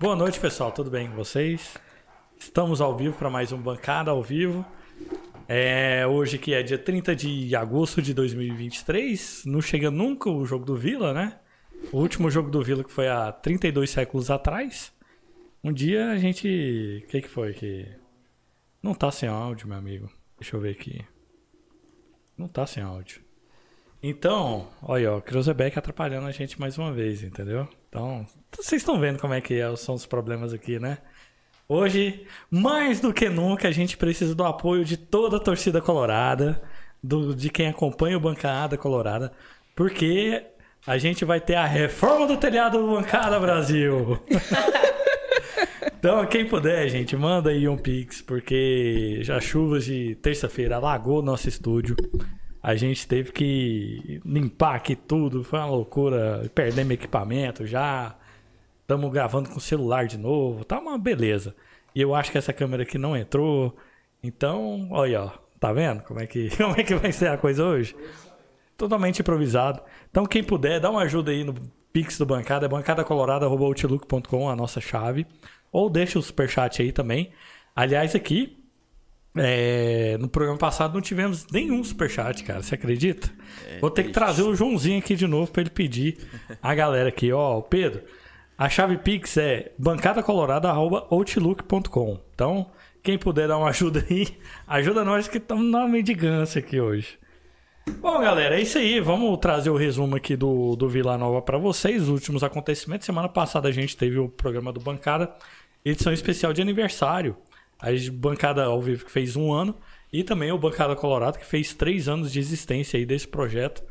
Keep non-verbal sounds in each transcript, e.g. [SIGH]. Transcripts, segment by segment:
Boa noite, pessoal. Tudo bem com vocês? Estamos ao vivo para mais um Bancada ao vivo. É, hoje que é dia 30 de agosto de 2023. Não chega nunca o jogo do Vila, né? O último jogo do Vila que foi há 32 séculos atrás. Um dia a gente. O que, que foi que. Não tá sem áudio, meu amigo. Deixa eu ver aqui. Não tá sem áudio. Então, olha, o Kreuzebeck atrapalhando a gente mais uma vez, entendeu? Então, vocês estão vendo como é que é, são os problemas aqui, né? Hoje, mais do que nunca, a gente precisa do apoio de toda a torcida colorada, do, de quem acompanha o Bancada Colorada, porque a gente vai ter a reforma do telhado do Bancada Brasil. então, quem puder, gente, manda aí um pix, porque já chuvas de terça-feira alagou nosso estúdio. A gente teve que limpar aqui tudo, foi uma loucura, perdemos equipamento já. Estamos gravando com celular de novo, tá uma beleza. E eu acho que essa câmera aqui não entrou. Então, olha, ó, tá vendo como é que [LAUGHS] como é que vai ser a coisa hoje? Totalmente improvisado. Então, quem puder, dá uma ajuda aí no Pix do Bancada, é bancadacolorada.outlook.com, a nossa chave. Ou deixa o superchat aí também. Aliás, aqui, é, no programa passado não tivemos nenhum superchat, cara. Você acredita? É, Vou ter que trazer o Joãozinho aqui de novo para ele pedir a galera aqui, ó, Pedro. A chave Pix é bancadacolorada.outlook.com. Então, quem puder dar uma ajuda aí, ajuda nós que estamos na mendigância aqui hoje. Bom, galera, é isso aí. Vamos trazer o resumo aqui do, do Vila Nova para vocês. Os últimos acontecimentos. Semana passada a gente teve o programa do Bancada, edição especial de aniversário. A bancada ao vivo que fez um ano. E também o Bancada Colorado, que fez três anos de existência aí desse projeto.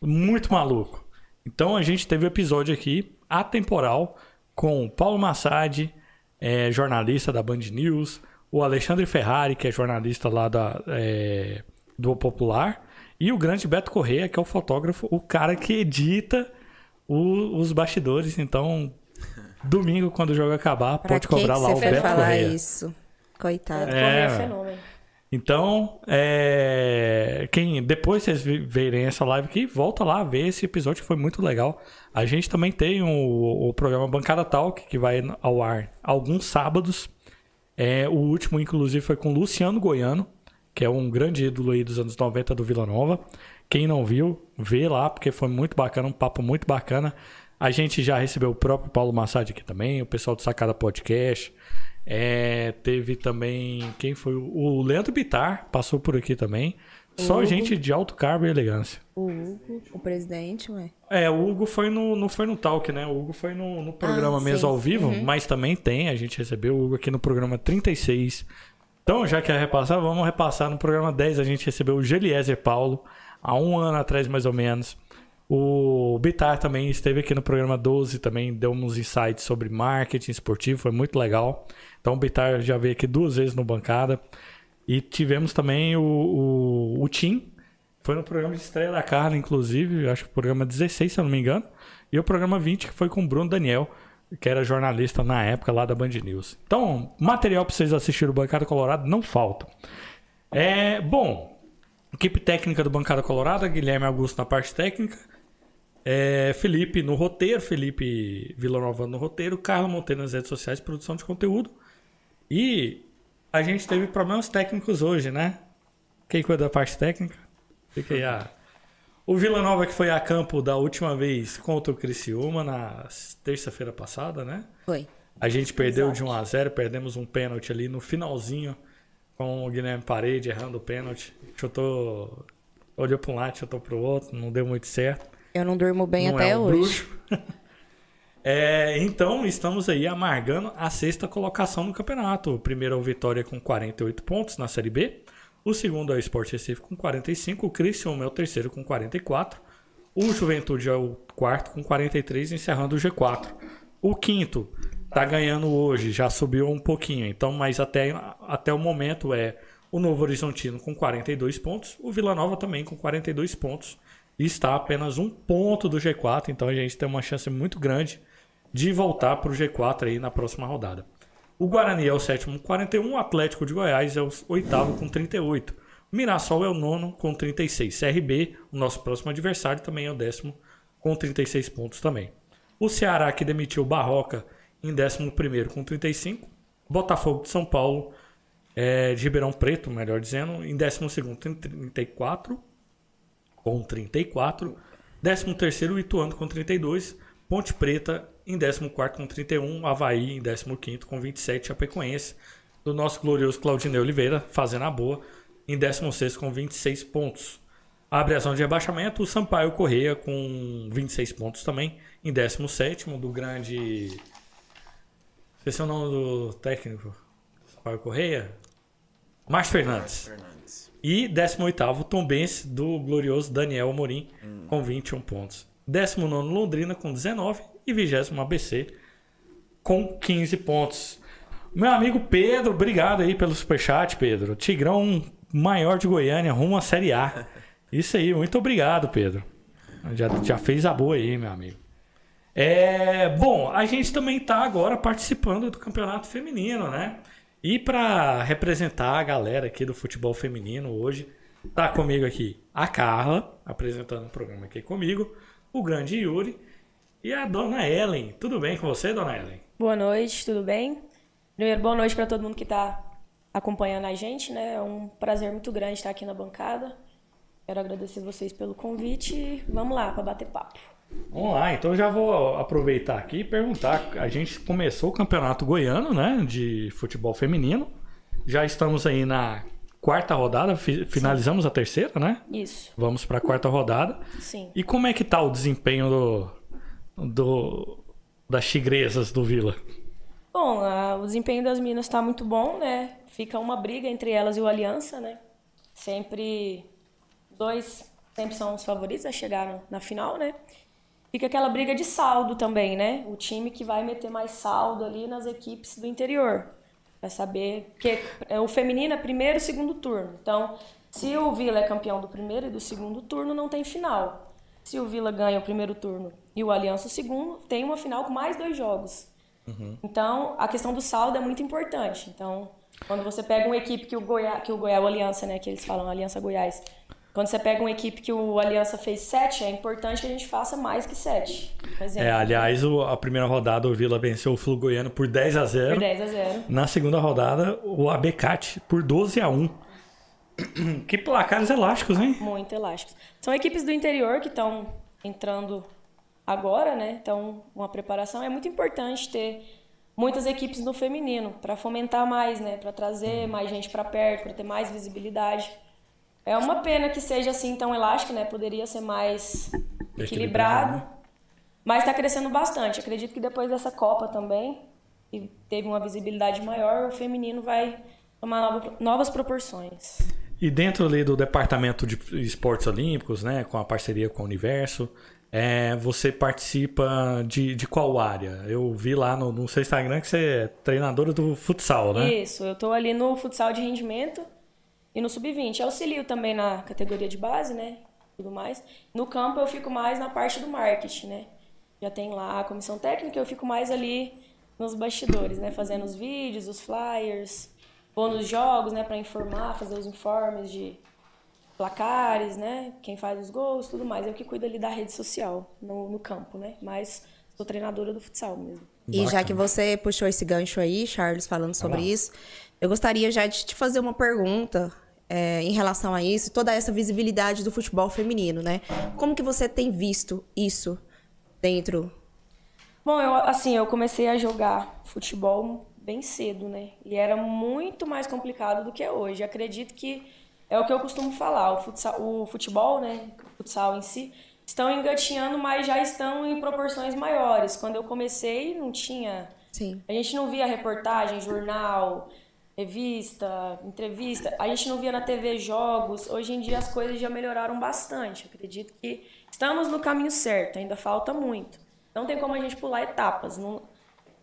Muito maluco. Então a gente teve o um episódio aqui, atemporal, com Paulo Massad, é, jornalista da Band News, o Alexandre Ferrari, que é jornalista lá da, é, do Popular, e o grande Beto Correia, que é o fotógrafo, o cara que edita o, os bastidores. Então, domingo, quando o jogo acabar, pra pode cobrar lá o Beto falar Correia. isso? Coitado. É, é fenômeno. Então, é... quem depois vocês verem essa live aqui, volta lá ver esse episódio que foi muito legal. A gente também tem o, o programa Bancada Talk que vai ao ar alguns sábados. É, o último, inclusive, foi com Luciano Goiano, que é um grande ídolo aí dos anos 90 do Vila Nova. Quem não viu, vê lá, porque foi muito bacana, um papo muito bacana. A gente já recebeu o próprio Paulo Massad aqui também, o pessoal do Sacada Podcast. É, teve também. Quem foi? O Leandro Bitar passou por aqui também. Só Hugo. gente de alto cargo e elegância. O Hugo, o presidente, ué. É, o Hugo foi no, não foi no Talk, né? O Hugo foi no, no programa ah, mesmo sim. ao vivo, uhum. mas também tem. A gente recebeu o Hugo aqui no programa 36. Então, já que é repassar, vamos repassar. No programa 10 a gente recebeu o Geliezer Paulo, há um ano atrás mais ou menos. O Bitar também esteve aqui no programa 12, também deu uns insights sobre marketing esportivo, foi muito legal. Então o Bitar já veio aqui duas vezes no bancada. E tivemos também o, o, o Tim, foi no programa de estreia da Carla, inclusive, acho que o programa 16, se eu não me engano. E o programa 20, que foi com o Bruno Daniel, que era jornalista na época lá da Band News. Então, material para vocês assistirem o Bancada Colorado não falta. É, bom, equipe técnica do Bancada Colorado, Guilherme Augusto na parte técnica, é, Felipe no roteiro, Felipe Villanova no roteiro, Carlos Monteiro nas redes sociais, produção de conteúdo. E a gente teve problemas técnicos hoje, né? Quem cuida da parte técnica? Fiquei a. O Vila Nova que foi a campo da última vez contra o Criciúma na terça-feira passada, né? Foi. A gente perdeu Exato. de 1 a 0, perdemos um pênalti ali no finalzinho com o Guilherme Parede errando o pênalti. Chutou, olhou para um lado, chutou para o outro, não deu muito certo. Eu não durmo bem não até é hoje. [LAUGHS] É, então, estamos aí amargando a sexta colocação no campeonato. O primeiro é o Vitória com 48 pontos na Série B. O segundo é o Sport Recife com 45. O Criciúma é o terceiro com 44. O Juventude é o quarto com 43, encerrando o G4. O quinto tá ganhando hoje, já subiu um pouquinho. Então, mas até, até o momento é o Novo Horizontino com 42 pontos. O Vila Nova também com 42 pontos. Está apenas um ponto do G4. Então a gente tem uma chance muito grande de voltar para o G4 aí na próxima rodada. O Guarani é o sétimo com 41, o Atlético de Goiás é o oitavo com 38. O Mirassol é o nono com 36. CRB, o nosso próximo adversário, também é o décimo com 36 pontos também. O Ceará, que demitiu Barroca, em 11 com 35. Botafogo de São Paulo, é, de Ribeirão Preto, melhor dizendo, em 12 34, com 34. 13 o Ituano com 32. Ponte Preta em 14 com 31. Havaí em 15 com 27. Chapecoense do nosso glorioso Claudinei Oliveira, fazendo a boa, em 16 com 26 pontos. Abre a zona de rebaixamento, o Sampaio Correia com 26 pontos também, em 17 do grande. É o nome do técnico? Sampaio Correia? Márcio Fernandes. Fernandes. E 18 Tombense do glorioso Daniel Amorim, hum. com 21 pontos. 19 Londrina com 19 e 20 ABC com 15 pontos. Meu amigo Pedro, obrigado aí pelo superchat, Pedro. Tigrão maior de Goiânia, rumo à Série A. [LAUGHS] Isso aí, muito obrigado, Pedro. Já, já fez a boa aí, meu amigo. É, bom, a gente também está agora participando do campeonato feminino, né? E para representar a galera aqui do futebol feminino hoje, tá comigo aqui a Carla, apresentando o programa aqui comigo, o grande Yuri e a dona Ellen. Tudo bem com você, dona Ellen? Boa noite, tudo bem? Primeiro, boa noite para todo mundo que está acompanhando a gente, né? É um prazer muito grande estar aqui na bancada. Quero agradecer vocês pelo convite e vamos lá para bater papo. Vamos lá, então eu já vou aproveitar aqui e perguntar. A gente começou o campeonato goiano, né, de futebol feminino. Já estamos aí na quarta rodada, finalizamos Sim. a terceira, né? Isso. Vamos para a quarta rodada. Sim. E como é que tá o desempenho do, do das tigresas do Vila? Bom, a, o desempenho das Minas está muito bom, né? Fica uma briga entre elas e o Aliança, né? Sempre dois sempre são os favoritos a chegar na final, né? Fica aquela briga de saldo também, né? O time que vai meter mais saldo ali nas equipes do interior. Vai saber que é, o feminino é primeiro e segundo turno. Então, se o Vila é campeão do primeiro e do segundo turno, não tem final. Se o Vila ganha o primeiro turno e o Aliança o segundo, tem uma final com mais dois jogos. Uhum. Então, a questão do saldo é muito importante. Então, quando você pega uma equipe que o Goiás, que o Goiás, o Aliança, né, que eles falam, Aliança Goiás, quando você pega uma equipe que o Aliança fez 7, é importante que a gente faça mais que 7. É, aliás, a primeira rodada o Vila venceu o Flu Goiano por 10 a 0. Por 10 a 0. Na segunda rodada, o Abecate por 12 a 1. [CLEARS THROAT] Que placares elásticos, hein? Muito elásticos. São equipes do interior que estão entrando agora, né? Então, uma preparação é muito importante ter muitas equipes no feminino para fomentar mais, né? Para trazer uhum. mais gente para perto, para ter mais visibilidade. É uma pena que seja assim tão elástico, né? Poderia ser mais equilibrado, equilibrado mas está crescendo bastante. Acredito que depois dessa Copa também, que teve uma visibilidade maior, o feminino vai tomar novas proporções. E dentro ali do departamento de esportes olímpicos, né, com a parceria com o Universo, é, você participa de, de qual área? Eu vi lá no, no seu Instagram que você é treinadora do futsal, né? Isso, eu estou ali no futsal de rendimento e no sub-20. Auxilio também na categoria de base, né? Tudo mais. No campo eu fico mais na parte do marketing, né? Já tem lá a comissão técnica, eu fico mais ali nos bastidores, né? Fazendo os vídeos, os flyers, pondo os jogos, né? Para informar, fazer os informes de placares, né? Quem faz os gols, tudo mais. Eu que cuido ali da rede social no, no campo, né? Mas sou treinadora do futsal mesmo. E Bacana. já que você puxou esse gancho aí, Charles, falando sobre isso, eu gostaria já de te fazer uma pergunta é, em relação a isso, toda essa visibilidade do futebol feminino, né? Como que você tem visto isso dentro? Bom, eu assim, eu comecei a jogar futebol bem cedo, né? E era muito mais complicado do que é hoje. Acredito que é o que eu costumo falar, o, futsal, o futebol, né, o futsal em si, estão engatinhando, mas já estão em proporções maiores. Quando eu comecei, não tinha... Sim. A gente não via reportagem, jornal, revista, entrevista. A gente não via na TV jogos. Hoje em dia as coisas já melhoraram bastante. acredito que estamos no caminho certo, ainda falta muito. Não tem como a gente pular etapas, não,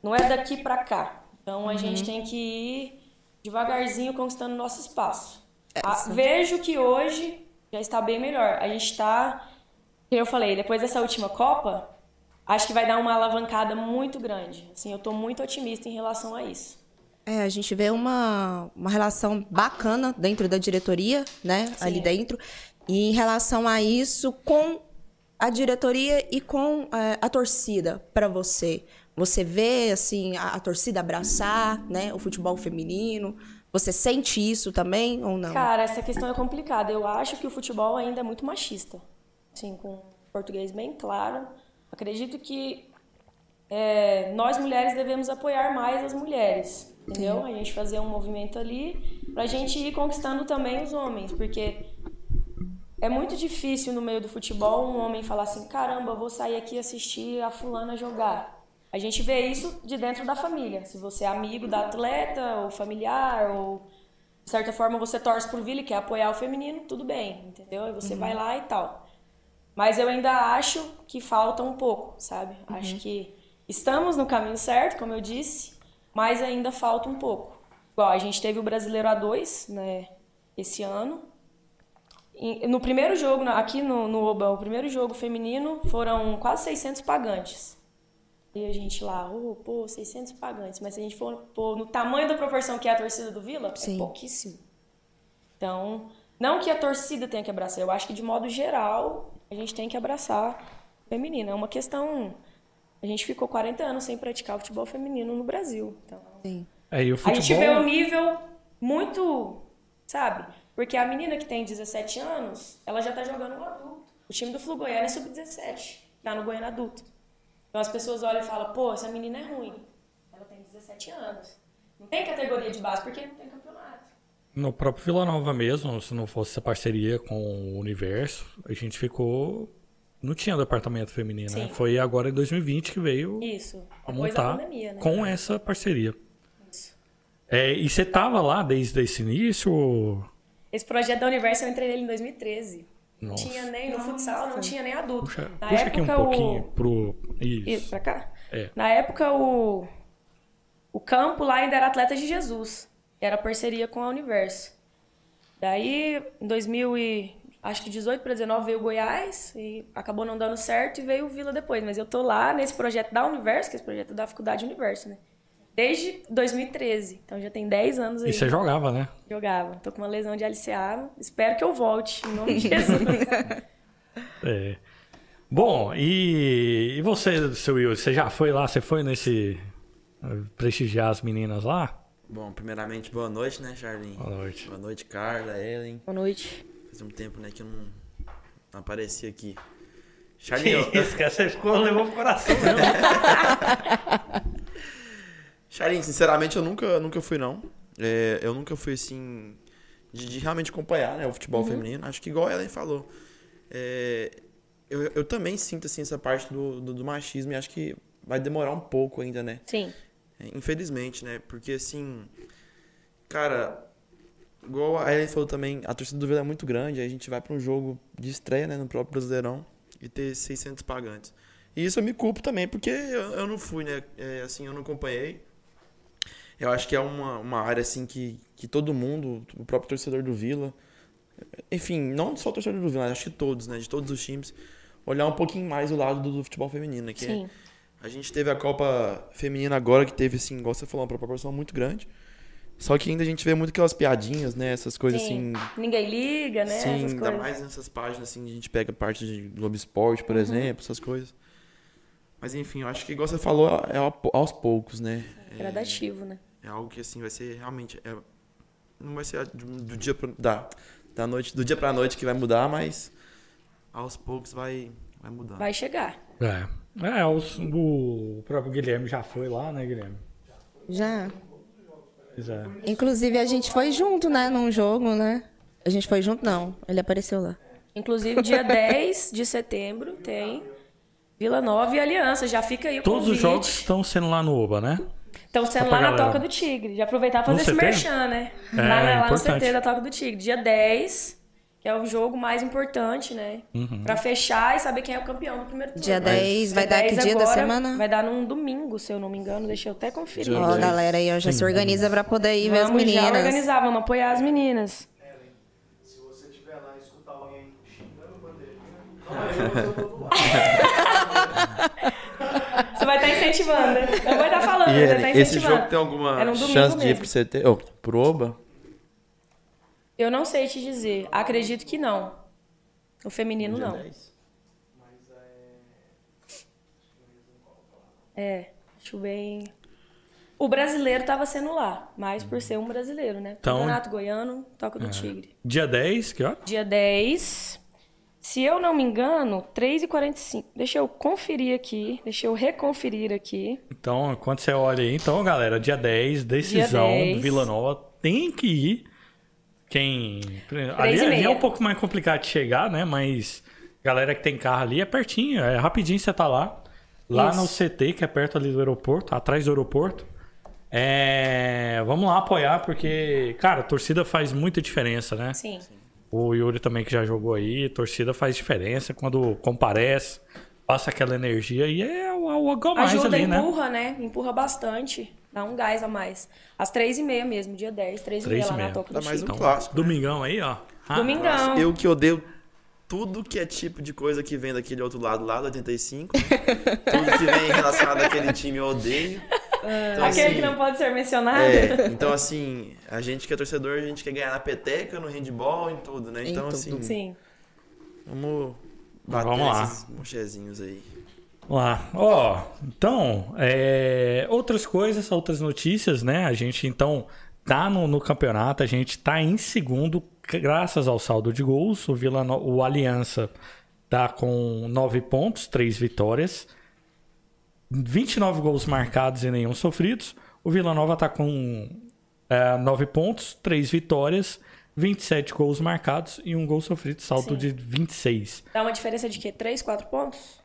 não é daqui para cá. Então a uhum. gente tem que ir devagarzinho conquistando nosso espaço. Ah, vejo que hoje já está bem melhor. A gente está, como eu falei, depois dessa última Copa, acho que vai dar uma alavancada muito grande. Assim, eu estou muito otimista em relação a isso. É, a gente vê uma, uma relação bacana dentro da diretoria, né? Sim. Ali dentro. E em relação a isso, com a diretoria e com é, a torcida para você. Você vê, assim, a, a torcida abraçar, né? O futebol feminino. Você sente isso também ou não? Cara, essa questão é complicada. Eu acho que o futebol ainda é muito machista. Assim, com português bem claro. Acredito que é, nós mulheres devemos apoiar mais as mulheres, entendeu? A gente fazer um movimento ali pra gente ir conquistando também os homens, porque é muito difícil no meio do futebol um homem falar assim: caramba, vou sair aqui assistir a fulana jogar. A gente vê isso de dentro da família. Se você é amigo da atleta, ou familiar, ou de certa forma você torce pro Vila e quer apoiar o feminino, tudo bem, entendeu? Aí você uhum. vai lá e tal. Mas eu ainda acho que falta um pouco, sabe? Uhum. Acho que estamos no caminho certo, como eu disse, mas ainda falta um pouco. Igual, a gente teve o Brasileiro A2, né, esse ano. E no primeiro jogo, aqui no, no Oba, o primeiro jogo feminino, foram quase 600 pagantes. E a gente lá, oh, pô, 600 pagantes. Mas se a gente for pô, no tamanho da proporção que é a torcida do Vila, é Sim. é pouquíssimo. Então, não que a torcida tenha que abraçar, eu acho que de modo geral a gente tem que abraçar feminino. É uma questão. A gente ficou 40 anos sem praticar o futebol feminino no Brasil. Então, Sim. É, futebol... A gente vê um nível muito, sabe? Porque a menina que tem 17 anos, ela já tá jogando no adulto. O time do Flu Goiânia é sub-17, tá no Goiânia adulto. Então as pessoas olham e falam, pô, essa menina é ruim. Ela tem 17 anos. Não tem categoria de base porque não tem campeonato. No próprio Vila Nova mesmo, se não fosse essa parceria com o Universo, a gente ficou. Não tinha departamento feminino, né? Sim. né? Foi agora em 2020 que veio Isso. a montar pandemia, né? com essa parceria. Isso. É, e você estava lá desde esse início? Esse projeto da Universo eu entrei nele em 2013. Não tinha nem no futsal, não tinha nem adulto. Puxa, Na puxa época, aqui um pouquinho o... pro. Isso. Isso, pra cá? É. Na época, o, o campo lá ainda era Atletas de Jesus. Era parceria com a Universo. Daí, em 2000 e... Acho que 18 para 19 veio o Goiás e acabou não dando certo e veio o Vila depois. Mas eu tô lá nesse projeto da Universo, que é esse projeto da Faculdade Universo, né? Desde 2013. Então já tem 10 anos aí. E você jogava, né? Jogava. Tô com uma lesão de LCA. Espero que eu volte, em nome de Jesus. [LAUGHS] é. Bom, e, e você, seu Will, você já foi lá? Você foi nesse. prestigiar as meninas lá? Bom, primeiramente, boa noite, né, Charlene? Boa noite. Boa noite, Carla, Ellen. Boa noite. Faz um tempo, né, que eu não, não apareci aqui. Charlene, que isso, que essa escola levou pro coração [LAUGHS] mesmo. Sharin, sinceramente, eu nunca, nunca fui, não. É, eu nunca fui, assim, de, de, realmente acompanhar né, o futebol uhum. feminino. Acho que igual a Ellen falou. É, eu, eu também sinto, assim, essa parte do, do, do, machismo e acho que vai demorar um pouco ainda, né? Sim. É, infelizmente, né? Porque, assim, cara, igual a Ellen falou também, a torcida do Vila é muito grande. Aí a gente vai para um jogo de estreia, né, no próprio Brasileirão e ter 600 pagantes. E isso eu me culpo também, porque eu, eu não fui, né? É, assim, eu não acompanhei. Eu acho que é uma, uma área assim que, que todo mundo, o próprio torcedor do Vila, enfim, não só o torcedor do Vila, acho que todos, né, de todos os times, olhar um pouquinho mais o lado do, do futebol feminino, né, que Sim. É, a gente teve a Copa Feminina agora, que teve, assim, igual você falou, uma proporção muito grande. Só que ainda a gente vê muito aquelas piadinhas, né? Essas coisas Sim. assim. Ninguém liga, né? Sim, essas ainda coisas. mais nessas páginas, assim, a gente pega parte de Globo Esporte, por uhum. exemplo, essas coisas. Mas enfim, eu acho que igual você falou, é aos poucos, né? É gradativo, é... né? É algo que assim vai ser realmente é, não vai ser do, dia pra, da da noite do dia para noite que vai mudar, mas aos poucos vai vai mudar. Vai chegar. É. É, os, o próprio Guilherme já foi lá, né, Guilherme? Já. Inclusive a gente foi junto, né, num jogo, né? A gente foi junto não, ele apareceu lá. Inclusive dia [LAUGHS] 10 de setembro tem Vila Nova e Aliança, já fica aí o Todos convite. os jogos estão sendo lá no Oba, né? Estão sendo lá na Toca do Tigre. Já aproveitar para fazer esse merchan, né? É, lá, lá no CT da Toca do Tigre. Dia 10, que é o jogo mais importante, né? Uhum. Pra fechar e saber quem é o campeão do primeiro turno. Dia 10, vai dar que dia da semana? Vai dar num domingo, se eu não me engano. Deixa eu até conferir. Ó, oh, galera aí, ó, já Sim. se organiza pra poder ir vamos ver as meninas. já organizar, vamos apoiar as meninas. se você estiver lá e escutar alguém xingando bandeirinha, não, eu tô do lado. Você vai estar tá incentivando, né? Eu vou estar falando, e vai estar incentivando. Esse jogo tem alguma um chance de ir pro CT? Oh, pro Oba? Eu não sei te dizer. Acredito que não. O feminino não. É, Acho bem. O brasileiro tava sendo lá, mas por ser um brasileiro, né? Então- Campeonato Goiano, Toca do Tigre. Dia 10, que hora? Dia 10. Se eu não me engano, 3h45. Deixa eu conferir aqui. Deixa eu reconferir aqui. Então, quando você olha aí, então, galera, dia 10, decisão Dia 10. do Vila Nova, tem que ir. Quem. Ali, ali é meia. um pouco mais complicado de chegar, né? Mas galera que tem carro ali é pertinho, é rapidinho você tá lá. Lá Isso. no CT, que é perto ali do aeroporto, atrás do aeroporto. É, Vamos lá apoiar, porque, cara, a torcida faz muita diferença, né? Sim. O Yuri também que já jogou aí, torcida faz diferença quando comparece, passa aquela energia e é o, o algo a mais Ajuda, ali, né? empurra, né? Empurra bastante. Dá um gás a mais. Às 3h30 mesmo, dia 10, 3h30 Três e lá meia. na Toca Dá do mais um Tigre. clássico. Domingão aí, ó. Ah, Domingão. Eu que odeio tudo que é tipo de coisa que vem daquele outro lado lá, do 85. né? [LAUGHS] tudo que vem relacionado àquele time eu odeio. Então, Aquele assim, que não pode ser mencionado. É, então assim, a gente que é torcedor, a gente quer ganhar na peteca, no handball, em tudo, né? Em Então tudo. assim, Sim. vamos bater Vamos lá. esses mochezinhos aí. Lá. Ó, então, é, outras coisas, outras notícias, né? A gente, então, tá no, no campeonato, a gente tá em segundo, graças ao saldo de gols. O, Vila no... o Aliança tá com nove pontos, três vitórias. 29 gols marcados e nenhum sofridos. O Vila Nova tá com é, 9 pontos, 3 vitórias, 27 gols marcados e um gol sofrido, saldo Sim. de 26. Dá uma diferença de quê? 3, 4 pontos?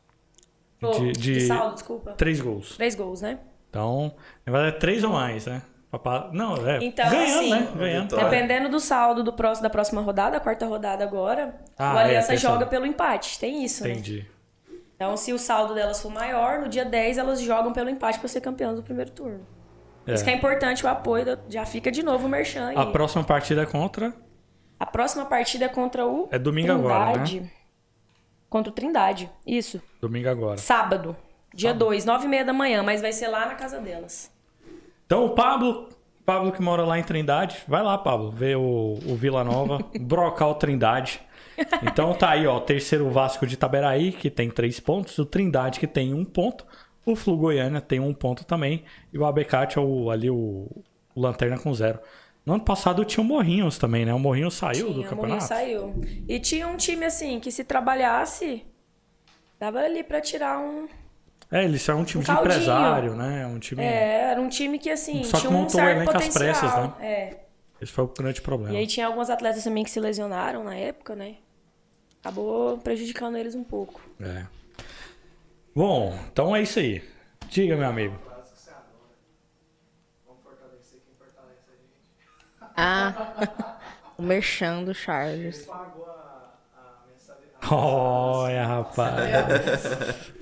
De- de, de- saldo, desculpa. 3 gols. 3 gols, né? Então, na verdade, é três ou mais, né? Papá- Não, é. Então, ganhando, assim, né? Ganhando. Dependendo do saldo do próximo, da próxima rodada, a quarta rodada agora, Ah, o é, Aliança tem joga pelo empate. Tem isso, né? Entendi. Então, se o saldo delas for maior, no dia 10 elas jogam pelo empate para ser campeãs do primeiro turno. É. Isso que é importante o apoio, já fica de novo o Merchan aí. A próxima partida é contra. A próxima partida é contra o É domingo agora, Trindade. né? Contra o Trindade, isso. Domingo agora. Sábado, dia 2, 9 e meia da manhã, mas vai ser lá na casa delas. Então, o Pablo, Pablo que mora lá em Trindade, vai lá, Pablo, ver o, o Vila Nova, [LAUGHS] brocar o Trindade. Então tá aí, ó, terceiro o Vasco de Itaberaí, que tem três pontos, o Trindade, que tem um ponto, o Flu Goiânia tem um ponto também, e o Abecate é o, ali o, o Lanterna com zero. No ano passado tinha o Morrinhos também, né? O Morrinhos saiu do Tinha, o campeonato. Mourinho saiu. E tinha um time assim, que se trabalhasse, dava ali pra tirar um... É, eles são um time Um de caldinho. empresário, né? Um time. É, era um time que assim, Só que tinha um montou o certo elenco às potencial. pressas, né? É. Esse foi o grande problema. E aí tinha alguns atletas também que se lesionaram na época, né? Acabou prejudicando eles um pouco. É. Bom, então é isso aí. Diga, meu amigo. Frase que você adora. Vamos fortalecer quem fortalece a gente. Ah, o merchan do Charles. Olha, rapaz.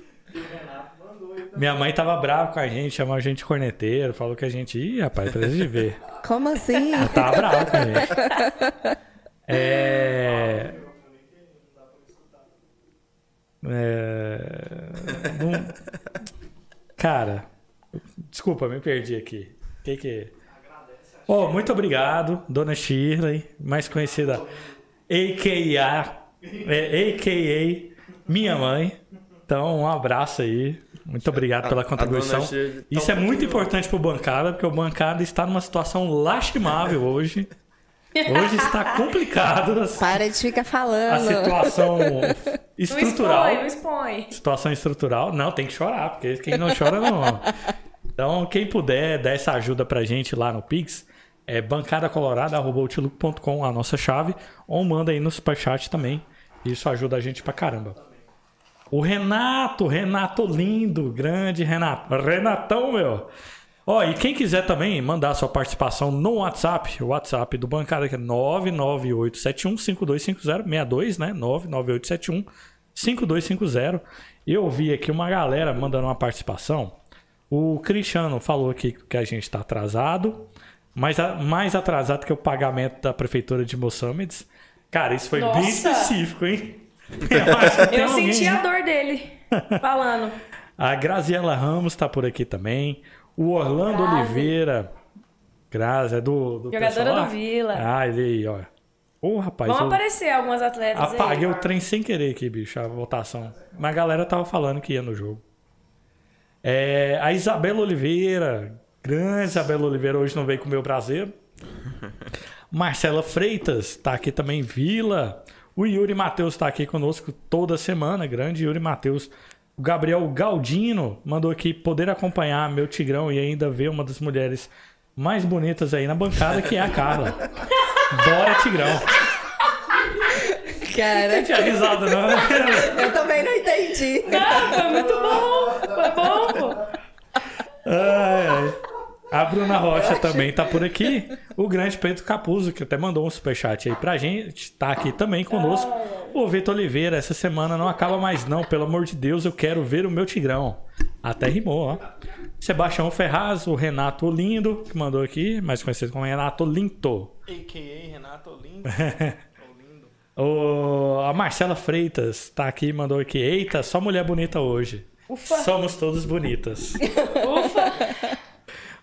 Minha mãe tava brava com a gente, chamou a gente de corneteiro, falou que a gente. Ih, rapaz, precisa de ver. Como assim? Ela tava brava com a gente. É. É... não- Cara, desculpa, me perdi aqui. O que que. Oh, muito obrigado, dona Shirley, mais conhecida AKA, é, AKA minha mãe. Então, um abraço aí. Muito obrigado pela A- a contribuição. tá Isso é muito importante pro bancada, porque o bancada está numa situação lastimável hoje. Hoje está [LAUGHS] complicado a, Para de ficar a falando. situação [LAUGHS] Não estrutural. expõe, não expõe. Situação estrutural, não, tem que chorar, porque quem não chora não. Então, quem puder dar essa ajuda pra gente lá no Pix, é bancadacolorada.com, a nossa chave, ou manda aí no superchat também. Isso ajuda a gente pra caramba. O Renato, Renato lindo, grande Renato. Renatão, meu. Ó, e quem quiser também mandar sua participação no WhatsApp, o WhatsApp do Bancada que é 99871525062, né? 998715250. Eu vi aqui uma galera mandando uma participação. O Cristiano falou aqui que a gente está atrasado, mas a- mais atrasado que o pagamento da prefeitura de Moçambiques. Cara, isso foi bem Nossa! específico, hein? [LAUGHS] Eu, Eu alguém- senti a dor dele falando. a Graziela Ramos tá por aqui também. O Orlando Grazi. Oliveira. Grazi, é do, do Jogadora do Vila. Ah, ele aí, ó. Ô, rapaz, Vão eu aparecer algumas atletas apaguei aí. o trem sem querer aqui, bicho, a votação. Mas a galera tava falando que ia no jogo. É, a Isabela Oliveira, grande Isabela Oliveira, hoje não veio com o meu prazer. [LAUGHS] Marcela Freitas está aqui também, Vila. O Yuri Matheus está aqui conosco toda semana, grande Yuri Matheus. O Gabriel Galdino mandou aqui poder acompanhar meu Tigrão e ainda ver uma das mulheres mais bonitas aí na bancada, que é a Carla. [LAUGHS] Bora, Tigrão. Cara, Tinha risada, não? [LAUGHS] eu também não entendi. Ah, foi muito bom. Foi bom, pô. Ai, ai. A Bruna Rocha também tá por aqui. O grande Pedro Capuzzo, que até mandou um superchat aí pra gente, tá aqui também conosco. O Vitor Oliveira, essa semana não acaba mais não, pelo amor de Deus, eu quero ver o meu Tigrão. Até rimou, ó. Sebastião Ferraz, o Renato Olindo, que mandou aqui, mais conhecido como Renato Linto. A.K.A. Renato Olindo. [LAUGHS] O, a Marcela Freitas tá aqui, mandou aqui. Eita, só mulher bonita hoje. Ufa. Somos todos bonitas. [LAUGHS] Ufa.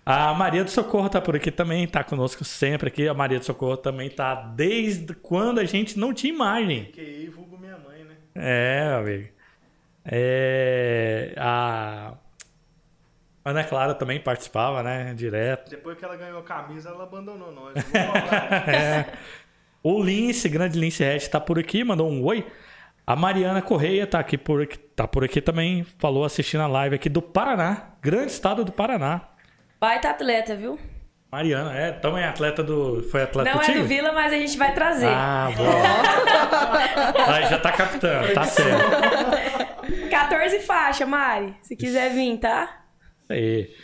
A Maria do Socorro tá por aqui também, tá conosco sempre aqui. A Maria do Socorro também tá desde quando a gente não tinha imagem. A.K.A. vulgo minha mãe, né? É, meu amigo. É, a Ana Clara também participava, né? Direto. Depois que ela ganhou a camisa, ela abandonou nós. [LAUGHS] É. O Lince, grande Lince Red, tá por aqui, mandou um oi. A Mariana Correia tá aqui por tá por aqui também, falou assistindo a live aqui do Paraná, grande estado do Paraná. Baita atleta, viu? Mariana, é, também atleta do. Foi atleta Não do é do Vila, mas a gente vai trazer. Ah, bom. [LAUGHS] Aí já tá captando, tá certo. [LAUGHS] 14 faixa, Mari. Se quiser vir, tá? Aí.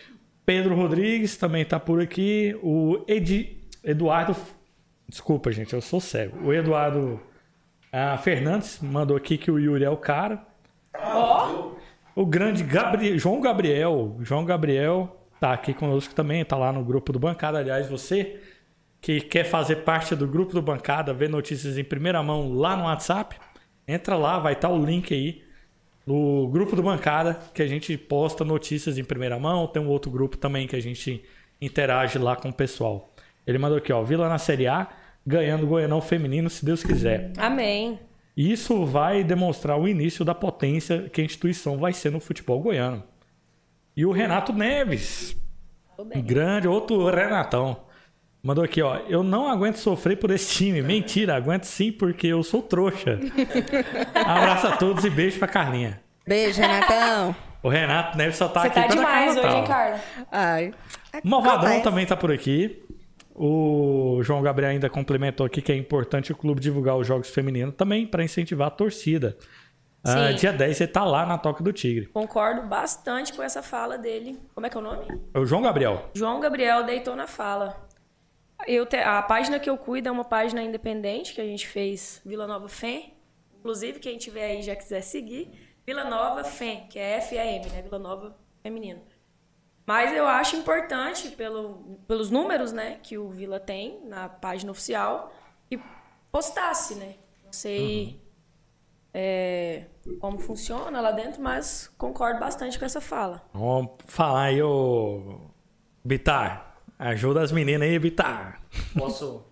Pedro Rodrigues também tá por aqui. O Edi, Eduardo. Desculpa, gente, eu sou cego. O Eduardo ah, Fernandes mandou aqui que o Yuri é o cara. Ó. O grande. João Gabriel. João Gabriel tá aqui conosco também, tá lá no grupo do Bancada. Aliás, você que quer fazer parte do grupo do Bancada, ver notícias em primeira mão lá no WhatsApp, entra lá, vai estar o link aí no grupo do Bancada, que a gente posta notícias em primeira mão. Tem um outro grupo também que a gente interage lá com o pessoal. Ele mandou aqui, ó, Vila na Série A, ganhando o Goianão feminino, se Deus quiser. Amém. Isso vai demonstrar o início da potência que a instituição vai ser no futebol goiano. E o Renato Neves, grande, outro Renatão, mandou aqui, ó. Eu não aguento sofrer por esse time. Mentira, aguento sim porque eu sou trouxa. [LAUGHS] Abraço a todos e beijo pra Carlinha. Beijo, Renatão. O Renato Neves só tá Você aqui tá demais hoje, tá, hein. Carla? Ai. Malvadão Acontece. também tá por aqui. O João Gabriel ainda complementou aqui que é importante o clube divulgar os jogos femininos também para incentivar a torcida. Ah, dia 10 você tá lá na Toca do Tigre. Concordo bastante com essa fala dele. Como é que é o nome? É o João Gabriel. João Gabriel deitou na fala. Eu te- a página que eu cuido é uma página independente que a gente fez Vila Nova Fem. Inclusive, quem tiver aí já quiser seguir, Vila Nova Fem, que é F-A-M, né? Vila Nova Feminino. Mas eu acho importante, pelo, pelos números né, que o Vila tem na página oficial, e postasse, né? Não sei é, como funciona lá dentro, mas concordo bastante com essa fala. Vamos falar aí, ô. Bitar. Ajuda as meninas aí, Bitar. Posso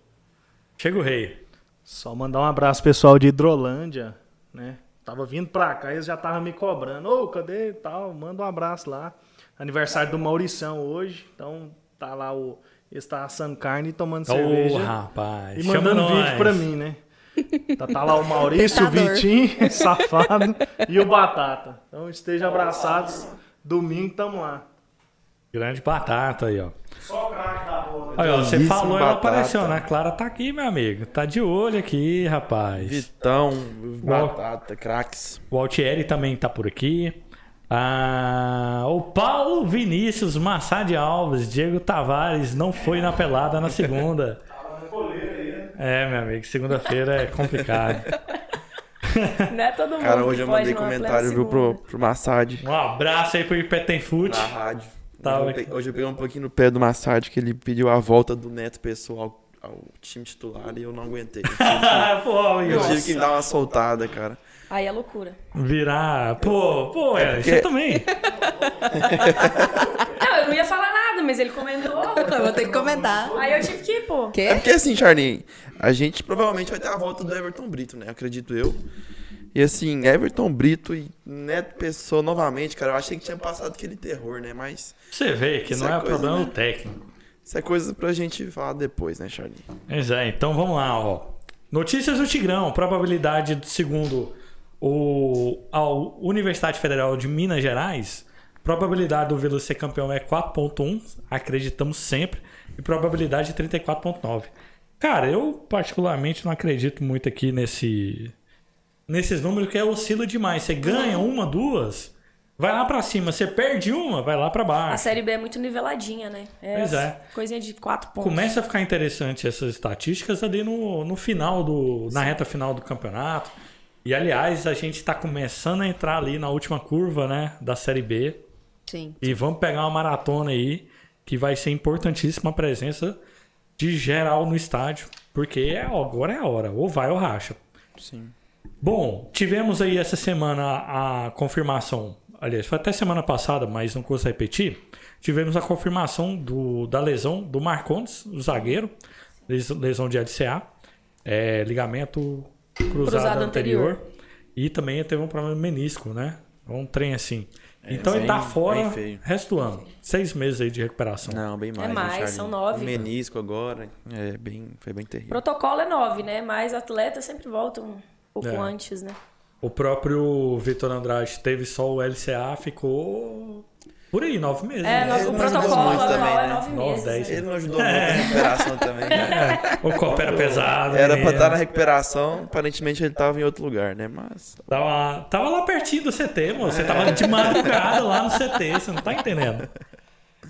Chega o rei. só mandar um abraço pessoal de Hidrolândia, né? Tava vindo pra cá, eles já estavam me cobrando. Ô, cadê e tal? Manda um abraço lá. Aniversário do Maurição hoje. Então tá lá o. Ele está assando carne e tomando Ô, cerveja. rapaz. E chama mandando nós. vídeo pra mim, né? Tá, tá lá o Maurício, o. Vitinho, [LAUGHS] safado, e o Batata. Então estejam abraçados. Domingo tamo lá. Grande batata aí, ó. Só o craque da bola. Olha, você falou, ela apareceu, né? A Clara tá aqui, meu amigo. Tá de olho aqui, rapaz. Vitão, batata, craques. O Altieri também tá por aqui. Ah, o Paulo Vinícius Massad Alves, Diego Tavares não foi na pelada na segunda. [LAUGHS] É, meu amigo, segunda-feira é complicado. [LAUGHS] Não é todo mundo Cara, hoje eu mandei comentário, viu, pro, pro Massad Um abraço aí pro Ipetenfute. na rádio. Tá, hoje, eu peguei, hoje eu peguei um pouquinho no pé do Massad, que ele pediu a volta do Neto Pessoal ao, ao time titular e eu não aguentei. Eu tive Ah, [LAUGHS] pô, eu tive que dar uma soltada, cara. Aí é loucura. Virar. Pô, pô, é, porque- você também. [LAUGHS] Não, eu não ia falar nada, mas ele comentou. Ter que comentar. Aí eu tive que ir, pô. É Quê? porque assim, Charlinho, a gente provavelmente vai ter a volta do Everton Brito, né? Acredito eu. E assim, Everton Brito e Neto Pessoa novamente, cara, eu achei que tinha passado aquele terror, né? Mas Você vê que não é é, coisa, problema né? do técnico. isso é coisa pra gente falar depois, né, Charlie? Pois é, então vamos lá, ó. Notícias do Tigrão, probabilidade segundo o, a Universidade Federal de Minas Gerais, probabilidade do Vila ser campeão é 4.1, acreditamos sempre, e probabilidade 34.9. Cara, eu particularmente não acredito muito aqui nesse nesses números que é oscila demais. Você ganha uma, duas, vai lá pra cima. Você perde uma, vai lá pra baixo. A Série B é muito niveladinha, né? É Pois é. Coisinha de quatro pontos. Começa a ficar interessante essas estatísticas ali no, no final do. na reta final do campeonato. E aliás, a gente está começando a entrar ali na última curva, né? Da Série B. Sim. E vamos pegar uma maratona aí, que vai ser importantíssima a presença de geral no estádio. Porque é, agora é a hora. Ou vai ou racha. Sim. Bom, tivemos aí essa semana a confirmação. Aliás, foi até semana passada, mas não custa repetir. Tivemos a confirmação do, da lesão do Marcondes, o zagueiro. les- Lesão de LCA. é, ligamento cruzado, Cruzado anterior. anterior. E também teve um problema de menisco, né? Um trem assim. É, então ele bem- tá fora resto do ano. Seis meses aí de recuperação. Não, bem mais. É mais, são nove. O menisco agora, é bem, foi bem terrível. protocolo é nove, né? Mas atleta sempre volta um pouco É. antes, né? O próprio Vitor Andrade teve só o LCA, ficou por aí, nove meses. É, né? o protocolo muito anual também, é né? nove Nove, meses. dez. né? Ele não ajudou muito na recuperação também, né? [LAUGHS] O copo era pesado. Era pra menino. estar na recuperação, aparentemente ele tava em outro lugar, né? Mas. Tava, tava lá pertinho do CT, moço. Você tava de madrugada lá no CT, [LAUGHS] você não tá entendendo.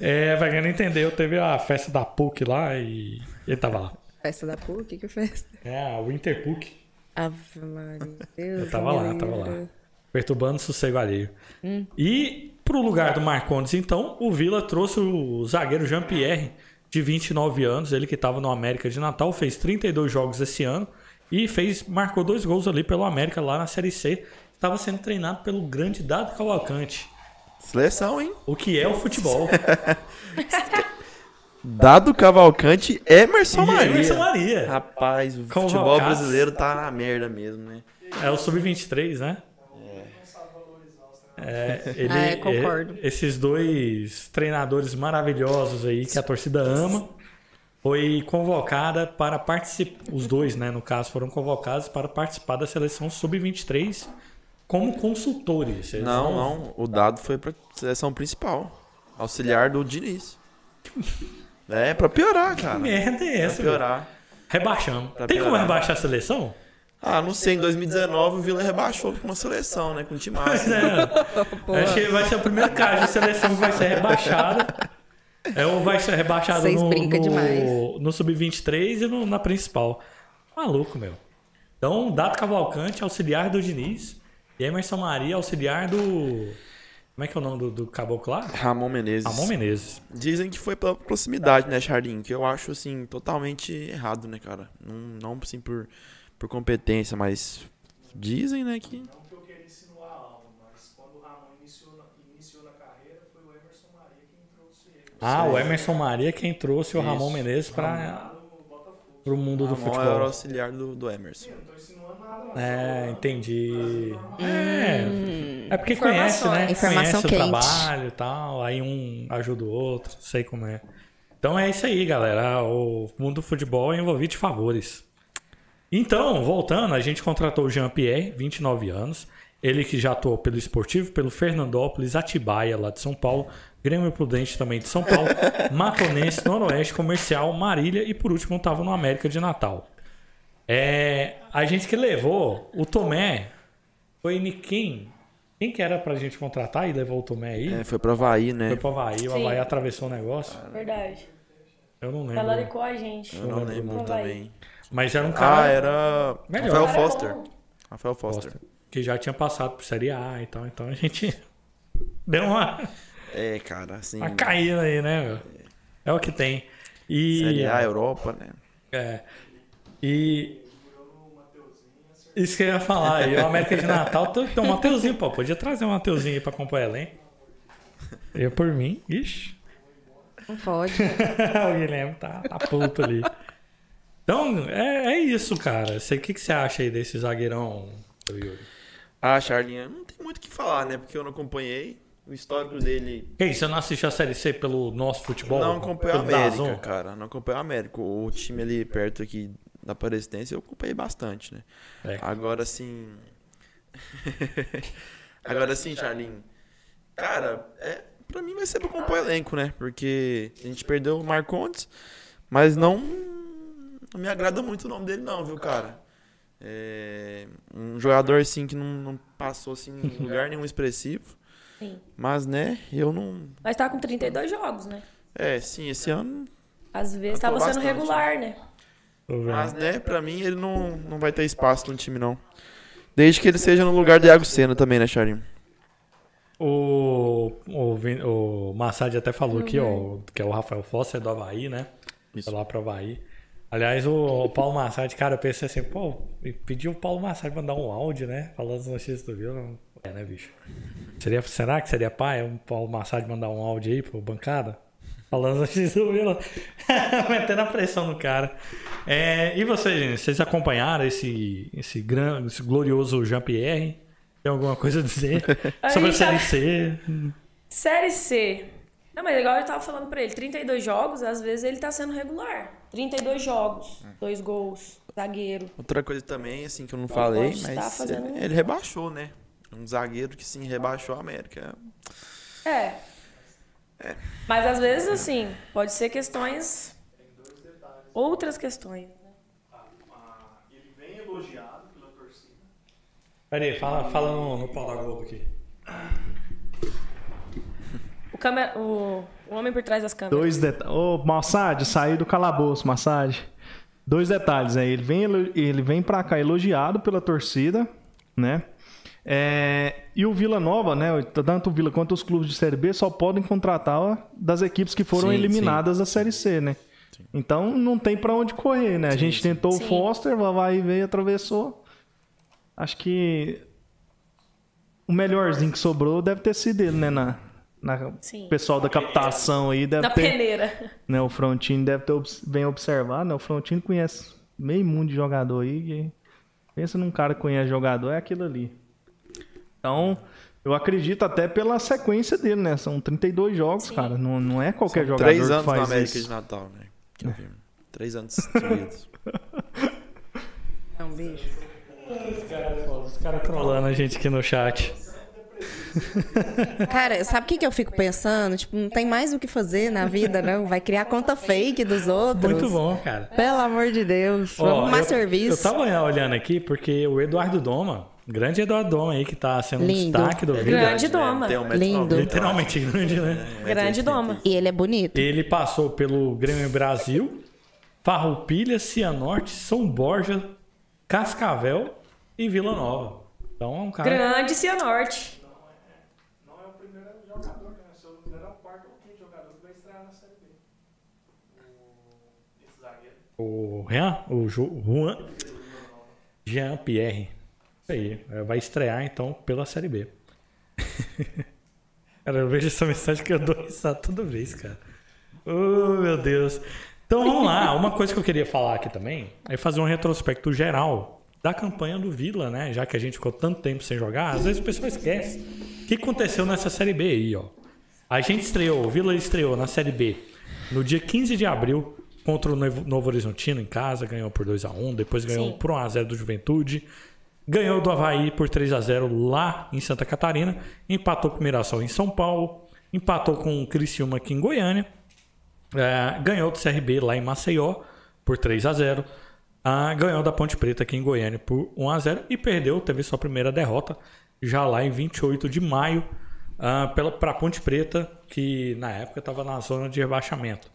É, pra quem não entendeu, teve a festa da PUC lá e ele tava lá. Festa da PUC, que festa? É, a Winter PUC. Ave Maria, Deus Eu tava me lá, tava lá. Perturbando o sossego alheio. E pro lugar do Marcondes, então, o Vila trouxe o zagueiro Jean-Pierre, de 29 anos, ele que estava no América de Natal, fez 32 jogos esse ano e fez marcou dois gols ali pelo América lá na Série C. Estava sendo treinado pelo grande Dado Cavalcante. Seleção, hein? O que é o futebol? [LAUGHS] Dado Cavalcante, Emerson e Maria. Emerson Maria. Rapaz, o Convocados. futebol brasileiro tá na merda mesmo, né? É o Sub-23, né? É, ele, Ah, é, concordo. é, esses dois treinadores maravilhosos aí que a torcida ama foi convocada para participar. Os dois, né, no caso, foram convocados para participar da seleção sub-23 como consultores. Eles Não, não. O dado foi pra seleção principal. Auxiliar do Diniz. É, pra piorar, Que cara. merda é Pra essa? velho? piorar. Rebaixamos. Pra Tem como piorar. rebaixar a seleção? Ah, não sei, em 2019 o Vila rebaixou com uma seleção, né? Com um time Pois é. Acho que vai ser o primeiro caso de seleção que vai ser rebaixada. É, ou vai ser rebaixado Vocês no, no, demais. no Sub-23 e no- na principal. Maluco, meu. Então, Dato Cavalcante, auxiliar do Diniz. E Emerson Maria, auxiliar do. Como é que é o nome do, do caboclo lá? Ramon Menezes. Ramon Menezes. Dizem que foi pela proximidade, né, Charlinho? Que eu acho, assim, totalmente errado, né, cara? Não, não assim, por, por competência, mas dizem, né, que... Não que eu queria insinuar algo, mas quando o Ramon iniciou na, iniciou na carreira, foi o Emerson Maria quem trouxe ele. Ah, o Emerson Maria quem trouxe o Isso. Ramon Menezes para o mundo do Ramon era o futebol. auxiliar do, do Emerson. Eu não tô insinuando nada, não. É, entendi. É, é porque conhece, né? Informação conhece o quente. trabalho e tal, aí um ajuda o outro, sei como é. Então é isso aí, galera. O mundo do futebol é envolvido de favores. Então, voltando, a gente contratou o Jean-Pierre, 29 anos. Ele que já atuou pelo Esportivo, pelo Fernandópolis, Atibaia, lá de São Paulo, Grêmio Prudente também de São Paulo, [LAUGHS] Matonense, Noroeste, Comercial, Marília e por último estava no América de Natal. É, a gente que levou o Tomé foi ni- quem? Quem que era pra gente contratar e levou o Tomé aí? É, foi pro Havaí, né? Foi pro Havaí, o Sim. Havaí atravessou o negócio. Verdade. Eu não lembro. Talaricou a gente. Eu não lembro Havaí. também. Mas era um cara Ah, era Melhor. Rafael Foster. Rafael Foster. que já tinha passado por Série A e tal. Então a gente [LAUGHS] deu uma, É, cara, assim... uma caída aí, né? meu? É o que tem. E, Série A, Europa, né? É. E. Isso que eu ia falar. aí o América de Natal tem tem um Mateuzinho, pô. Podia trazer um Mateuzinho aí pra acompanhar o elenco. Eu por mim, ixi. Não pode. [LAUGHS] o Guilherme tá, tá puto ali. Então, é, é isso, cara. O que, que você acha aí desse zagueirão, Yuri? Ah, Charlinha, não tem muito o que falar, né? Porque eu não acompanhei. O histórico dele. Que isso, você não assistiu a Série C pelo nosso futebol? Não acompanhei a América, Dazon? cara. Não acompanhei a América. O time ali perto aqui da Aparecidense eu acompanhei bastante, né? É. Agora sim. [LAUGHS] Agora sim, Charlinho. Cara, é, pra mim vai ser pra compor elenco, né? Porque a gente perdeu o Marcondes, mas não, não me agrada muito o nome dele, não, viu, cara? É, um jogador assim que não, não passou assim, em [LAUGHS] lugar nenhum expressivo. Sim. Mas, né, eu não. Mas tá com 32 jogos, né? É, sim, esse ano. Às vezes tava sendo bastante. regular, né? Mas, né, pra mim ele não, não vai ter espaço no time, não. Desde que ele seja no lugar do Iago Senna também, né, Charinho? O, o, o Massad até falou aqui, ó, que é o Rafael Foster do Havaí, né? Isso. Foi lá pro Havaí. Aliás, o, o Paulo Massad, cara, eu pensei assim, pô, pediu o Paulo Massad mandar um áudio, né? Falando as notícias do Vila. É, né, bicho? Seria, será que seria pai o Paulo Massad mandar um áudio aí pro bancada? Falando as notícias do Vila. [LAUGHS] Metendo a pressão no cara. É, e vocês, gente? Vocês acompanharam esse, esse, gran, esse glorioso Jean-Pierre? Tem alguma coisa a dizer [LAUGHS] sobre a Série tá- C? Série C. Não, mas igual eu tava falando pra ele, 32 jogos, às vezes ele tá sendo regular. 32 jogos, dois gols, zagueiro. Outra coisa também, assim, que eu não falei, mas fazendo- ele, rebaixou, né? Um zagueiro que sim rebaixou a América. É. Mas às vezes, assim, pode ser questões. Outras questões. Ele vem elogiado pela torcida. Pera aí, fala, fala no, no pau da Globo aqui. O, câmera, o, o homem por trás das câmeras. Dois detalhes. Ô, Massad, saiu do calabouço, Massad. Dois detalhes aí. Ele vem, ele vem pra cá elogiado pela torcida, né? É, e o Vila Nova, né? Tanto o Vila quanto os clubes de Série B só podem contratar das equipes que foram Sim, eliminadas da Série C, né? Então não tem pra onde correr, né? A gente tentou Sim. o Foster, o Havaí veio, atravessou. Acho que o melhorzinho que sobrou deve ter sido ele, né? Na, na Sim. pessoal da captação aí deve Na ter. peneira. Né, o Frontino deve ter bem observado, né? O Frontino conhece meio mundo de jogador aí. que- pensa num cara que conhece jogador, é aquilo ali. Então, eu acredito até pela sequência dele, né? São 32 jogos, cara. Não, não é qualquer jogador Três que anos na faz América isso. de Natal, né? Que eu vi. Três anos seguidos. [LAUGHS] É um bicho. Os caras trolando a gente aqui no chat. [LAUGHS] Cara, sabe o que, que eu fico pensando? Tipo, não tem mais o que fazer na vida, não. Vai criar conta fake dos outros. Muito bom, cara. Pelo amor de Deus. Ó, Vamos arrumar eu, serviço. Eu tava olhando aqui porque o Eduardo Doma, grande Eduardo Doma aí, que tá sendo um Lindo. destaque do Vila. Grande doma. Tem um Lindo. Literalmente grande, né? Grande 1,80. doma. E ele é bonito. Ele passou pelo Grêmio Brasil, Farroupilha, Cianorte, São Borja, Cascavel e Vila Nova. Então é um cara. Grande Cianorte. Não é o primeiro jogador, né? Se eu não me engano, é o quarto ou quinto jogador que vai estrear na Série B. Esse zagueiro. O Jean, o Ju- Juan Jean Pierre. Isso aí. é, Vai estrear então pela Série B. [LAUGHS] cara, eu vejo essa mensagem que eu dou risada toda vez, cara. Oh, meu Deus. Então vamos lá. Uma coisa que eu queria falar aqui também é fazer um retrospecto geral da campanha do Vila, né? Já que a gente ficou tanto tempo sem jogar, às vezes o pessoal esquece. O que aconteceu nessa Série B aí, ó? A gente estreou, o Vila estreou na Série B no dia 15 de abril contra o Novo Horizontino em casa, ganhou por 2 a 1 depois ganhou Sim. por 1 a 0 do Juventude, ganhou do Havaí por 3 a 0 lá em Santa Catarina, empatou com o Mirassol em São Paulo, empatou com o Criciúma aqui em Goiânia, é, ganhou do CRB lá em Maceió por 3 a 0 ah, ganhou da Ponte Preta aqui em Goiânia por 1 a 0 e perdeu, teve sua primeira derrota já lá em 28 de maio para a Ponte Preta, que na época estava na zona de rebaixamento.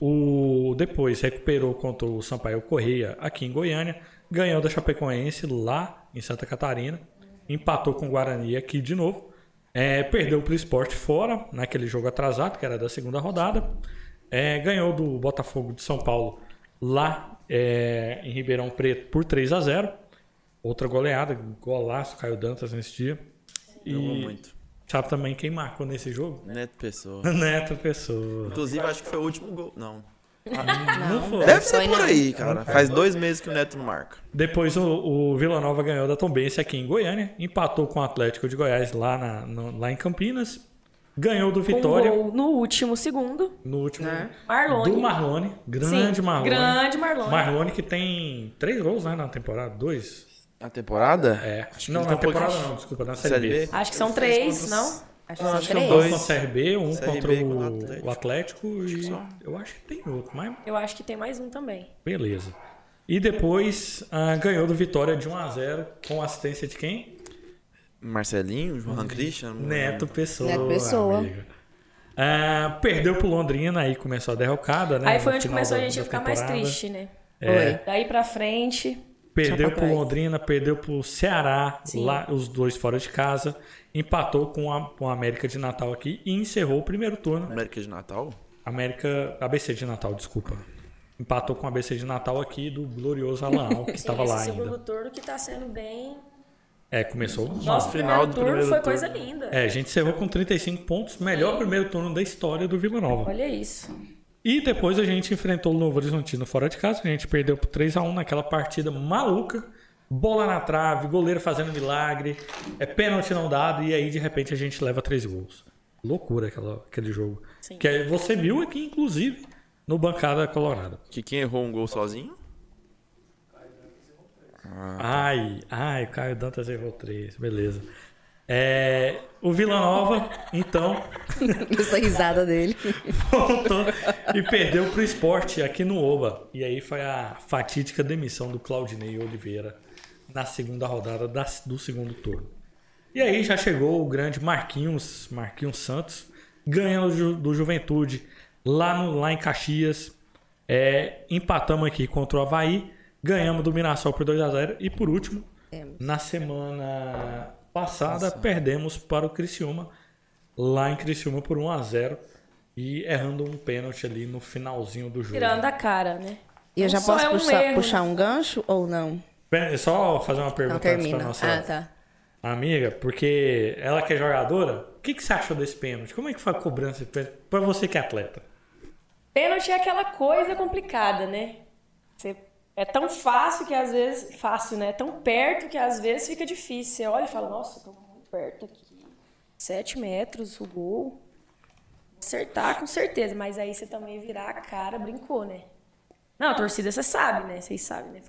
O depois recuperou contra o Sampaio Correia aqui em Goiânia, ganhou da Chapecoense lá em Santa Catarina, empatou com o Guarani aqui de novo, é, perdeu para o Esporte fora naquele jogo atrasado que era da segunda rodada, é, ganhou do Botafogo de São Paulo lá é, em Ribeirão Preto por 3 a 0 outra goleada, golaço Caio Dantas nesse dia. E muito. Sabe também quem marcou nesse jogo? Neto Pessoa. [LAUGHS] Neto Pessoa. Inclusive, acho que foi o último gol. Não. Não foi. Deve ser por não. aí, cara. Faz dois meses que o Neto não marca. Depois o, o Vila Nova ganhou da Tombense aqui em Goiânia, empatou com o Atlético de Goiás lá, na- no- lá em Campinas, ganhou do Com Vitória Um gol no último segundo. no último Marlone. do Marlone, grande Sim, Marlone. grande Marlone. Marlone que tem três gols né, na temporada, dois. A temporada? É, Acho que não na tem um temporada pouquinho- não, desculpa, na Série, Série B. B? Acho que são três, contra não? Acho que acho são que três. são Dois com a CRB, um CRB contra o Atlético. o Atlético e só. eu acho que tem outro, mas Eu acho que tem mais um também. beleza. E depois ah, ganhou do Vitória de 1 a 0 com assistência de quem? Marcelinho, Johan Christian. não Neto. Pessoa. Neto Pessoa. amigo. Ah, perdeu pro Londrina, aí começou a derrocada, né? Aí foi onde começou a da- gente a da ficar mais triste, né? É. Daí pra frente. Perdeu trás. Londrina, perdeu pro Ceará, Sim. lá os dois fora de casa, empatou com a, com a América de Natal aqui e encerrou o primeiro turno. América de Natal? América. ABC de Natal, desculpa. Empatou com a ABC de Natal aqui do glorioso Alaal, [LAUGHS] que estava lá segundo ainda. turno que tá sendo bem. É, começou. Nosso final primeiro do turno primeiro foi turno. coisa linda. É, a gente encerrou com 35 pontos, melhor primeiro turno da história do Vila Nova. Olha isso. E depois a gente enfrentou o Novo Horizontino fora de casa, a gente perdeu por 3 a 1 naquela partida maluca. Bola na trave, goleiro fazendo milagre, é pênalti não dado e aí de repente a gente leva três gols. Loucura aquela, aquele jogo. Sim. Que aí você viu aqui inclusive no bancada colorada. Que quem errou um gol sozinho? Ai, ai, o Caio Dantas errou três, beleza. É, o Vila Nova, então, [LAUGHS] Essa risada dele. voltou e perdeu pro esporte aqui no Oba. E aí foi a fatídica demissão do Claudinei Oliveira na segunda rodada da- do segundo turno. E aí já chegou o grande Marquinhos, Marquinhos Santos, ganhando do Ju- do Juventude lá, no- lá em Caxias. É, empatamos aqui contra o Havaí, ganhamos do Mirassol por 2 a 0 e por último, Temos. na semana passada, perdemos para o Criciúma, lá em Criciúma por 1 a 0 e errando um pênalti ali no finalzinho do jogo. Tirando a cara, né? E eu já só posso é um puxar, puxar um gancho ou não? Só fazer uma Não pergunta pra nossa Ah, tá. amiga, porque ela que é jogadora, o que, que você achou desse pênalti? Como é que foi a cobrança pênalti? Pra você que é atleta. Pênalti é aquela coisa complicada, né? Você- é tão fácil que às vezes. Fácil, né? É tão perto que às vezes fica difícil. Você olha e fala, nossa, tô muito perto aqui. Sete metros, o gol. Acertar, com certeza. Mas aí você também virar a cara, brincou, né? Não, a torcida você sabe, né? Vocês sabem, né?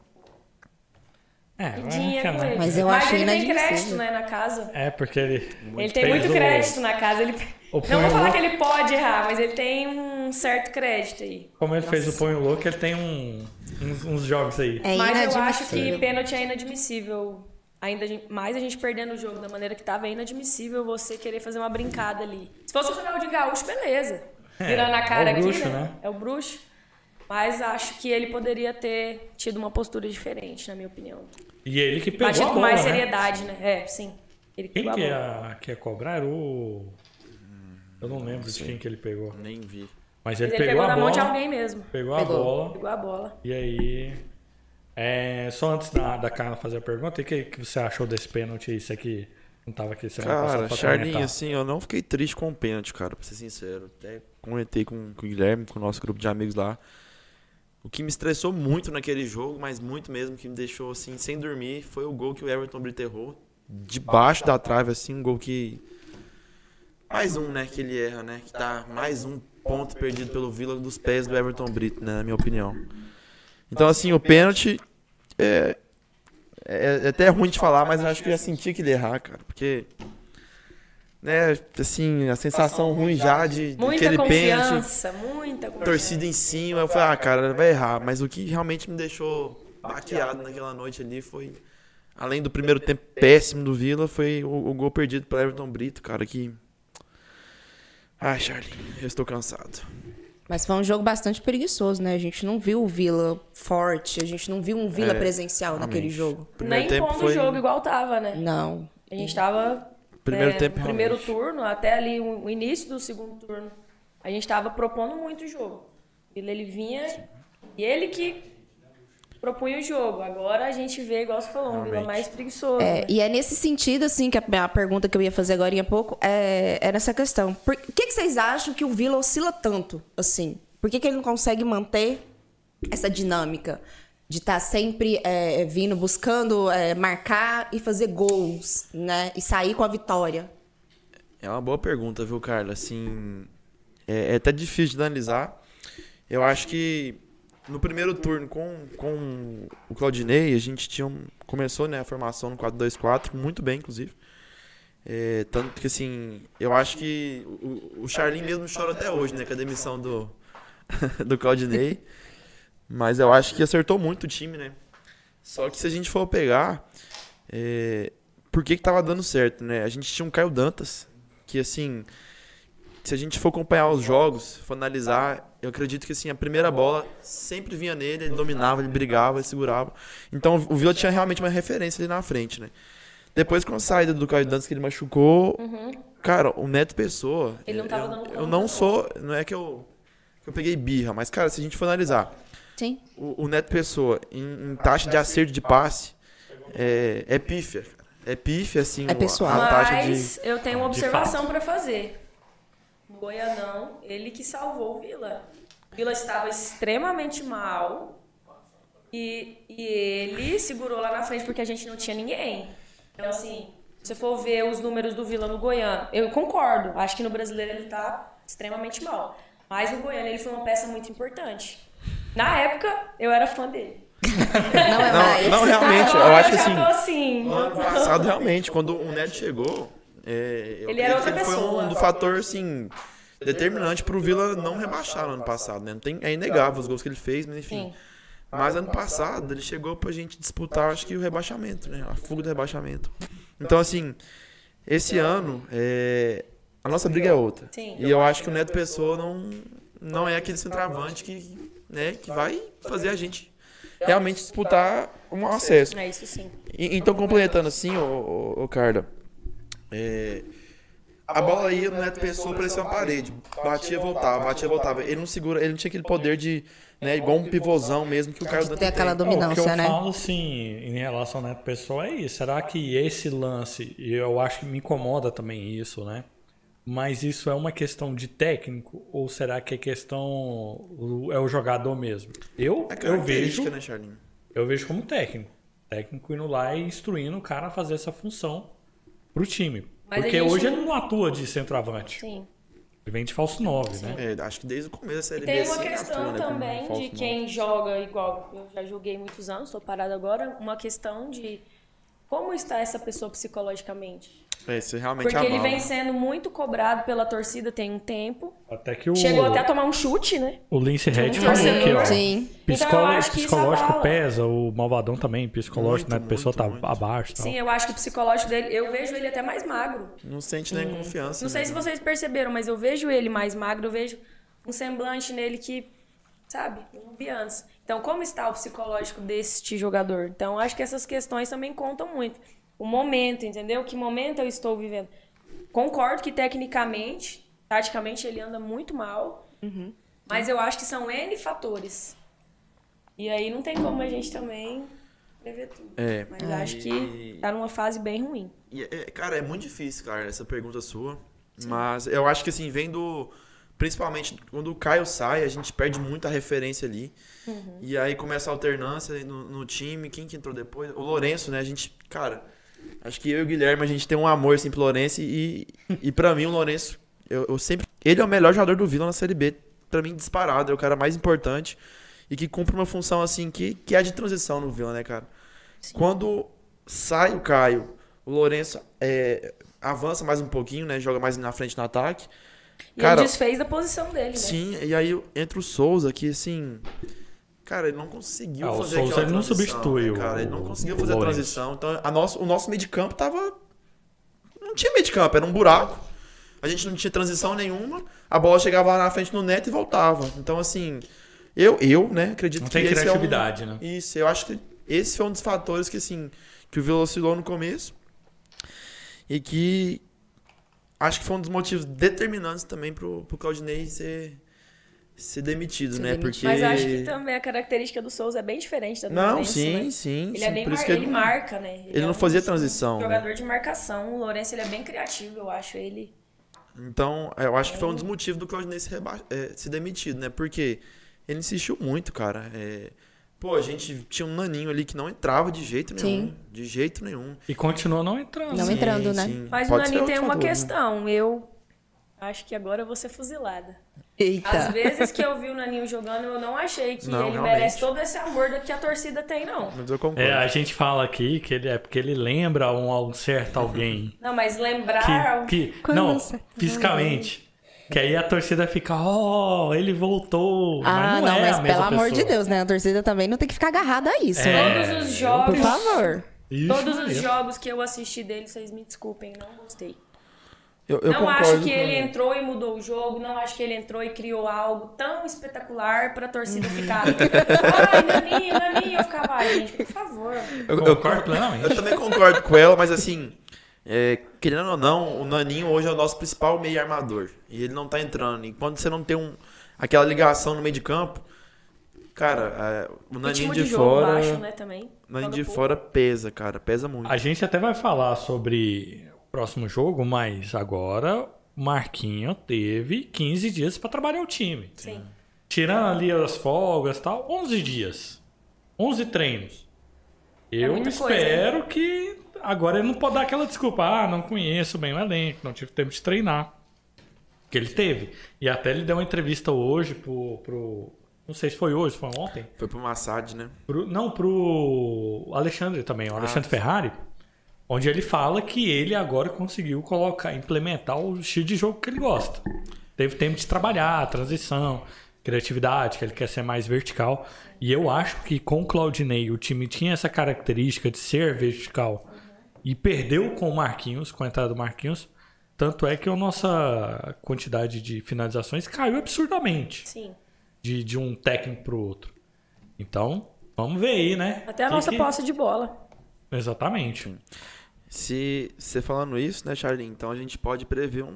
É, Pedinha é, com ele. Mas eu acho ele tem crédito, né, na casa. é porque ele. ele tem muito crédito na casa. Ele... Não vou falar louco. que ele pode errar, mas ele tem um certo crédito aí. Como ele fez o Ponho Louco, ele tem um, uns, uns jogos aí. É Mas eu acho que pênalti é inadmissível. Ainda mais a gente perdendo o jogo da maneira que tava, é inadmissível você querer fazer uma brincada ali. Se fosse o final de gaúcho, beleza. É, Virando a cara é o aqui, bruxo, né? né? É o bruxo. Mas acho que ele poderia ter tido uma postura diferente, na minha opinião. E ele que pegou Batido a com bola, mais né? seriedade, né? É, sim. Ele Quem pegou a que bola. ia, que ia cobrar era o... Eu não lembro de quem que ele pegou. Nem vi. Mas Mas ele, ele pegou, pegou a na mão de bola, alguém mesmo. pegou a Pegou. bola, Pegou a bola. e aí... é, só antes da, da Carla fazer a pergunta, o que, que você achou desse pênalti aí? Você que não tava aqui semana Cara, passada pra Charlinho, comentar. assim, eu não fiquei triste com o pênalti, cara, pra ser sincero. Até comentei com, com o Guilherme, com o nosso grupo de amigos lá. O que me estressou muito naquele jogo, mas muito mesmo, que me deixou assim, sem dormir, foi o gol que o Everton Brito errou. Debaixo da trave, assim, um gol que. Mais um, né, que ele erra, né? Que tá mais um ponto perdido pelo Vila dos pés do Everton Brito, né, na minha opinião. Então, assim, o pênalti. É, é, é até ruim de falar, mas eu acho que eu já senti que ele ia errar, cara. Porque. Né, assim, a sensação ruim já de, de Muita aquele pênalti confiança, muita confiança. torcida em cima. Eu falei, ah, cara, vai errar. Mas o que realmente me deixou baqueado naquela noite ali foi, além do primeiro tempo péssimo do Vila, foi o, o gol perdido pelo Everton Brito, cara, que. Ai, Charlie, eu estou cansado. Mas foi um jogo bastante preguiçoso, né? A gente não viu o Vila forte, a gente não viu um Vila É, presencial naquele realmente. jogo. Primeiro Nem pondo foi. o jogo igual tava, né? Não. A gente tava. Primeiro né, tempo, no primeiro realmente. turno, até ali o, início do segundo turno, a gente tava propondo muito o jogo. Ele, ele vinha e ele que propunha o jogo. Agora a gente vê, igual você falou, um Vila mais preguiçoso. É, né? e é nesse sentido, assim, que a, a pergunta que eu ia fazer agora há pouco é, é nessa questão. Por que, que vocês acham que o Vila oscila tanto, assim? Por que, que ele não consegue manter essa dinâmica de estar tá sempre é, vindo, buscando é, marcar e fazer gols, né? E sair com a vitória? É uma boa pergunta, viu, Carla? Assim, é, é até difícil de analisar. Eu acho que no primeiro turno com, com o Claudinei, a gente tinha um, começou né, a formação no 4-2-4, muito bem, inclusive. É, tanto que, assim, eu acho que o, o Charlin mesmo chora até hoje, né, com a demissão do, [LAUGHS] do Claudinei. Mas eu acho que acertou muito o time, né? Só que se a gente for pegar, é, por que que tava dando certo, né? A gente tinha um Caio Dantas, que assim, se a gente for acompanhar os jogos, for analisar, eu acredito que assim, a primeira bola sempre vinha nele, ele dominava, ele brigava, ele segurava. Então o Vila tinha realmente uma referência ali na frente, né? Depois com a saída do Caio Dantas que ele machucou, uhum. cara, o Neto Pessoa, ele não tava eu, dando conta. eu não sou, não é que eu que eu peguei birra, mas cara, se a gente for analisar, Sim. O, o Neto Pessoa em, em, taxa de acerto de passe é, é pífia. É pífia, assim, é pessoal. a taxa Mas de... eu tenho uma observação para fazer. O Goianão, ele que salvou o Vila. O Vila estava extremamente mal e, e ele segurou lá na frente porque a gente não tinha ninguém. Então, assim, se você for ver os números do Vila no Goiano, eu concordo. Acho que no brasileiro ele está extremamente mal. Mas no Goiano ele foi uma peça muito importante. Na época, eu era fã dele. [LAUGHS] Não é mais. Não, realmente, Agora eu acho que já assim. assim. No ano passado, realmente, quando o Neto chegou, é, eu Ele era que outra ele foi pessoa. um do fator, assim, determinante pro Vila não rebaixar no ano passado, né? Não tem, é inegável os gols que ele fez, mas enfim. Sim. Mas ano passado ele chegou pra gente disputar, acho que o rebaixamento, né? A fuga do rebaixamento. Então, assim, esse ano, é, a nossa briga é outra. Sim. E eu acho que o Neto Pessoa não, não é aquele centroavante que, né, que vai fazer a gente realmente disputar um acesso. É isso sim. E- Então, complementando assim, ô, ô, ô Carla, é, a bola ia no Neto Pessoa parecia uma parede. Batia, voltava, batia, voltava. Ele não segura, ele não tinha aquele poder de, né, igual um pivôzão mesmo que o Dantas Tem aquela tem. Não, o que dominância, eu né? falo, assim, em relação ao Neto Pessoa é isso. Será que esse lance, e eu acho que me incomoda também isso, né? Mas isso é uma questão de técnico ou será que é questão é o jogador mesmo? Eu É eu vejo, né, Charlinho? eu vejo como técnico. Técnico indo lá e instruindo o cara a fazer essa função pro time. Mas Porque gente hoje não- ele não atua de centroavante. Sim. Ele vem de falso 9, né? É, acho que desde o começo da Série tem uma questão atua, né, também de quem joga igual. Eu já joguei muitos anos, estou parada agora. Uma questão de como está essa pessoa psicologicamente. É, isso realmente Porque ele abala. vem sendo muito cobrado pela torcida tem um tempo. Até que o, Chegou até a tomar um chute, né? o Lince Red um falou que ó, Sim. psicó- Então, psicológico pesa, o Malvadão também, psicológico, Muito, né? A pessoa muito, tá muito. abaixo e tal. Sim, eu acho que o psicológico dele. Eu vejo ele até mais magro. Não sente nem confiança. Não sei né? se vocês perceberam, mas eu vejo ele mais magro, eu vejo um semblante nele que, sabe, não vi antes. Então, como está o psicológico deste jogador? Então, acho que essas questões também contam muito. O momento, entendeu? Que momento eu estou vivendo. Concordo que tecnicamente, taticamente, ele anda muito mal, mas eu acho que são N fatores. E aí não tem como a gente também prever tudo. É. Mas acho que tá numa fase bem ruim. E é- cara, é muito difícil, cara, essa pergunta sua. Mas eu acho que assim, vem do. Principalmente quando o Caio sai, a gente perde muita referência ali. Uhum. E aí começa a alternância no, no time. Quem que entrou depois? O Lourenço, né? A gente, cara, acho que eu e o Guilherme, a gente tem um amor assim pro Lourenço. E, e pra mim, o Lourenço, eu, eu sempre. Ele é o melhor jogador do Vila na Série B. Pra mim, disparado. É o cara mais importante. E que cumpre uma função assim que, que é de transição no Vila, né, cara? Quando sai o Caio, o Lourenço é, avança mais um pouquinho, né? Joga mais na frente no ataque. E Cara, ele desfez da posição dele, né? Sim, e aí entra o Souza, que assim. Cara, ele não conseguiu Ah, o fazer Souza, aquela ele não transição, substitui né, o- cara? Ele não o- conseguiu o fazer a Lourenço. transição. Então, a nosso, o nosso meio de campo tava. Não tinha meio de campo, era um buraco. A gente não tinha transição nenhuma. A bola chegava lá na frente no neto e voltava. Então, assim. Eu, eu né, acredito Não que tem esse criatividade, é um, né? Isso, eu acho que esse foi um dos fatores que, assim, que o Vila oscilou no começo. E que acho que foi um dos motivos determinantes também pro, pro Claudinei ser, ser demitido, Ser né? demitido. Porque... Mas acho que também a característica do Souza é bem diferente da do Não, Lourenço, sim, né? sim. Ele sim, é bem mar... que ele marca, né? ele é não um fazia transição, né? jogador de marcação. O Lourenço ele é bem criativo, eu acho ele Então, eu acho que foi um dos motivos do Claudinei se, reba- é, se demitido, né? Porque ele insistiu muito, cara. É, Pô, a gente tinha um naninho ali que não entrava de jeito nenhum. Sim. De jeito nenhum. E continua não entrando. Não Sim, entrando, né? sim. Mas Pode o ser Nani tem uma né? questão. Eu acho que agora eu vou ser fuzilada. Às Eita. vezes que eu vi o Naninho jogando, eu não achei que Não, ele realmente. merece todo esse amor que a torcida tem, não. Mas eu concordo. É, a gente fala aqui que ele é porque ele lembra um, um certo alguém. Não, mas lembrar. Que, que Quando não, você- fisicamente. Que aí a torcida fica, ó, ele voltou. Ah, mas não, não, é mas a mesma pelo amor de. Deus, né? A torcida também não tem que ficar agarrada a isso, É. né? Todos os Por jogos. favor. Isso Todos os jogos que eu assisti dele, vocês me desculpem, não gostei. Eu, eu não concordo acho que ele entrou e mudou o jogo, não acho que ele entrou e criou algo tão espetacular pra torcida ficar. [LAUGHS] Ai, Naninho, Naninho. Eu ficava, ai, gente, por favor. Eu, eu, Concordo plenamente. eu também concordo com ela, mas assim, é, querendo ou não, o Naninho hoje é o nosso principal meio armador. E ele não tá entrando. E quando você não tem um, aquela ligação no meio de campo, cara, é, o Naninho Ritmo de, de fora. baixo, né, também. O Naninho de pouco. fora pesa, cara. Pesa muito. A gente até vai falar sobre o próximo jogo, mas agora o Marquinho teve 15 dias pra trabalhar o time. Sim. Tirando ali as folgas e tal, 11 dias. 11 treinos. Eu É muita coisa, espero que agora ele não pode dar aquela desculpa, ah, não conheço bem o elenco, não tive tempo de treinar. Que ele teve. E até ele deu uma entrevista hoje pro, pro não sei se foi hoje, se foi ontem. Foi pro Massad, né? Pro- não, pro Alexandre também, o Ah, Alexandre Ferrari, onde ele fala que ele agora conseguiu colocar, implementar o estilo de jogo que ele gosta. Teve tempo de trabalhar, transição, criatividade, que ele quer ser mais vertical. E eu acho que com o Claudinei o time tinha essa característica de ser vertical e perdeu com o Marquinhos, com a entrada do Marquinhos. Tanto é que a nossa quantidade de finalizações caiu absurdamente Sim. de, de um técnico pro outro. Então, vamos ver aí, né? Até a Que nossa que- posse de bola. Exatamente. Se você falando isso, né, Charlie? Então a gente pode prever um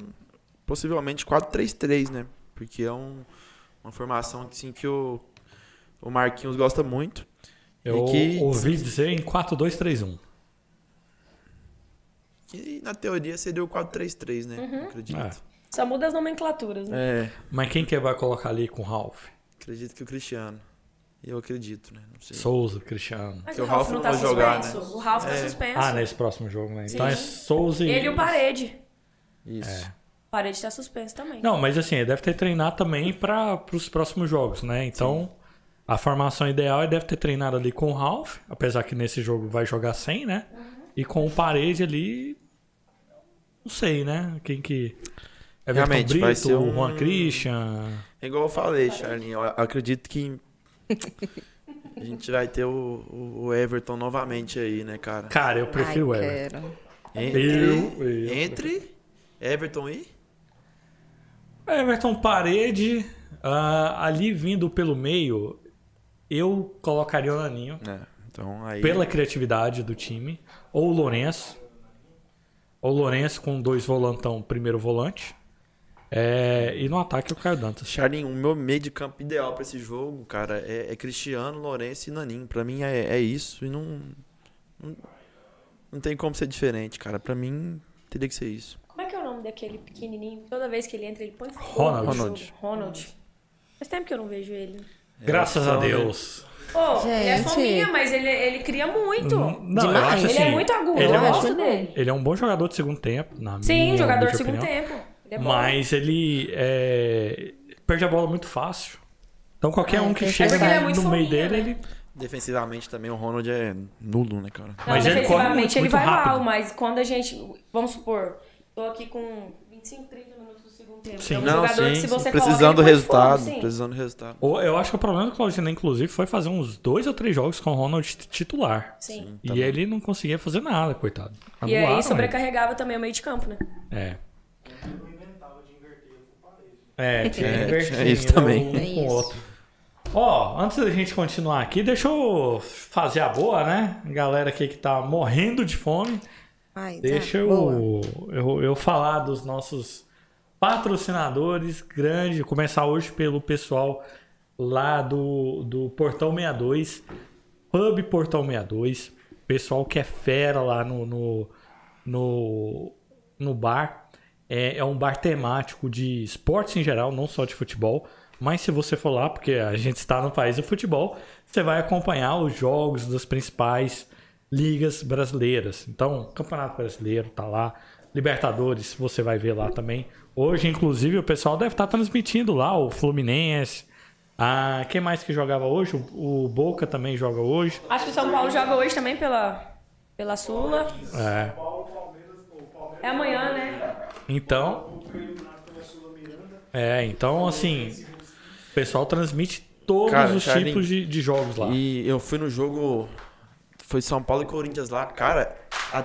possivelmente 4-3-3, né? Porque é um- uma formação assim, que o, o Marquinhos gosta muito. Eu E que- ouvi dizer em 4-2-3-1. Que na teoria seria o 4-3-3, né? Uhum. Acredito. É. Só muda as nomenclaturas, né? É, Mas quem que vai colocar ali com o Ralph? acredito que o Cristiano. Eu acredito, né? Não sei. Souza, Cristiano. Mas o Ralf Ralf não não tá vai jogar, suspenso. né? O Ralf tá É. suspenso. Ah, nesse próximo jogo, né? Então Sim. é Souza e. Ele e o Parede. Isso. É. Parede tá suspenso também. Não, mas assim, ele deve ter treinado também para os próximos jogos, né? Então, a formação ideal ele deve ter treinado ali com o Ralph, apesar que nesse jogo vai jogar sem, né? E com o Parede ali. Não sei, né? Quem que. Everton Realmente, Brito, vai ser o um- Juan Christian. É igual eu falei, Charlinho. Eu acredito que a gente vai ter o, o- o Everton novamente aí, né, cara? Cara, eu prefiro o Ai, Everton. quero. Entre, Eu- eu- entre Everton e. Everton Parede, ah, ali vindo pelo meio, eu colocaria o Naninho. É, então aí. Pela criatividade do time. Ou o Lourenço. Ou o Lourenço com dois volantão, primeiro volante. É, e no ataque o Caio Dantas. Charlinho, o meu meio de campo ideal pra esse jogo, cara, é, é Cristiano, Lourenço e Naninho. Pra mim é, é isso e não, não. Não tem como ser diferente, cara. Pra mim teria que ser isso. Como é que é o nome daquele pequenininho? Toda vez que ele entra, ele põe fogo Ronald. Ronald. Ronald. Faz tempo que eu não vejo ele. Graças a? Deus. Pô, ele é Gente. fominha, mas ele, ele cria muito. Não, eu Demais. acho Ele assim, é muito agudo, ele eu é, um, gosto dele. ele é um bom jogador de segundo tempo, na Sim, minha jogador humilde de segundo opinião. tempo. Ele é bom. Mas ele é, perde a bola muito fácil. Então qualquer Ah, um que tem chega ele é no, muito no meio fominha, dele, né? ele. Defensivamente também o Ronald é nulo, né, cara? Não, Mas ele corre defensivamente muito, ele muito vai rápido. mal, mas quando a gente. Vamos supor, tô aqui com 25, 30 minutos do segundo tempo. Sim. É um Não, jogador sim, que sim. você precisando do resultado. sim. precisando do resultado. Ou- Eu acho que o problema do Claudinei, inclusive, foi fazer uns dois ou três jogos com o Ronald titular. Sim. E ele não conseguia fazer nada, coitado. E aí ele. sobrecarregava também o meio de campo, né? É. É, tinha É, que invertir, tinha isso também. Um Tem com o isso. outro. Ó, antes da gente continuar aqui, deixa eu fazer a boa, né? Galera aqui que tá morrendo de fome. Ai, tá. Deixa Boa. eu, eu, eu falar dos nossos patrocinadores grandes. Começar hoje pelo pessoal lá do, do Portão 62, Pub Portão 62. Pessoal que é fera lá no, no, no, no bar. É, é um bar temático de esportes em geral, não só de futebol. Mas se você for lá, porque a gente está no país do futebol, você vai acompanhar os jogos das principais ligas brasileiras. Então, Campeonato Brasileiro tá lá, Libertadores, você vai ver lá também. Hoje, inclusive, o pessoal deve estar transmitindo lá o Fluminense. Ah, quem mais que jogava hoje? O, o Boca também joga hoje. Acho que o São Paulo joga hoje também pela, pela Sula. É. É amanhã, né? Então. É, então assim. O pessoal transmite todos Cara, os tipos de, de jogos lá. E eu fui no jogo. Foi São Paulo e Corinthians lá. Cara, a-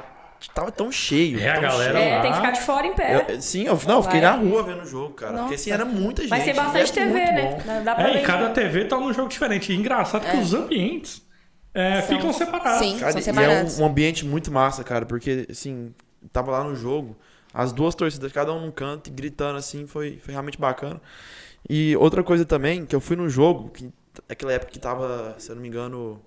tava tão cheio. É, a tão galera cheio. É, tem que ficar de fora em pé. Eu- sim, eu, não, eu fiquei na rua vendo o jogo, cara. Porque assim, Nossa. era muita gente. Vai ser bastante TV, né? bom. Dá- pra É, ver. e cada TV tá num jogo diferente. E engraçado que os ambientes é, São- ficam separados. Sim. Cara, São e é separados. um, um ambiente muito massa, cara, porque, assim, tava lá no jogo, as duas torcidas, cada um num canto, e gritando, assim, foi, foi realmente bacana. E outra coisa também, que eu fui no jogo, que naquela época que tava, se eu não me engano,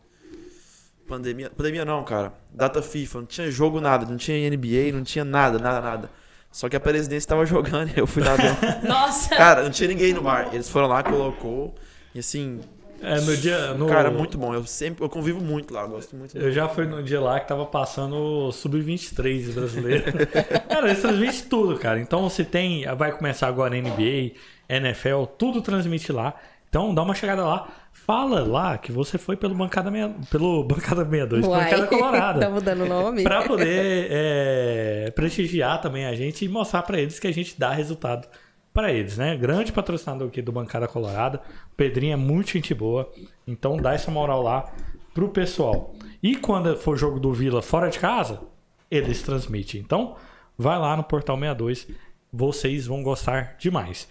pandemia, pandemia não, cara, data FIFA, não tinha jogo nada, não tinha NBA, não tinha nada, nada, nada. Só que a presidência tava [LAUGHS] jogando e eu fui lá dentro. Nossa! Cara, não tinha ninguém no bar. Eles foram lá, colocou, e assim, É, no dia. No, cara, muito bom. Eu sempre, eu convivo muito lá, eu gosto muito. Eu já fui no dia lá que tava passando o Sub-23 brasileiro. [LAUGHS] cara, eles transmitem tudo, cara. Então se tem. Vai começar agora NBA, NFL, tudo transmite lá. Então dá uma chegada lá. Fala lá que você foi pelo Bancada, meia, pelo [LAUGHS] Bancada 62, Bancada Colorada. [LAUGHS] tá mudando o nome? Pra poder é, prestigiar também a gente e mostrar pra eles que a gente dá resultado pra eles, né? Grande patrocinador aqui do Bancada Colorada. Pedrinho é muito gente boa. Então dá essa moral lá pro pessoal. E quando for jogo do Vila fora de casa, eles transmitem. Então vai lá no Portal 62. Vocês vão gostar demais.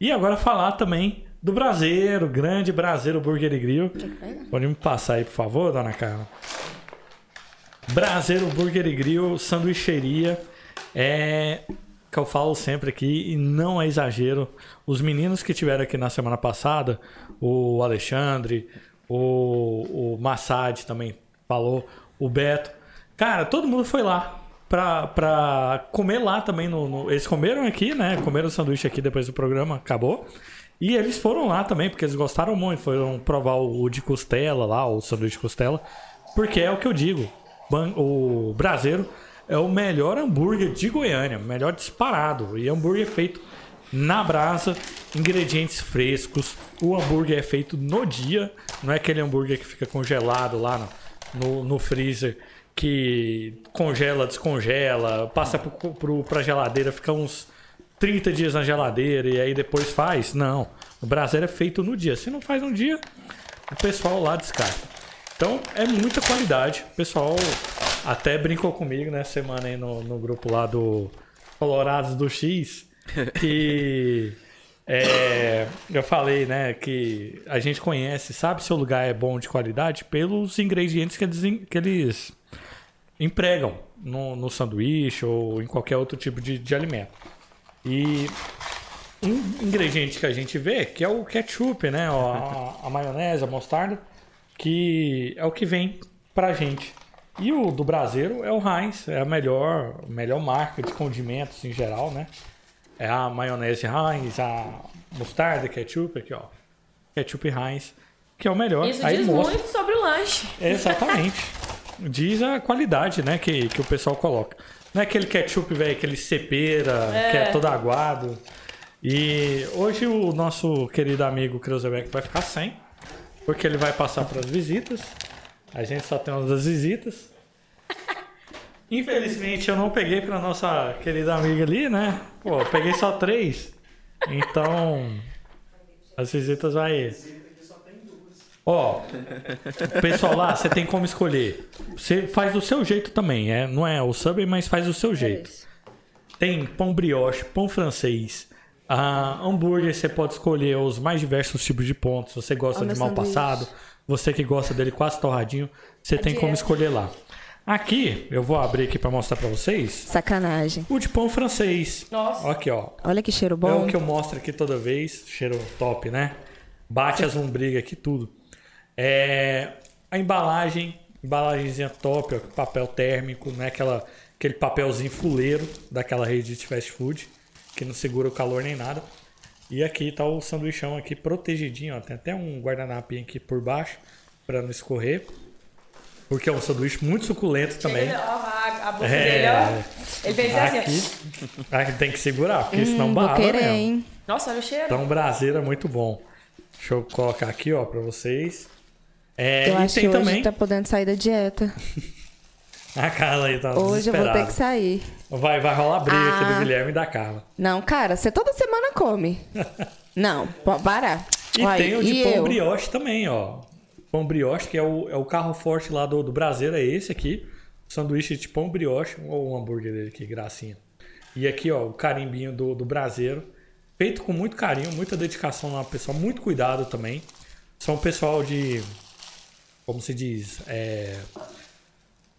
E agora falar também do Brasileiro, grande Brasileiro Burger e Grill. Pode me passar aí, por favor, dona Carla? Brasileiro Burger e Grill, sanduicheria. É que eu falo sempre aqui e não é exagero. Os meninos que tiveram aqui na semana passada, o Alexandre, o, o Massad também falou, o Beto. Cara, todo mundo foi lá pra, pra comer lá também. No, no- eles comeram aqui, né? Comeram o sanduíche aqui depois do programa, acabou. E eles foram lá também, porque eles gostaram muito. Foram provar o, de costela lá, o sanduíche de costela. Porque é o que eu digo. O Brasileiro é o melhor hambúrguer de Goiânia, melhor disparado. E hambúrguer feito na brasa, ingredientes frescos. O hambúrguer é feito no dia, não é aquele hambúrguer que fica congelado lá no, no, freezer, que congela, descongela, passa pro, pra geladeira, fica uns 30 dias na geladeira e aí depois faz. Não, o brasileiro é feito no dia. Se não faz no dia, o pessoal lá descarta. Então é muita qualidade. O pessoal até brincou comigo nessa semana aí no, no grupo lá do Colorados do X. [LAUGHS] Que é, eu falei, né, que a gente conhece, sabe se o lugar é bom de qualidade pelos ingredientes que eles, que eles empregam no, no sanduíche ou em qualquer outro tipo de, de alimento. E um ingrediente que a gente vê, que é o ketchup, né? A, a maionese, a mostarda, que é o que vem pra gente. E o do Brasileiro é o Heinz, é a melhor, melhor marca de condimentos em geral, né? É a maionese Heinz, a mostarda, ketchup, aqui ó. Ketchup Heinz, que é o melhor. Isso Aí diz mostra. muito sobre o lanche. Exatamente. [LAUGHS] Diz a qualidade, né, que, que o pessoal coloca. Não é aquele ketchup, velho, aquele cepera, que é todo aguado. E hoje o nosso querido amigo Kreuzebeck vai ficar sem, porque ele vai passar para as visitas. A gente só tem umas das visitas. [LAUGHS] Infelizmente eu não peguei para nossa querida amiga ali, né? Pô, eu peguei só três. Então, as visitas vai. Ó, pessoal lá, você tem como escolher. Você faz do seu jeito também, é? Não é o Subway, mas faz do seu jeito. Tem pão brioche, pão francês, ah, hambúrguer, você pode escolher os mais diversos tipos de pontos. Você gosta Olha de mal sanduíche. passado, você que gosta dele quase torradinho, você tem como escolher lá. Aqui, eu vou abrir aqui para mostrar para vocês. Sacanagem. O de pão francês. Nossa. Aqui, ó. Olha que cheiro É bom. o que eu mostro aqui toda vez. Cheiro top, né? Bate as lombrigas aqui, tudo. É, a embalagem, embalagenzinha top, ó, papel térmico, né? Aquela, aquele papelzinho fuleiro daquela rede de fast food. que não segura o calor nem nada. E aqui tá o sanduichão aqui protegidinho, ó. Tem até um guardanapinho aqui por baixo para não escorrer. Porque é um sanduíche muito suculento também. Chega, ó, a, a boca É. dele, ó. Ele fez assim, ó. Aqui, aqui tem que segurar, porque senão Hum, vou barra querer, mesmo. hein? Nossa, olha o cheiro. Então, braseiro é muito bom. Deixa eu colocar aqui, ó, pra vocês. É, Eu acho que hoje também. tá podendo sair da dieta. [LAUGHS] A Carla aí tá Hoje eu vou ter que sair. Vai, vai rolar briga aqui Ah. do Guilherme e da Carla. Não, cara, você toda semana come. [LAUGHS] Não, parar. E Olha, tem o de pão eu? brioche também, ó. Pão brioche, que é o, é o carro forte lá do, do Brasileiro, é esse aqui. Sanduíche de pão brioche, ou o hambúrguer dele aqui, gracinha. E aqui, ó, o carimbinho do, do Brasileiro. Feito com muito carinho, muita dedicação lá, pessoal. Muito cuidado também. São pessoal de. Como se diz? É,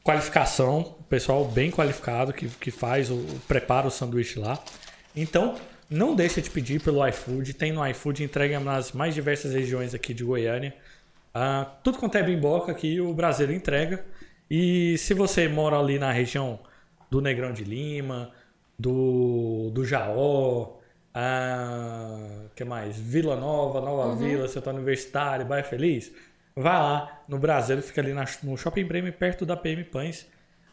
qualificação, pessoal bem qualificado que, que faz o, prepara o sanduíche lá. Então, não deixa de pedir pelo iFood. Tem no iFood entrega nas mais diversas regiões aqui de Goiânia. Ah, tudo quanto é bimboca aqui, o brasileiro entrega. E se você mora ali na região do Negrão de Lima, do, do Jaó, ah, que mais? Vila Nova, Nova Vila, Setor Universitário, Bairro Feliz, vai lá no Brasil, fica ali na- no Shopping Bremen, perto da PM Pães,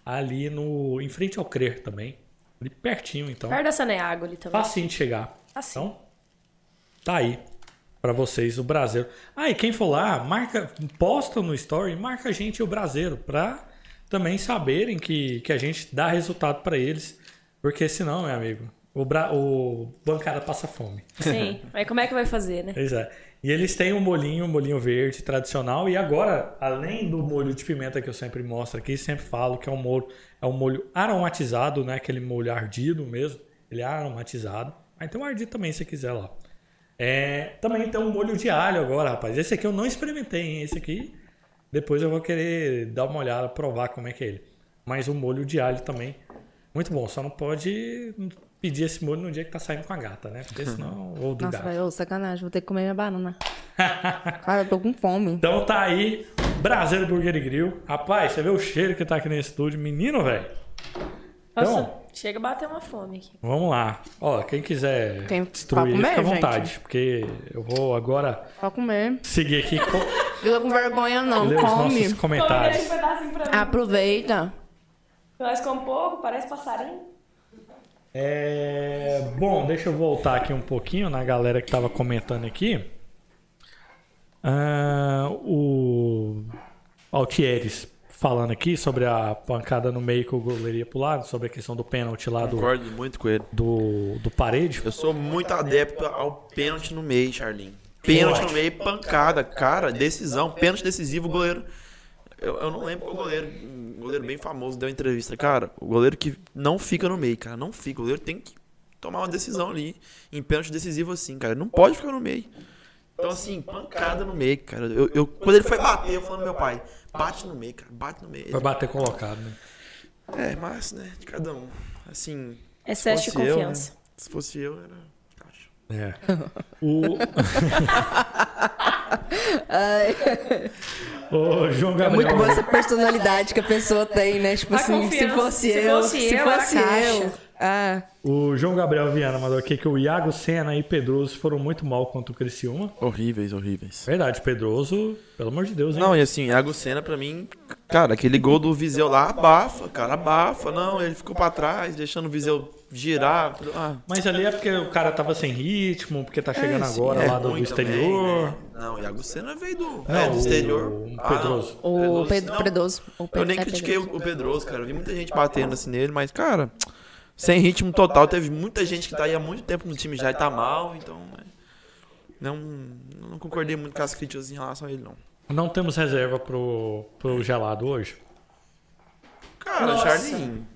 ali no, em frente ao Crer também, ali pertinho então. Perto da Saneago ali também. Facinho de chegar. Assim. Então, tá aí pra vocês o Brasileiro. Ah, e quem for lá, marca, posta no story, marca a gente o Brasileiro pra também saberem que, que a gente dá resultado pra eles, porque senão, meu amigo, o, bra, o bancada passa fome. Sim. [LAUGHS] Aí como é que vai fazer, né? Pois é. E eles têm um molhinho, um molhinho verde tradicional. E agora, além do molho de pimenta que eu sempre mostro aqui, sempre falo que é um molho, é um molho aromatizado, não é aquele molho ardido mesmo. Ele é aromatizado. Aí tem um ardido também, se quiser lá. É, também tem um molho de alho agora, rapaz. Esse aqui eu não experimentei, hein? Esse aqui, depois eu vou querer dar uma olhada, provar como é que é ele. Mas o molho de alho também, muito bom. Só não pode pedir esse molho no dia que tá saindo com a gata, né? Porque senão... Ou do Nossa, gato. vai, ô, sacanagem, vou ter que comer minha banana. [LAUGHS] Cara, eu tô com fome. Então tá aí, Brasileiro Burger e Grill. Rapaz, você vê o cheiro que tá aqui nesse estúdio. Menino, velho. Nossa, Então- chega a bater uma fome aqui. Vamos lá. Ó, quem quiser Quem destruir, comer, fica à gente? vontade. Porque eu vou agora Pode comer. seguir aqui com [LAUGHS] Fica com vergonha não, ler os come. nossos Come esse comentários. pra. Aproveita. Nós com pouco, parece passarinho. É, Bom, deixa eu voltar aqui um pouquinho na galera que tava comentando aqui. Ah, o Altieres falando aqui sobre a pancada no meio que o goleiro ia lado, sobre a questão do pênalti lá do, Concordo muito com ele. do, do parede. Eu sou muito adepto ao pênalti no meio, Charlinho. Pênalti no meio, pancada, cara, decisão, pênalti decisivo, o goleiro. Eu, eu não lembro qual goleiro, um goleiro bem famoso deu entrevista. Cara, o goleiro que não fica no meio, cara, não fica. O goleiro tem que tomar uma decisão ali, em pênalti decisivo assim, cara. Não pode ficar no meio. Então, assim, pancada no meio, cara. Eu, eu- quando ele foi bater, eu falando pro meu pai, bate no meio, cara, bate no meio. Vai bater colocado, né? É, mas, né, de cada um. Assim, Excesso de fosse eu, confiança. né, se fosse eu, era. É. [LAUGHS] O... [LAUGHS] Ô, João É Gabriel. muito boa essa personalidade que a pessoa tem, né? Tipo A assim, se fosse Se eu, fosse se eu, fosse eu. Ah, O João Gabriel Viana mandou aqui que o Iago Senna e Pedroso foram muito mal contra o Criciúma. Horríveis, horríveis. Verdade, Pedroso, pelo amor de Deus, hein? Não, e assim, Iago Senna pra mim, cara, aquele gol do Viseu lá abafa, cara, abafa. Não, ele ficou pra trás, deixando o Viseu girar. Ah, Mas ali é porque o cara tava sem ritmo, porque tá chegando é, sim, agora é lá do, do exterior. também, né? Não, o Iago Senna veio do, é, do o- exterior. o Ah, Pedroso. o Pedro não. Pedroso. O Eu Pedro- nem é critiquei Pedroso. o Pedroso, cara. Eu vi muita gente batendo assim nele, mas, cara, sem ritmo total. Teve muita gente que tá aí há muito tempo no time já e tá mal, então. né, Não, não concordei muito com as críticas em relação a ele, não. Não temos reserva pro, pro gelado hoje. Cara, Nossa. Charlinho.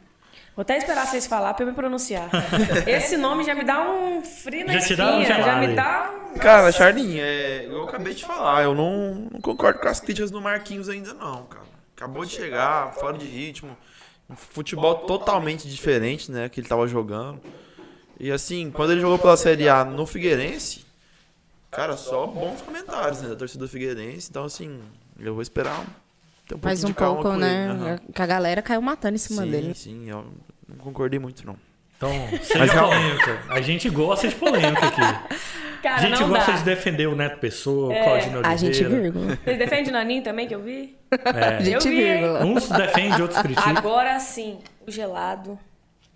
Vou até esperar vocês falar pra eu me pronunciar. [LAUGHS] Esse nome já me dá um frio na Já te dá um espinha, já me dá um... Cara, Charlinho, é, eu acabei de falar, eu não, não concordo com as críticas do Marquinhos ainda não, cara. Acabou de chegar, fora de ritmo, um futebol totalmente diferente, né, que ele tava jogando. E assim, quando ele jogou pela Série A no Figueirense, cara, só bons comentários, né, da torcida do Figueirense. Então assim, eu vou esperar um, ter um Mais um pouco, com né? Aham. Que a galera caiu matando em cima Sim, dele. sim, eu não concordei muito não. Então, [LAUGHS] seja Mas polêmica. A gente gosta de polêmica aqui. [LAUGHS] Cara, a gente não gosta dá. de defender o Neto Pessoa, o É. Claudinho Oliveira. A gente vírgula. [LAUGHS] Vocês defendem o Naninho também, que eu vi? É. A gente Eu vi, vírgula. Uns defendem, outros criticam. Agora sim, o gelado.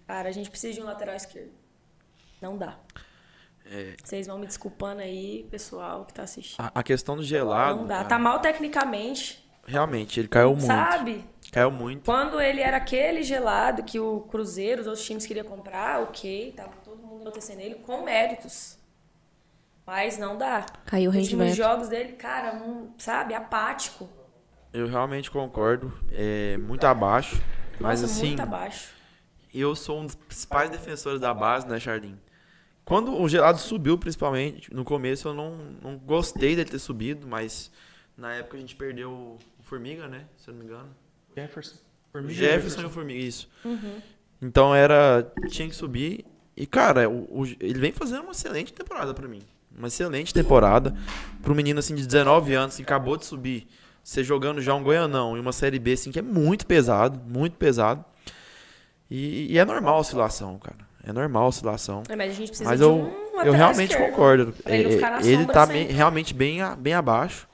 Cara, a gente precisa de um lateral esquerdo. Não dá. É. Vocês vão me desculpando aí, pessoal que tá assistindo. A, a questão do gelado, Não dá. cara, Tá mal tecnicamente, realmente, ele caiu muito. sabe? Caiu muito. Quando ele era aquele gelado que o Cruzeiro, os outros times queriam comprar, ok, tava todo mundo enaltecendo ele, com méritos. Mas não dá. Caiu o Os rendimento. jogos dele, cara, um, sabe, apático. Eu realmente concordo. É muito abaixo. Mas Nossa, assim, muito abaixo. eu sou um dos principais defensores da base, né, Charlin? Quando o gelado subiu, principalmente, no começo eu não, não gostei dele ter subido, mas na época a gente perdeu o Formiga, né? Se eu não me engano. Jefferson. O Jefferson e o Formiga, isso. Então era. Tinha que subir. E, cara, o- o- ele vem fazendo uma excelente temporada pra mim. Uma excelente temporada. Pra um menino assim de 19 anos que acabou de subir. Você jogando já um Goianão e uma Série B, assim, que é muito pesado, muito pesado. E, e é normal a oscilação, cara. É normal a oscilação. É, mas a gente precisa Mas de eu, um eu realmente esquerdo. concordo. Ele É, ele tá bem- realmente bem, a- bem abaixo.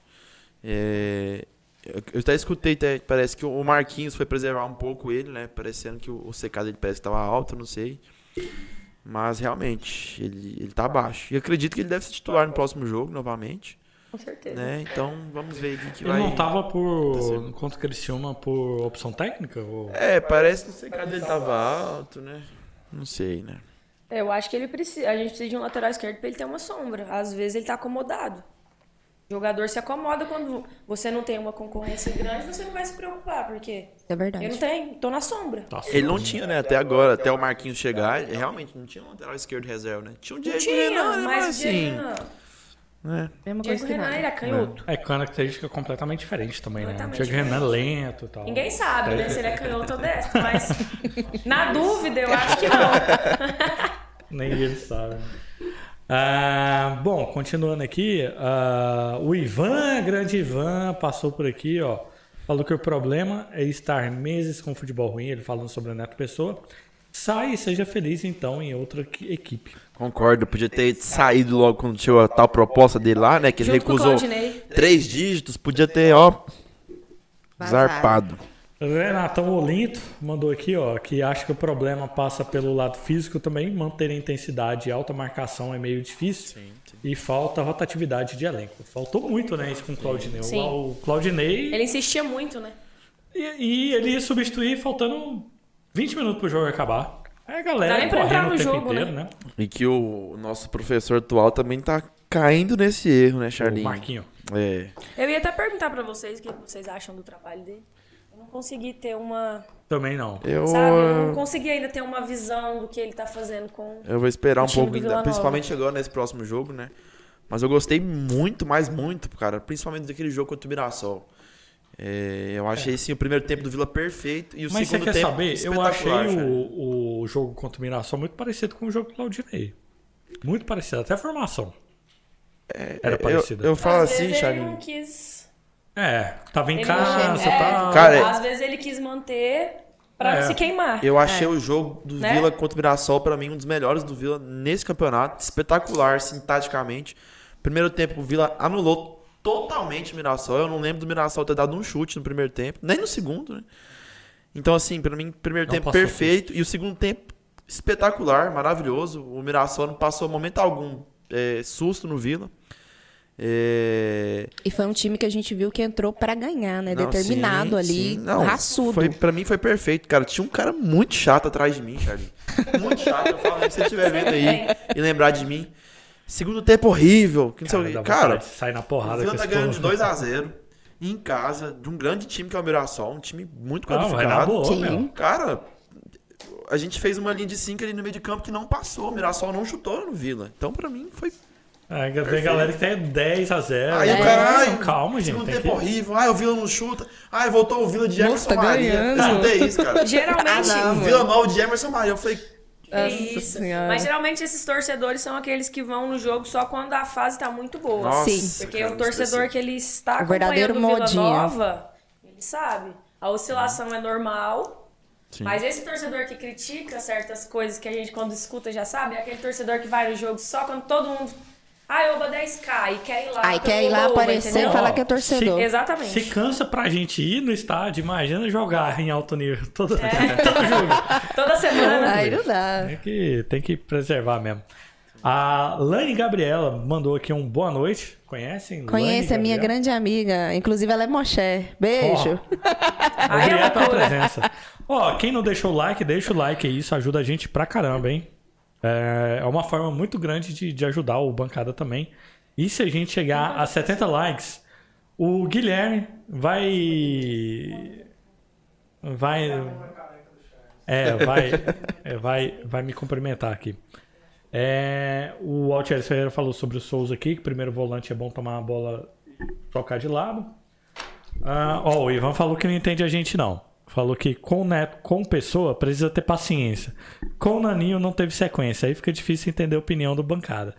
É, eu, eu até escutei, até, parece que o Marquinhos foi preservar um pouco ele, né? Parecendo que o, o CK dele parece que estava alto, não sei. Mas realmente, ele, ele tá abaixo. E acredito que ele deve ser titular no próximo jogo, novamente. Com certeza. Né? Então vamos ver o que, que Ele vai. não tava por. acontecer. Contra o Criciúma por opção técnica? Ou... É, parece que o CK dele tava alto, né? Não sei, né? Eu acho que ele precisa. A gente precisa de um lateral esquerdo pra ele ter uma sombra. Às vezes ele tá acomodado. O jogador se acomoda quando você não tem uma concorrência grande, você não vai se preocupar, porque É eu não verdade. tenho, tô na sombra. Tá Ele não tinha, né? Até agora, até o Marquinhos chegar, realmente não tinha um lateral esquerdo reserva, né? Tinha um Diego Tinha, Renan, né? mas assim. Renan, Né? Mesma Diego coisa que Renan ele é canhoto. É característica completamente diferente também, né? Diego Renan é lento e tal. Ninguém sabe, né, se ele é canhoto ou destro, mas [LAUGHS] na dúvida eu acho que [LAUGHS] não. Nem ele sabe. Ah, bom, continuando aqui, ah, o Ivan, grande Ivan, passou por aqui, ó. Falou que o problema é estar meses com futebol ruim, ele falando sobre o Neto Pessoa. Sai e seja feliz então em outra equi- equipe. Concordo, podia ter saído logo quando chegou a tal proposta dele lá, né? Que ele recusou três dígitos, podia ter, ó, Vazado. zarpado. Renatão Olinto mandou aqui, ó, que acha que o problema passa pelo lado físico também, manter a intensidade e alta marcação é meio difícil. E falta rotatividade de elenco. Faltou muito, né, isso com o Claudinei. Sim. O, o Claudinei Ele insistia muito, né? E, e ele ia substituir faltando 20 minutos pro jogo acabar. A galera Dá pra entrar correndo no o jogo, inteiro, né? né? E que o nosso professor atual também tá caindo nesse erro, né, O Charlinho? Marquinho. É. Eu ia até perguntar pra vocês o que vocês acham do trabalho dele. Eu consegui ter uma. Também não. Eu, Sabe? Eu não consegui ainda ter uma visão do que ele tá fazendo com. eu vou esperar um pouco, ainda, principalmente agora nesse próximo jogo, né? Mas eu gostei muito, mais muito, cara. Principalmente daquele jogo contra o Mirassol. É, eu achei, sim, o primeiro tempo do Vila perfeito e o Mas você segundo quer tempo saber? Eu achei o, o jogo contra o Mirassol muito parecido com o jogo do Claudinei. Muito parecido, até a formação. Era Eu, parecido. eu falo Às assim, ele não quis. É, tava em Ele casa, tá. é, Cara, às vezes ele quis manter pra É. não se queimar. Eu achei o jogo do Né? Vila contra o Mirassol, pra mim, um dos melhores do Vila nesse campeonato. Espetacular, sintaticamente. Primeiro tempo, o Vila anulou totalmente o Mirassol. Eu não lembro do Mirassol ter dado um chute no primeiro tempo, nem no segundo, né? Então, assim, pra mim, primeiro Não tempo perfeito. E o segundo tempo, espetacular, maravilhoso. O Mirassol não passou momento algum é, susto no Vila. É, E foi um time que a gente viu que entrou pra ganhar, né? Não, Determinado sim, ali, sim. Não, raçudo. Foi, pra mim foi perfeito, cara. Tinha um cara muito chato atrás de mim, Charlie. Muito chato. Eu falo, se você estiver vendo aí e lembrar de mim. Segundo tempo horrível. Que não sei o Cara, Cara, sair na o porrada Vila com tá ganhando de povo. 2x0 em casa, de um grande time que é o Mirassol. Um time muito Não, qualificado. boa, Sim. meu. Cara, a gente fez uma linha de 5 ali no meio de campo que não passou. O Mirassol não chutou no Vila. Então, pra mim, foi É, tem galera que tem 10 a 0 Aí É. o cara, ai, Calma, gente. segundo Tem tempo que... horrível. Ai, o Vila não chuta. Ai, voltou o Vila de Emerson tá Maria. ganhando. Eu escutei isso, cara. [LAUGHS] Geralmente. Ah, O não. Vila mal de Emerson Maria. Eu falei, Nossa Isso. Senhora. Mas geralmente esses torcedores são aqueles que vão no jogo só quando a fase tá muito boa. nossa. Sim. Porque cara, o torcedor que ele está O verdadeiro acompanhando o Vila. Nova, ele sabe. A oscilação é normal, Sim. Mas esse torcedor que critica certas coisas que a gente, quando escuta, já sabe, é aquele torcedor que vai no jogo só quando todo mundo. Ai, oba 10k e quer ir lá. Aí quer ir lá aparecer entendeu? e falar que é torcedor. Exatamente. Se cansa pra gente ir no estádio, imagina jogar em alto nível todo, todo jogo. Toda semana. Aí não dá. Tem que, tem que preservar mesmo. A Lani Gabriela mandou aqui um boa noite. Conhecem? Conhece a Lani minha grande amiga. Inclusive, ela é Moché. Beijo. [LAUGHS] É Obrigado pela presença. Ó, quem não deixou o like, deixa o like aí. Isso ajuda a gente pra caramba, hein? É é uma forma muito grande de, de ajudar o Bancada também. E se a gente chegar a 70 likes, o Guilherme vai. Vai. É, vai, [LAUGHS] é, vai, vai me cumprimentar aqui. É, o Altieri Ferreira falou sobre o Souza aqui, que primeiro volante é bom tomar a bola e trocar de lado. Ah, ó, o Ivan falou que não entende a gente, não. Falou que com Neto, com pessoa, precisa ter paciência. Com o Naninho não teve sequência. Aí fica difícil entender a opinião do bancada.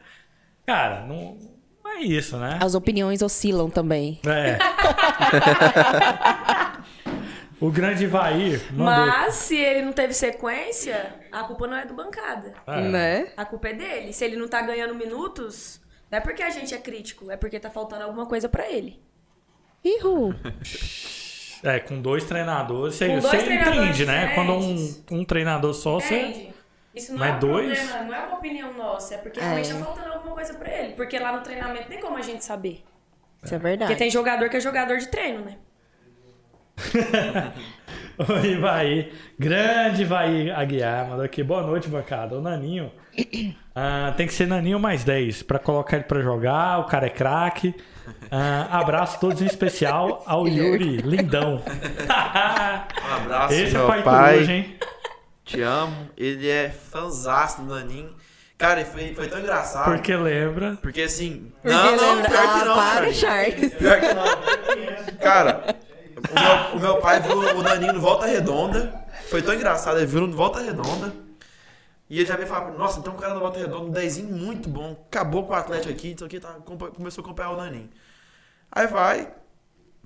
Cara, não, não é isso, né? As opiniões oscilam também. É. [LAUGHS] o grande mandou. Mas se ele não teve sequência, a culpa não é do bancada. É. Né? A culpa é dele. Se ele não tá ganhando minutos, não é porque a gente é crítico, é porque tá faltando alguma coisa pra ele. Ihu. [LAUGHS] É, com dois treinadores, você, Com dois você treinadores entende, né? Quando um, um treinador só, você. Entende? Isso não Mas é um dois? problema, não é uma opinião nossa, é porque É. realmente tá faltando alguma coisa pra ele. Porque lá no treinamento tem como a gente saber. Isso é verdade. Porque tem jogador que é jogador de treino, né? [LAUGHS] O Ivaí, grande Ivaí Aguiar, mandou aqui. Boa noite, bancada. O Naninho. ah, tem que ser Naninho mais 10 pra colocar ele pra jogar. O cara é craque. Ah, abraço todos em especial ao Yuri Lindão. Um abraço, Esse é meu pai, pai. coruja, hein? Te amo. Ele é fanzaço do Naninho. Cara, foi, foi tão engraçado. Porque lembra. Porque assim. Porque não, não, lembra- pior que Ah, não. para, Charles. Charles. Pior que não. Cara, o meu, o meu pai viu o Naninho no Volta Redonda. Foi tão engraçado, ele viu no Volta Redonda. E ele já veio falar, nossa, então um cara no Volta Redonda, um dezinho muito bom. Acabou com o Atlético aqui, isso aqui, tá, começou a acompanhar o Naninho. Aí vai,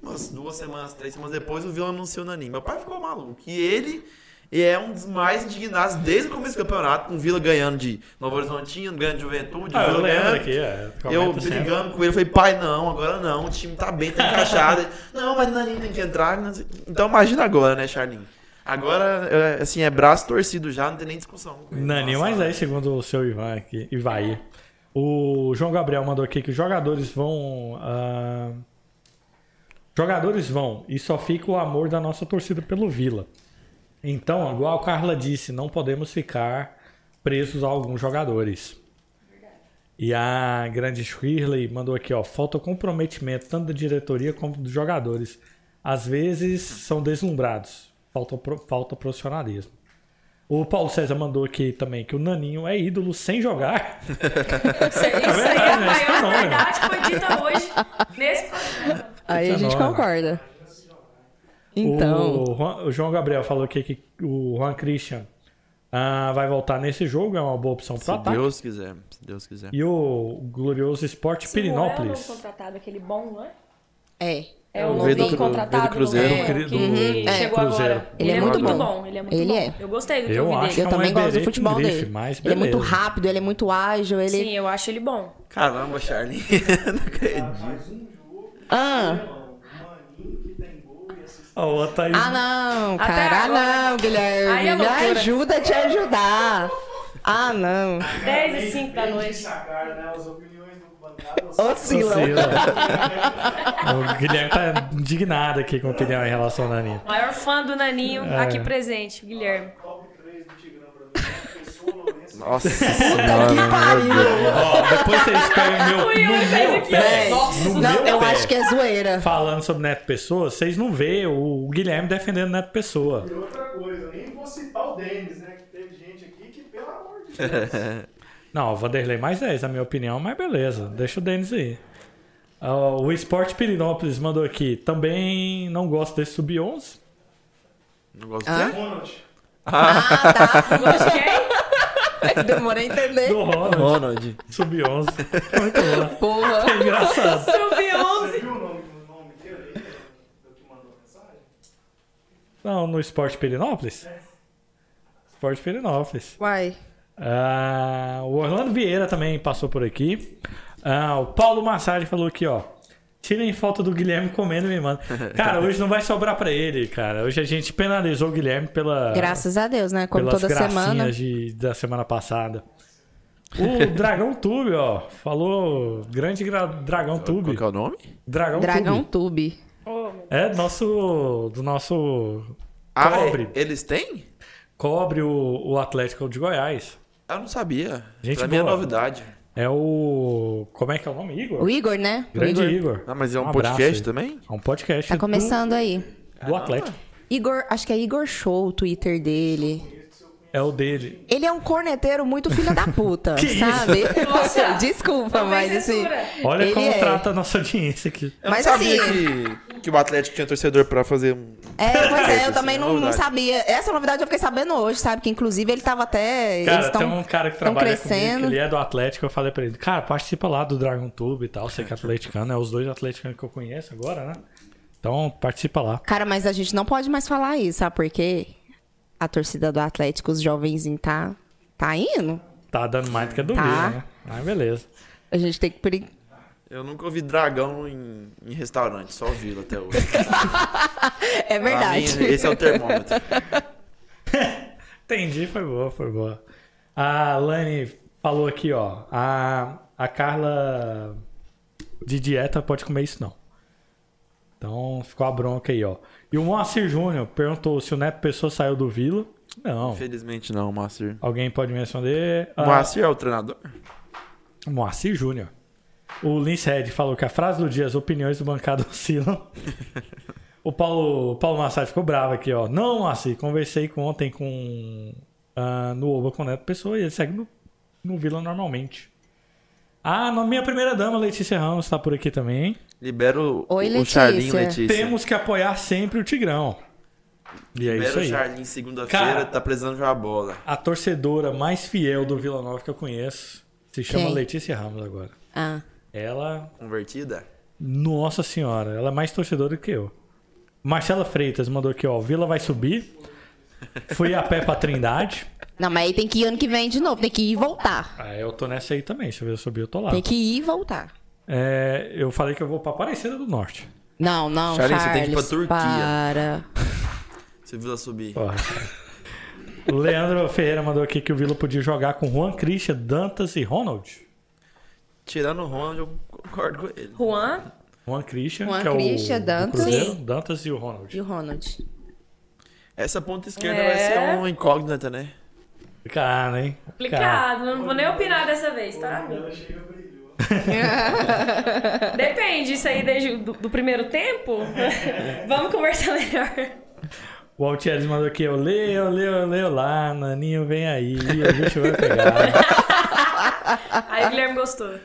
umas duas semanas, três semanas depois, o Vila anunciou o Naninho. Meu pai ficou maluco. E ele é um dos mais indignados desde o começo do campeonato, com o Vila ganhando de Novo Horizontino, ganhando de Juventude, Ah, eu Vila lembro ganhando. aqui, é. Eu comenta sempre. brigando com ele, eu falei, pai, não, agora não, o time tá bem, tá encaixado. Não, mas Naninho tem que entrar. Então imagina agora, né, Charlinho? Agora, é, assim, é braço torcido já, não tem nem discussão. Naninho, Nossa, mas aí, segundo o seu Ivan aqui, Ivaí. O João Gabriel mandou aqui que os jogadores vão. ah, jogadores vão e só fica o amor da nossa torcida pelo Vila. Então, igual a Carla disse, não podemos ficar presos a alguns jogadores. E a grande Shirley mandou aqui, ó, falta comprometimento tanto da diretoria como dos jogadores. Às vezes são deslumbrados, falta, falta profissionalismo. O Paulo César mandou aqui também que o Naninho é ídolo sem jogar. Isso, [LAUGHS] isso aí é a verdade, né? Esse maior fenômeno. verdade foi dita hoje nesse programa. Aí a gente Fenômeno. concorda. Então, O, Juan- o João Gabriel falou aqui que o Juan Christian ah, vai voltar nesse jogo, é uma boa opção para Se ataque. Deus quiser, se Deus quiser. E o glorioso é o Pirinópolis. novo contratado, aquele bom, não é? é. É o o Cru- contratado do Cruzeiro. Do- que é, chegou Cruzeiro. agora. Ele é muito bom. Ele é muito Ele bom. é. Eu gostei do que Eu eu vi dele. Eu é também gosto do futebol grife, dele. mas Ele é muito rápido, ele é muito ágil, ele. Sim, eu acho ele bom. Caramba, Charlinho. [LAUGHS] não acredito. Mais um jogo, Ah, irmão. O Maninho que tem gol e assistência. A outra aí. ah não, Até cara. Ah, agora. não, Guilherme. Aí é Me ajuda a te ajudar. Ah, não. 10 e 5 da noite. Oscila. Oscila. o Guilherme tá indignado aqui com a opinião em relação ao Naninho. Maior fã do Naninho É. aqui presente, Guilherme. Top 3 do Tigrão pra mim. Pessoa, Lourenço. Nossa que senhora, meu pariu. Ó, depois vocês pegam meu, no meu pé. Nossa, no Não, meu eu pé. acho que é zoeira. Falando sobre Neto Pessoa, vocês não vê o Guilherme defendendo Neto Pessoa. E outra coisa, nem vou citar o Denis, né? Que teve gente aqui que, pelo amor de [LAUGHS] Deus. Não, o Vanderlei mais 10, na minha opinião, mas beleza, deixa o Denis aí. Ah, o Sport Pirinópolis mandou aqui, também não gosto desse sub-11. Não gosto Hã? de Ronald. Ah, tá. [LAUGHS] Gosto de quem? Demorei a entender. Do Ronald, Ronald. sub-11. Muito bom. Porra. É [LAUGHS] engraçado. Sub-11. Você viu o nome, o nome dele aí? Do que mandou a mensagem? Não, no Sport Pirinópolis? Esporte Pirinópolis. Uai. Ah, o Orlando Vieira também passou por aqui. Ah, o Paulo Massagem falou aqui, ó. Tirem foto do Guilherme comendo e me manda. Cara, hoje não vai sobrar pra ele, cara. Hoje a gente penalizou o Guilherme pela, Graças a Deus, né? Como pelas toda semana. de- da semana passada. O Dragão Tube, ó. Falou. Grande gra- Dragão Tube. Qual que é o nome? Dragão, Dragão Tube. Tube. É do nosso. Do nosso. Ah, Cobre. é- eles têm? Cobre o, o Atlético de Goiás. Eu não sabia. Gente pra mim é novidade. É o. Como é que é o nome? Igor? O Igor, né? O Grande Igor. Igor. Ah, mas é um, abraço podcast também? É um podcast Tá do- começando aí. do Atlético. Igor, acho que é Igor Show, o Twitter dele. É o dele. Ele é um corneteiro muito filho da puta, [LAUGHS] sabe? Nossa! [LAUGHS] Desculpa, mas assim. Olha Ele como é. trata a nossa audiência aqui. Eu Mas não sabia assim- que, que o Atlético tinha torcedor pra fazer um. É, pois é, eu [LAUGHS] Isso, também é não, não sabia. Essa novidade eu fiquei sabendo hoje, sabe? Que inclusive ele tava até. Cara, eles tão, tem um cara que trabalha crescendo. comigo, que ele é do Atlético, eu falei pra ele, cara, participa lá do Dragon Tube e tal, você que é atleticano, é os dois atleticanos que eu conheço agora, né? Então, participa lá. Cara, mas a gente não pode mais falar isso, sabe por quê? A torcida do Atlético, os jovenzinhos, tá, tá indo. Tá dando mais do que a do Tá. Né? Mas beleza. A gente tem que. Eu nunca ouvi dragão em, em restaurante, só vila até hoje. [LAUGHS] É Pra verdade. mim, esse é o termômetro. [LAUGHS] Entendi, foi boa, foi boa. A Lani falou aqui, ó. A, a Carla de dieta pode comer isso não. Então ficou a bronca aí, ó. E o Moacir Júnior perguntou se o Neto Pessoa saiu do Vila. Não. Infelizmente não, Moacir. Alguém pode me responder? Ah, Moacir é o treinador? Moacir Júnior. O Lince Red falou que a frase do dia, as opiniões do bancado oscilam. [LAUGHS] o Paulo, o Paulo Massad ficou bravo aqui, ó. Não, Moacir, conversei com- ontem com ah, no Oba com o Neto Pessoa e ele segue no, no Vila normalmente. Ah, minha primeira dama, Letícia Ramos, tá por aqui também. Libera o, Oi, o Letícia. Charlinho, Letícia. Temos que apoiar sempre o Tigrão. E é Libera isso o aí. Charlinho segunda-feira, tá precisando jogar bola. A torcedora mais fiel do Vila Nova que eu conheço se chama Quem? Letícia Ramos agora. Ah. Ela Convertida? Nossa senhora, ela é mais torcedora do que eu. Marcela Freitas mandou aqui, ó. Vila vai subir. Fui a pé pra Trindade. Não, mas aí tem que ir ano que vem de novo. Tem que ir e voltar. Ah, eu tô nessa aí também. Se eu subir, eu tô lá. Tem que ir e voltar. É, eu falei que eu vou pra Aparecida do Norte. Não, não, Charles, Charles. você tem que ir pra Turquia. Para. Se o Vila subir. Porra. O Leandro Ferreira mandou aqui que o Vila podia jogar com Juan Christian, Dantas e Ronald. Tirando o Ronald, eu concordo com ele. Juan, Juan Christian, Juan que é o Christian, Dantas. Cruzeiro, Dantas e o Ronald. E o Ronald? Essa ponta esquerda É. vai ser uma incógnita, né? Complicado, hein? complicado. Não vou nem opinar dessa vez, tá? [LAUGHS] Depende, isso aí desde do, do primeiro tempo. [LAUGHS] Vamos conversar melhor. O Altieres mandou aqui, eu leio, eu leio, eu leio lá, Naninho vem aí, a gente vai pegar. [LAUGHS] Aí o Guilherme gostou.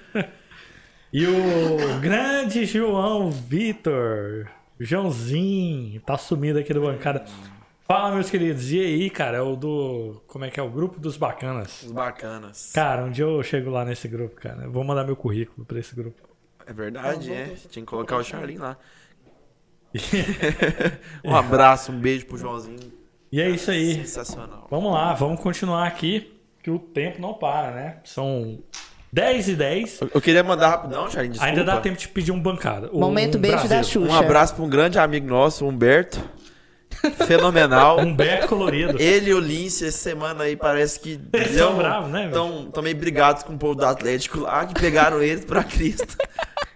E o grande João Vitor, Joãozinho, tá sumido aqui do bancada. Fala, meus queridos, e aí, cara, é o do. Como é que é? O grupo dos bacanas. Os bacanas. Cara, um dia eu chego lá nesse grupo, cara. Eu vou mandar meu currículo pra esse grupo. É verdade, é. Tinha que colocar o Charlinho lá. [LAUGHS] um abraço, um beijo pro Joãozinho. E é isso aí. Sensacional. Vamos lá, vamos continuar aqui, que o tempo não para, né? São 10 e 10. Eu- queria mandar rapidão, Charlinho, desculpa. Ainda dá tempo de pedir um bancada. Um Momento beijo da. Xuxa. Um abraço pra um grande amigo nosso, Humberto. Fenomenal. Humberto colorido. Ele e o Lince, essa semana aí, parece que Eles são bravos, né, velho? Tão, tão meio brigados com o povo do Atlético lá, que pegaram eles pra Cristo.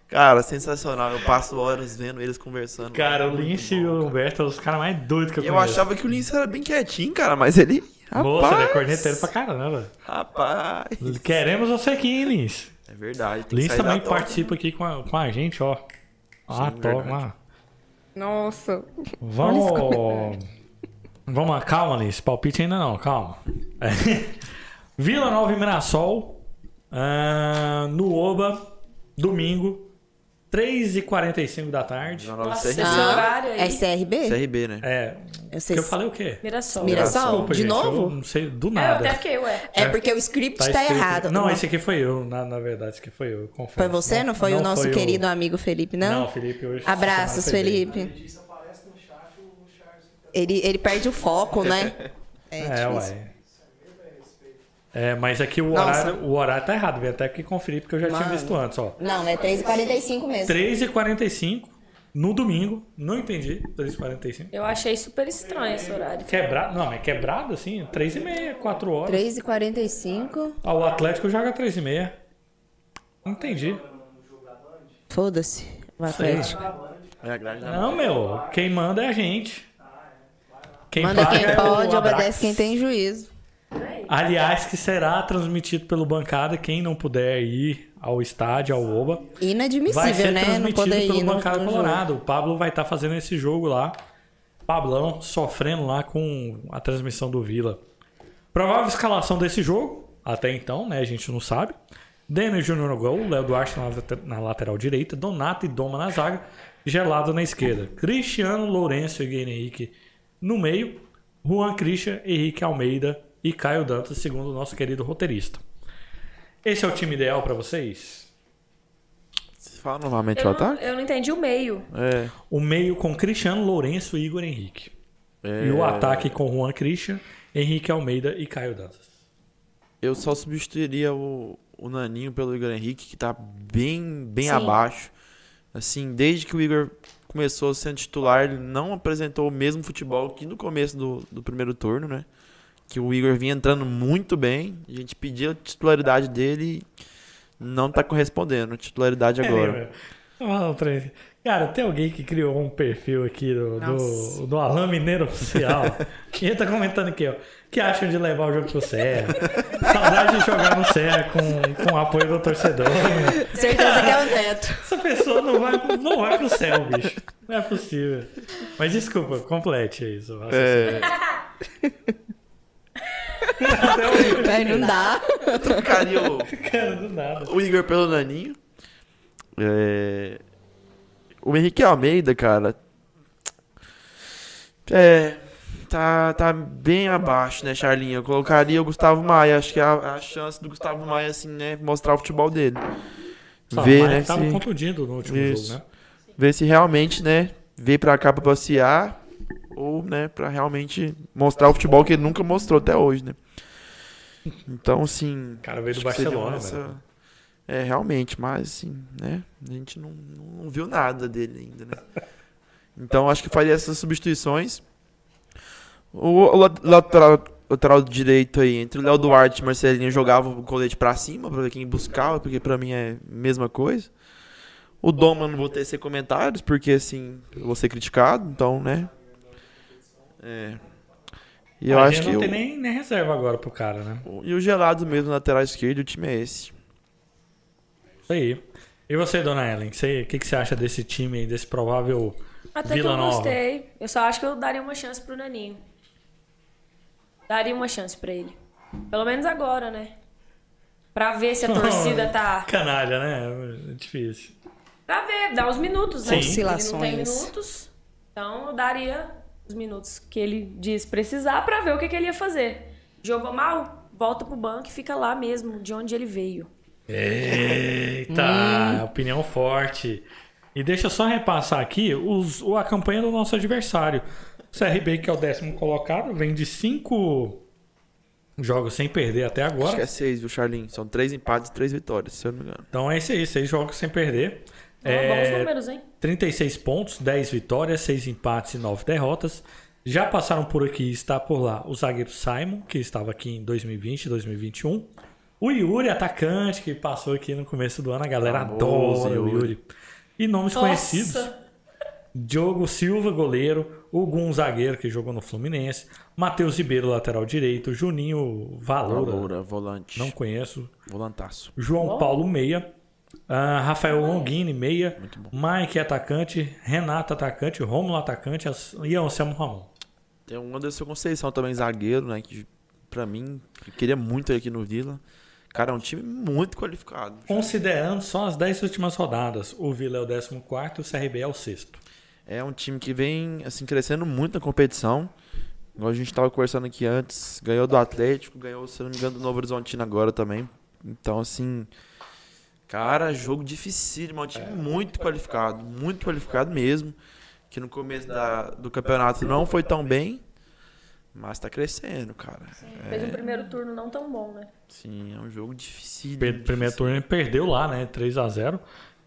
Cara, sensacional. Eu passo horas vendo eles conversando. Cara, o Lince e o. Humberto são os caras mais doidos que eu, Eu conheço. achava que o Lince era bem quietinho, cara, mas ele. Moça, ele é corneteiro pra caramba. Rapaz. Queremos você aqui, hein, Lince? É verdade. Lince também participa aqui com a, com a gente, ó. Ah, top, verdade. Nossa. Vamos. [LAUGHS] Vamos lá, calma, Lince. Palpite ainda não, calma. [LAUGHS] Vila Nova e Mirassol. ah, no Oba, domingo, 3h45 da tarde. Nossa, esse horário aí. É CRB? CRB, né? É. Eu sei eu falei o quê? Mirassol. Mirassol? Desculpa, de gente, novo? Eu não sei do É, eu nada. até fiquei, ué. É porque o script tá, escrito- errado. Não, esse aqui foi eu, na, na verdade, esse aqui foi eu, confesso. Foi você? Não, foi o nosso foi querido amigo Felipe, não? Não, Felipe hoje. Abraços, semana foi bem. Felipe. Ele, ele perde o foco, né? [LAUGHS] É, difícil. ué. É, mas aqui o Nossa. horário, o horário tá errado, vem até aqui conferir, porque eu já tinha Mano. visto antes, ó. Não, é 3h45 mesmo. 3h45 no domingo, não entendi, 3h45. Eu achei super estranho esse horário. Quebrado, não, é quebrado assim, 3h30, 4 horas. 3h45. Ah, o Atlético joga 3h30. Não entendi. Foda-se. O Atlético. É Não, meu, quem manda é a gente. Quem Manda paga quem é o pode, Abrax. obedece quem tem juízo. Aliás, que será transmitido pelo Bancada. Quem não puder ir ao estádio, ao Oba, vai Inadmissível, ser né? Não transmitido poder pelo ir Bancada no jogo. Colorado. O Pablo vai estar fazendo esse jogo lá. Pablão sofrendo lá com a transmissão do Vila. Provável escalação desse jogo, até então, né? A gente não sabe. Denner Júnior no gol, Léo Duarte na, na lateral direita, Donato e Doma na zaga, Gelado na esquerda. Cristiano, Lourenço e Guilherme Henrique no meio, Juan Christian, Henrique Almeida e Caio Dantas, segundo o nosso querido roteirista. Esse é o time ideal pra vocês? Você fala novamente Eu o não, ataque? eu não entendi o meio. É. O meio com Cristiano, Lourenço e Igor Henrique. é. E o ataque com Juan Christian, Henrique Almeida e Caio Dantas. Eu só substituiria o, o Naninho pelo Igor Henrique, que tá bem, bem Sim. abaixo. Assim, desde que o Igor começou sendo titular, ele não apresentou o mesmo futebol que no começo do, do primeiro turno, né? Que o Igor vinha entrando muito bem. A gente pedia a titularidade dele e não tá correspondendo. Titularidade agora. É, trem aqui. Cara, tem alguém que criou um perfil aqui do, do, Nossa. do Alain Mineiro Oficial. [LAUGHS] e ele tá comentando aqui, ó. Que acham de levar o jogo pro Serra? [LAUGHS] Saudade de jogar no Serra com, com o apoio do torcedor. né? Certeza que é o Neto. Essa pessoa não vai, não vai pro céu, bicho. Não é possível. Mas desculpa, complete isso. É, [LAUGHS] Véi, não dá. eu trocaria o, Cara, do nada. o Igor pelo Naninho. É, O Henrique Almeida, cara. É. Tá, tá bem abaixo, né, Charlinho? Eu colocaria o Gustavo Maia. Acho que é a, a chance do Gustavo Maia, assim, né, mostrar o futebol dele. Só, Ver, mas né, tava se, contundido no último Isso. jogo, né? ver se realmente, né, veio pra cá pra passear ou, né, pra realmente mostrar o futebol que ele nunca mostrou até hoje, né? Então, assim, O cara veio do Barcelona, essa-. É, realmente, mas assim, né? A gente não, não viu nada dele ainda, né? Então acho que faria essas substituições. O, o la- lateral, lateral direito aí, entre o Léo Duarte e Marcelinho jogava o colete pra cima pra ver quem buscava, porque pra mim é a mesma coisa. O Doma não vou ter ser comentários, porque assim, eu vou ser criticado, então, né? É. E eu A acho gente que. não tem nem, nem reserva agora pro cara, né? E o gelado mesmo, lateral esquerdo, o time é esse. Isso aí. E você, dona Ellen, o que, que você acha desse time aí, desse provável Até Vila que eu Nova? gostei. Eu só acho que eu daria uma chance pro Naninho. Daria uma chance pra ele. Pelo menos agora, né? Pra ver se a [LAUGHS] torcida tá. canalha, né? É difícil. Pra ver, dar os minutos, né? Sim. Ele não tem Oscilações. minutos. Então eu daria os minutos que ele diz precisar pra ver o que, que ele ia fazer. Jogou mal? Volta pro banco e fica lá mesmo, de onde ele veio. Eita, Hum. opinião forte. E deixa eu só repassar aqui os, o- a campanha do nosso adversário. O CRB, que é o décimo colocado, vem de cinco jogos sem perder até Acho que agora. é seis, viu, Charlinho? São três empates e três vitórias, se eu não me engano. Então é isso aí, seis jogos sem perder. Ó, É, Bons números, hein? 36 pontos, 10 vitórias, 6 empates e 9 derrotas. Já passaram por aqui e está por lá o zagueiro Simon, que estava aqui em 2020 e 2021. O Yuri, atacante, que passou aqui no começo do ano. A galera adora o Yuri. Yuri. E nomes conhecidos. Diogo Silva, goleiro. O Gun, zagueiro, que jogou no Fluminense. Matheus Ribeiro, lateral direito. Juninho Valoura, Valoura, volante. não conheço. Volantaço. João Paulo, meia. Ah, Rafael Longini, meia. Mike, atacante. Renato, atacante. Rômulo, atacante. E Anselmo Ramon. Tem o Anderson Conceição também, zagueiro, né? Que pra mim, eu queria muito ele aqui no Vila. Cara, é um time muito qualificado. Considerando só as 10 últimas rodadas, o Vila é o 14 e o CRB é o sexto. É um time que vem, assim, crescendo muito na competição. Igual a gente tava conversando aqui antes. Ganhou do Atlético, ganhou, se não me engano, do Novo Horizontino agora também. Então, assim. Cara, jogo dificílimo. É um time muito qualificado. Muito qualificado mesmo. Que no começo da- do campeonato não foi tão bem. Mas tá crescendo, cara. Fez um primeiro turno não tão bom, né? Sim, é um jogo difícil. Per- Primeiro turno ele perdeu lá, né? 3 a 0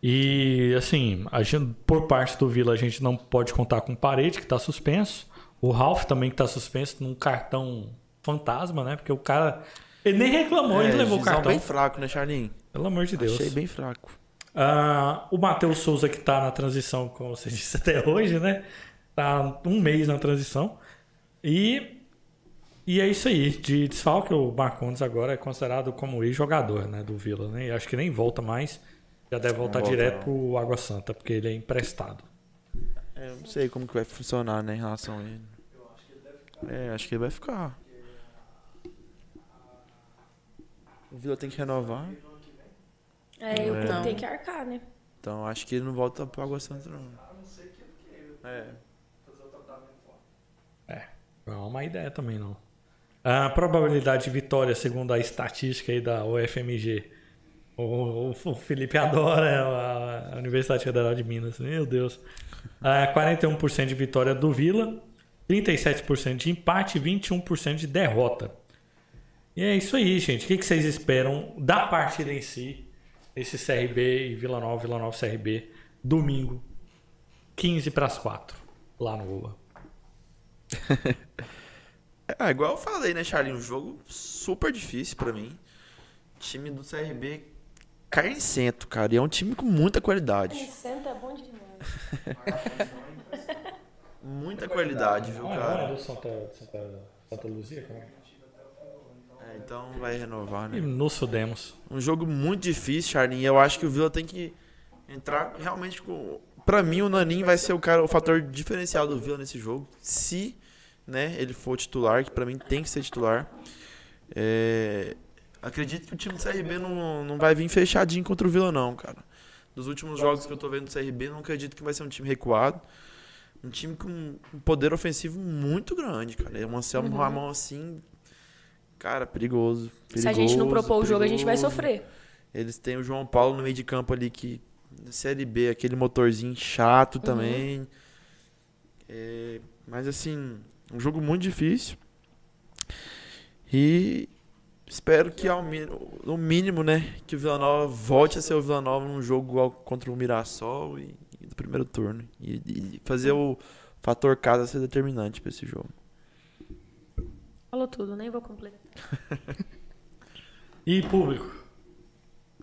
E, assim, a gente, por parte do Vila, a gente não pode contar com o Parede, que tá suspenso. O Ralph também, que tá suspenso num cartão fantasma, né? Porque o cara. Ele nem reclamou, é, ele levou o cartão. bem fraco, né, Charlinho? Pelo amor de Deus. Achei bem fraco. Ah, o Matheus Souza, que tá na transição, como você [LAUGHS] disse até hoje, né? Tá um mês na transição. E, e é isso aí. De desfalque, o Marcondes agora é considerado como ex-jogador né, do Vila, né? E acho que nem volta mais. Já deve voltar volta, direto não. pro Água Santa, porque ele é emprestado. É, eu não sei como que vai funcionar, né, em relação a ele. É, acho que ele vai ficar. O Vila tem que renovar, É, eu Não. tem que arcar, né? então acho que ele não volta pro Água Santa, não. É. Não é uma ideia também, não. A probabilidade de vitória, segundo a estatística aí da UFMG, o, o- o Felipe adora a, a Universidade Federal de Minas, meu Deus. Ah, 41% de vitória do Vila, 37% de empate e 21% de derrota. E é isso aí, gente. O que que vocês esperam da partida em si? Esse CRB e Vila Nova, Vila Nova CRB, domingo, 15 para as 4, lá no Lula. [LAUGHS] É, igual eu falei, né, Charlinho? Um jogo super difícil pra mim. Time do CRB carnicento, cara. E é um time com muita qualidade. Senta é bom demais. [LAUGHS] Muita qualidade, viu, Ah, cara? é do Santa, Santa, Santa Luzia, cara. É, então vai renovar, E né? nos fudemos. Um jogo muito difícil, Charlinho. Eu acho que o Vila tem que entrar realmente com. Pra mim, o Nanin vai ser o cara, o fator diferencial do Vila nesse jogo. Se né, ele for titular, que pra mim tem que ser titular. É, Acredito que o time do CRB não, não vai vir fechadinho contra o Vila, não, cara. Dos últimos jogos que eu tô vendo do CRB, não acredito que vai ser um time recuado. Um time com um poder ofensivo muito grande, cara. É um Anselmo Ramon assim. Cara, perigoso, Se a gente não perigoso, propor o jogo, a gente vai perigoso. sofrer. Eles têm o João Paulo no meio de campo ali que Série B, aquele motorzinho chato Uhum. também. É, mas assim, um jogo muito difícil. E espero que ao no mínimo, né, que o Vila Nova volte a ser o Vila Nova num jogo contra o Mirassol e, e do primeiro turno e, e fazer o fator casa ser determinante para esse jogo. Falou tudo, nem vou completar. E público?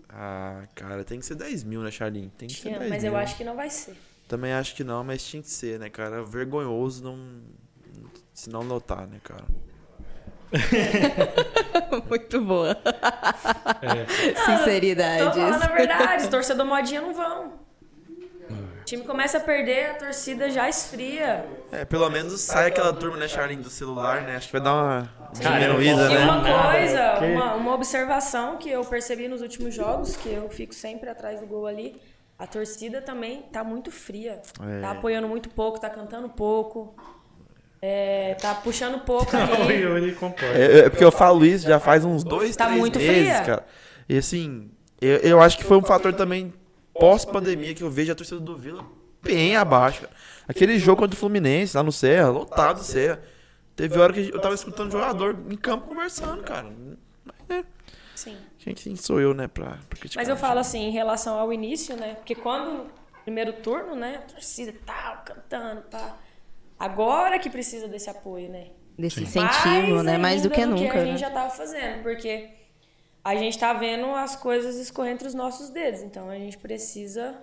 Ah, cara, tem que ser 10 mil, né, Charlinho? Tem que ser 10 Mas mil. eu acho que não vai ser. Também acho que não, mas tinha que ser, né, cara? Vergonhoso não. Se não notar, né, cara? [LAUGHS] Muito boa. É. Tô Sinceridades. falando a verdade, os torcedor modinha não vão. O time começa a perder, a torcida já esfria. É, pelo menos sai aquela turma, né, Charlinho, do celular, né? Acho que vai dar uma eu diminuída, posso- E né? uma coisa, uma, uma observação que eu percebi nos últimos jogos, que eu fico sempre atrás do gol ali, a torcida também tá muito fria. É. Tá apoiando muito pouco, tá cantando pouco. é, tá puxando pouco O ali. Yuri concorda. É, é porque eu falo isso já faz uns dois, Tá três muito meses, fria. cara. E assim, eu, eu acho que foi um fator também pós-pandemia que eu vejo a torcida do Vila bem abaixo. cara. Aquele jogo contra o Fluminense, lá no Serra, lotado o Serra. Teve hora que eu tava escutando o jogador em campo conversando, cara. Mas, é, Sim. quem, quem sou eu, né, pra, pra criticar? Mas eu falo assim, em relação ao início, né? Porque quando primeiro turno, né? A torcida tal, cantando, pá. Agora que precisa desse apoio, né? Desse incentivo, né? Mais do ainda que a nunca. gente né? já tava fazendo, porque a gente tá vendo as coisas escorrendo entre os nossos dedos. Então a gente precisa.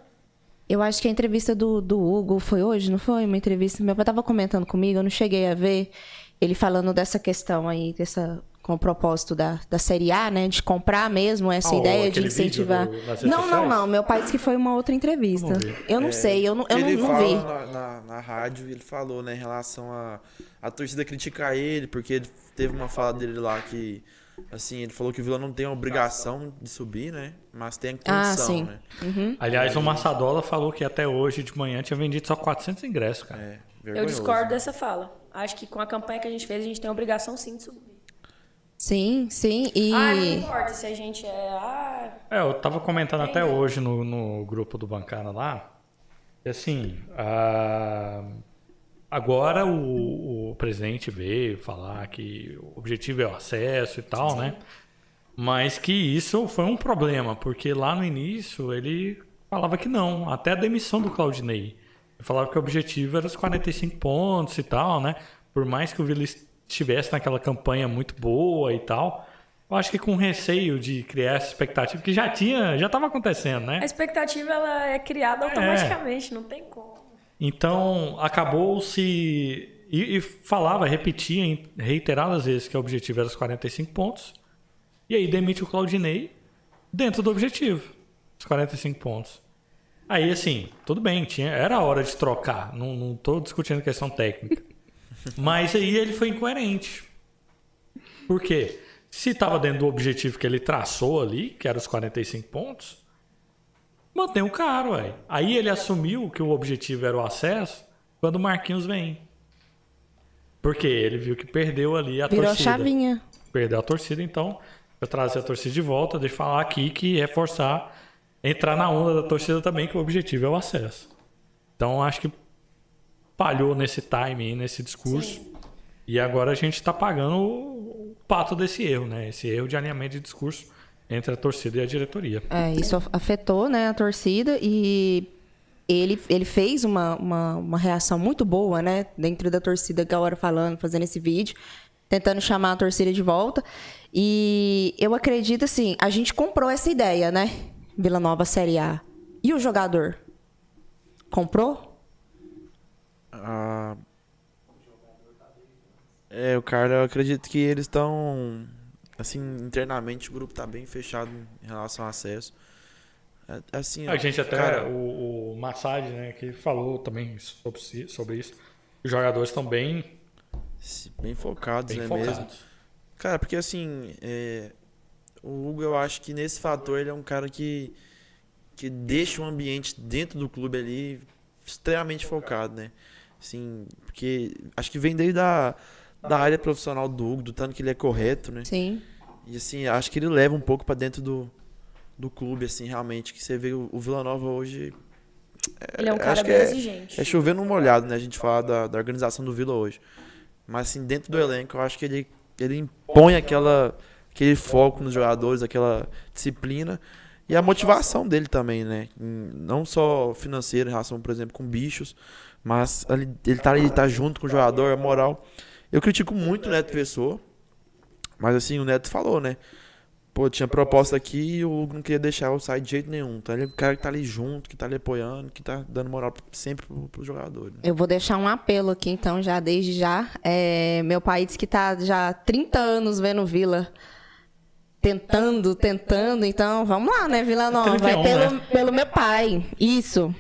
Eu acho que a entrevista do, do Hugo foi hoje, não foi? Uma entrevista. Meu pai estava comentando comigo, eu não cheguei a ver. Ele falando dessa questão aí, dessa, com o propósito da, da Série A, né? De comprar mesmo essa Ah, o- ideia de incentivar. do- não, não, não. Meu pai disse que foi uma outra entrevista. Eu não sei, eu não, eu não, ele não fala vi. Na, na, na rádio, ele falou, né, em relação a a torcida criticar ele, porque ele teve uma fala dele lá que, assim, ele falou que o Vila não tem a obrigação de subir, né, mas tem a Ah, condição, sim. né. Aliás, o Massadola falou que até hoje de manhã tinha vendido só 400 ingressos, cara. É, Eu discordo dessa fala. Acho que com a campanha que a gente fez, a gente tem a obrigação sim de subir. Sim, sim. E. Ah, não importa se a gente é. Ah, É, eu tava comentando até hoje no, no grupo do Bancada lá. E assim, a- agora o, o presidente veio falar que o objetivo é o acesso e tal, Sim. né? Mas que isso foi um problema, porque lá no início ele falava que não, até a demissão do Claudinei. Ele falava que o objetivo era os 45 pontos e tal, né? Por mais que o Vila estivesse naquela campanha muito boa e tal, eu acho que com receio de criar essa expectativa, que já tinha, já estava acontecendo, né? A expectativa ela é criada é. automaticamente, é. não tem como. Então, acabou se. E, e, falava, repetia reiteradas vezes que o objetivo era os 45 pontos. E aí demite o Claudinei dentro do objetivo. Os 45 pontos. Aí, assim, tudo bem, tinha, era hora de trocar. Não, não tô discutindo questão técnica. [LAUGHS] Mas aí ele foi incoerente. Por quê? Se estava dentro do objetivo que ele traçou ali, que era os 45 pontos, mantém o cara, ué. Aí ele assumiu que o objetivo era o acesso quando o Marquinhos vem. Porque ele viu que perdeu ali a Virou torcida. Virou chavinha. Perdeu a torcida, então eu trazer a torcida de volta, deixa eu falar aqui que é forçar entrar na onda da torcida também, que o objetivo é o acesso. Então acho que falhou nesse time, nesse discurso. Sim. E agora a gente está pagando o pato desse erro, né? Esse erro de alinhamento de discurso entre a torcida e a diretoria. É, isso afetou né, a torcida e ele, ele fez uma, uma, uma reação muito boa, né? Dentro da torcida, que hora falando, fazendo esse vídeo, tentando chamar a torcida de volta. E eu acredito assim, a gente comprou essa ideia, né? Vila Nova Série A. E o jogador? Comprou? Ah, é, o cara, eu acredito que eles estão. Assim, internamente o grupo tá bem fechado em relação ao acesso. É, assim, a gente até, cara, o, o Massage, né, que falou também sobre, sobre isso. Os jogadores estão bem. Bem focados, bem né focados. mesmo? Cara, porque assim, é, o Hugo, eu acho que nesse fator ele é um cara que, que deixa o ambiente dentro do clube ali extremamente focado, né? Assim, porque acho que vem desde a da área profissional do Hugo, do tanto que ele é correto, né? Sim. E assim, acho que ele leva um pouco para dentro do, do clube, assim, realmente. Que você vê o, o Vila Nova hoje. É, ele é um cara bem é, exigente. É chover no molhado, né? A gente fala da, da organização do Vila hoje. Mas assim, dentro do elenco, eu acho que ele, ele impõe aquela, aquele foco nos jogadores, aquela disciplina. E a motivação dele também, né? Não só financeira, em relação, por exemplo, com bichos, mas ele, ele tá ali, tá junto com o jogador, a moral. Eu critico muito o Neto Pessoa, mas assim, o Neto falou, né? Pô, tinha proposta aqui e o Hugo não queria deixar eu sair de jeito nenhum. Então ele é o cara que tá ali junto, que tá ali apoiando, que tá dando moral sempre pro, pro jogador. Né? Eu vou deixar um apelo aqui, então, já desde já. É, meu pai disse que tá já há 30 anos vendo Vila. Tentando, tentando. Então, vamos lá, né, Vila Nova? 31, é pelo, né? pelo meu pai. Isso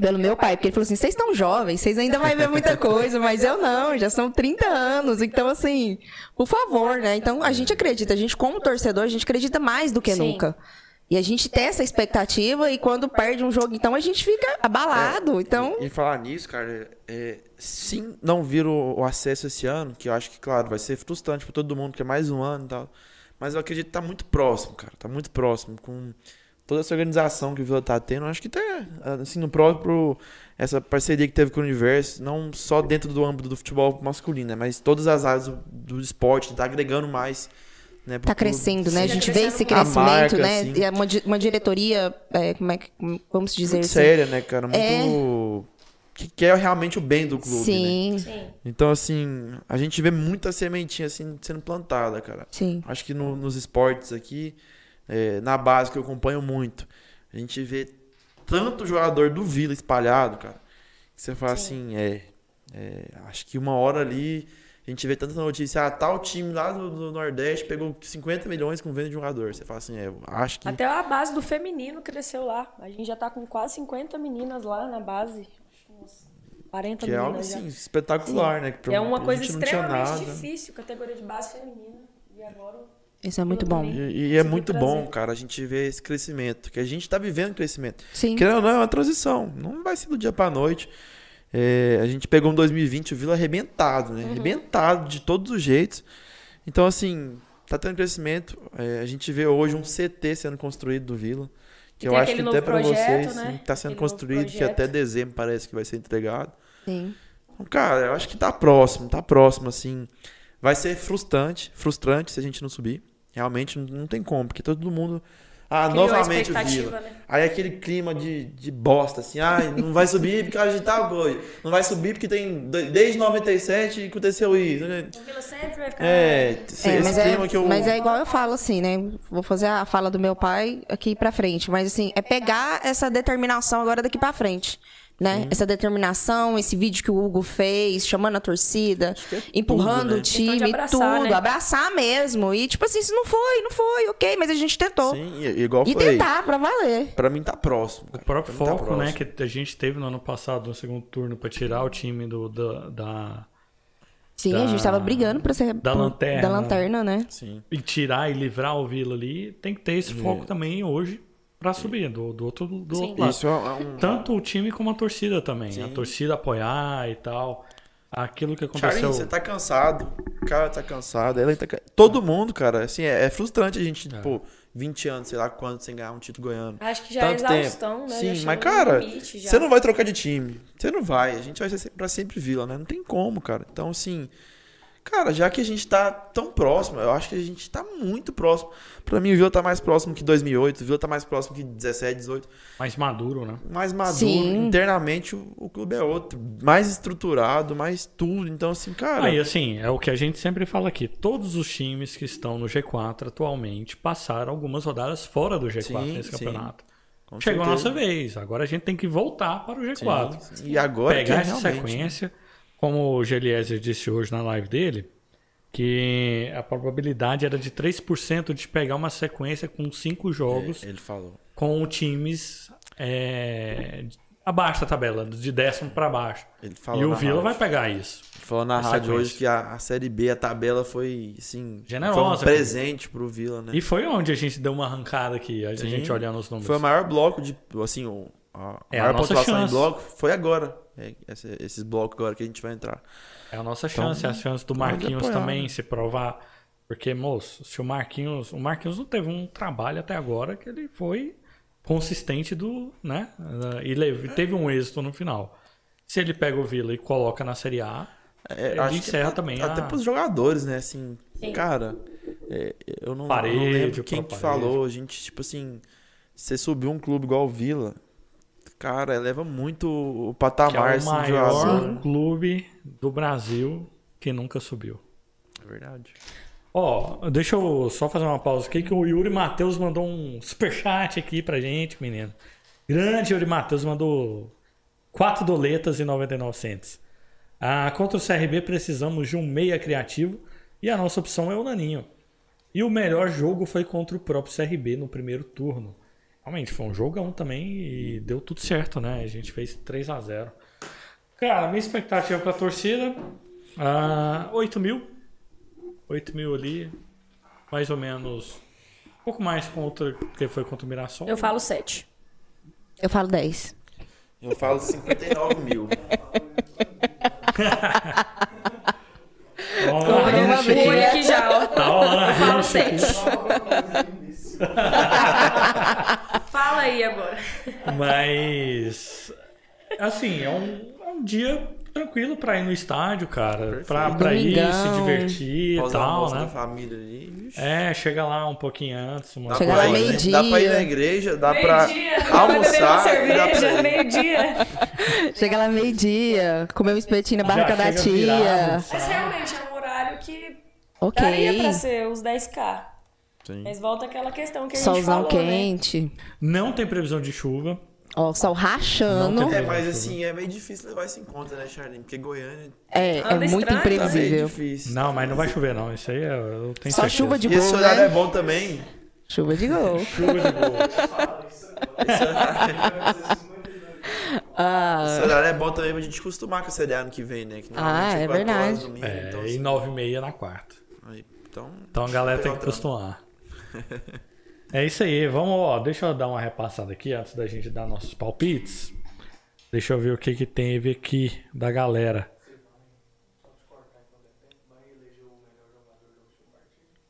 pelo meu pai, porque ele falou assim: vocês estão jovens, vocês ainda vão ver muita coisa, mas eu não, já são 30 anos, então assim, por favor, né? Então a gente acredita, a gente como torcedor, a gente acredita mais do que Sim. nunca. E a gente tem essa expectativa e quando perde um jogo, então a gente fica abalado. É, então... E, e, falar nisso, cara, é, sim não vir o, o, acesso esse ano, que eu acho que, claro, vai ser frustrante para todo mundo, que é mais um ano e tal. Mas eu acredito que tá muito próximo, cara. Tá muito próximo. Com toda essa organização que o Vila tá tendo, acho que tá assim no próprio essa parceria que teve com o Universo, não só dentro do âmbito do futebol masculino, né, mas todas as áreas do, do esporte, tá agregando mais né, tá crescendo, né? A gente vê esse crescimento, marca, né? Assim, e uma, uma diretoria, é, como é que vamos dizer muito assim? séria, né, cara? Muito é... que quer realmente o bem do clube, Sim. Né? Sim. Então, assim, a gente vê muita sementinha assim sendo plantada, cara. Sim. Acho que no, nos esportes aqui é, na base, que eu acompanho muito, a gente vê tanto jogador do Vila espalhado, cara, que você fala Sim. assim, é, é, Acho que uma hora ali a gente vê tanta notícia, ah, tal time lá do, do, Nordeste pegou 50 milhões com venda de jogador. Você fala assim, é, acho que. Até a base do feminino cresceu lá. A gente já tá com quase 50 meninas lá na base. Uns 40 que é algo assim, já. espetacular, Sim. né? Que é uma coisa extremamente difícil, categoria de base feminina. E agora isso é muito bom. E, e é muito bom, cara, a gente ver esse crescimento. Que a gente está vivendo crescimento. Sim. Querendo ou não, é uma transição. Não vai ser do dia para noite. É, a gente pegou um 2020 o Vila arrebentado, né? Uhum. Arrebentado de todos os jeitos. Então, assim, tá tendo crescimento. É, a gente vê hoje um CT sendo construído do Vila. Que eu acho que até para vocês né? está sendo aquele construído, que até dezembro parece que vai ser entregado. Sim. Cara, eu acho que tá próximo, tá próximo, assim. Vai ser frustrante, frustrante se a gente não subir. Realmente não, tem como, porque todo mundo. Ah, Criou novamente o Vila. né? Aí aquele clima de, de bosta, assim, ah, não vai subir porque a gente tá coisa. Não vai subir porque tem. Desde 97 aconteceu isso. O Vila sempre vai ficar. É, esse, É, esse mas, é, clima que eu. mas é igual eu falo, assim, né? Vou fazer a fala do meu pai aqui pra frente. Mas, assim, é pegar essa determinação agora daqui pra frente. Né? Essa determinação, esse vídeo que o Hugo fez, chamando a torcida, empurrando né? o time, abraçar, tudo, né? abraçar mesmo. E, tipo assim, se não foi, não foi, ok, mas a gente tentou. Sim, e- igual e foi. tentar pra valer. Pra mim tá próximo. O cara. próprio Pra mim tá foco, né, próximo. que a gente teve no ano passado, no segundo turno, pra tirar o time do, da, da- Sim, Da- a gente tava brigando pra ser. da lanterna. Da lanterna, né? Sim. e tirar e livrar o Vila ali, tem que ter esse É. foco também hoje pra subir do, do outro, do Sim. outro lado. Isso é um. Tanto o time como a torcida também. Sim. A torcida apoiar e tal. Aquilo que Charlie, aconteceu. você tá cansado. O cara tá cansado. Ela tá Todo mundo, cara. Assim, é, é frustrante a gente, É. pô, 20 anos, sei lá quanto, sem ganhar um título goiano. Acho que já é Tanto exaustão, tempo. né? Sim, Já mas, cara, limite você não vai trocar de time. Você não vai. A gente vai ser pra sempre Vila, né? Não tem como, cara. Então, assim. Cara, já que a gente tá tão próximo, eu acho que a gente tá muito próximo. Pra mim, o Vila tá mais próximo que 2008, o Vila tá mais próximo que 17, 18. Mais maduro, né? Mais maduro. Sim. Internamente, o, o clube é outro. Mais estruturado, mais tudo. Então, assim, cara. Aí, assim, é o que a gente sempre fala aqui. Todos os times que estão no G4 atualmente passaram algumas rodadas fora do G4 Sim, nesse sim. campeonato. com Chegou a certeza. nossa vez. Agora a gente tem que voltar para o G4. Sim, sim. E agora Pegar que essa realmente, né? sequência, como o Geliezer disse hoje na live dele, que a probabilidade era de 3% de pegar uma sequência com cinco jogos É, Ele falou. com times é, abaixo da tabela, de décimo para baixo. Ele falou E o Vila rádio. vai pegar isso. Ele falou na a rádio hoje que a, a Série B, a tabela foi, assim... Generosa, Foi um presente pro Vila, né? E foi onde a gente deu uma arrancada aqui, a Sim. gente olhando os números. Foi o maior bloco de... Assim, o, a É a maior nossa pontuação chance. em bloco foi agora. É, esse- esses blocos agora que a gente vai entrar. É a nossa chance, é a chance do Marquinhos apoiar, também né? se provar. Porque, moço, se o Marquinhos. O Marquinhos não teve um trabalho até agora que ele foi consistente do. né? E leve- teve um êxito no final. Se ele pega o Vila e coloca na Série A, É, Ele acho que encerra também Até a- pros jogadores, né? Assim, Sim. cara, é, eu não, Parede, eu não lembro quem que próprio falou. A gente, tipo assim, você subiu um clube igual o Vila, cara, eleva muito o que é patamar o assim, maior jogador. clube do Brasil que nunca subiu. É verdade. Ó, deixa eu só fazer uma pausa aqui que o Yuri Matheus mandou um superchat aqui pra gente, menino. Grande Yuri Matheus mandou 4 doletas e 99 cents. Ah, contra o CRB precisamos de um meia criativo e a nossa opção é o Naninho. E o melhor jogo foi contra o próprio CRB no primeiro turno. Realmente, foi um jogão também e deu tudo certo, né? A gente fez 3 a 0 Cara, minha expectativa pra torcida, ah, 8 mil. 8 mil ali, mais ou menos. Um pouco mais contra que foi contra o Mirassol. Eu falo 7. Eu falo 10. Eu falo 59 mil. Tá rolando a Uma bolha aqui já, ó. Tá a Eu falo rixa aqui. 7. [LAUGHS] Fala aí agora. Mas. Assim, é um, é um dia tranquilo pra ir no estádio, cara. Pra, pra ir, se divertir e tal, almoço da né? família ali. É, chega lá um pouquinho antes. Uma Chega pra lá né? meio-dia. Dá pra ir na igreja, dá pra vai beber uma almoçar. dá pra cerveja, ir. [LAUGHS] meio-dia. Chega lá meio-dia, comer um espetinho na barraca da chega virado, tia. Mas realmente é um horário que Ok. daria pra ser os 10k. Sim. Mas volta aquela questão que a gente Solzão falou, né? quente. Não tem previsão de chuva. Ó, sol rachando. É, mas assim, é meio difícil levar isso em conta, né, Charlene? Porque Goiânia É, é muito estranho, tá meio imprevisível. difícil. Não, mas não vai chover, não. Isso aí é- eu tenho Só certeza. chuva de E esse gol, horário é né? bom também. Chuva de gol. [LAUGHS] Chuva de gol. Esse horário, Ah, esse horário é bom também pra gente acostumar com esse ano que vem, né? Que Ah, é verdade. domingo, É, então, e assim, nove e meia na quarta. aí, então, Então a galera tem que acostumar. É isso aí. Vamos, ó, deixa eu dar uma repassada aqui antes da gente dar nossos palpites. Deixa eu ver o que que teve aqui da galera.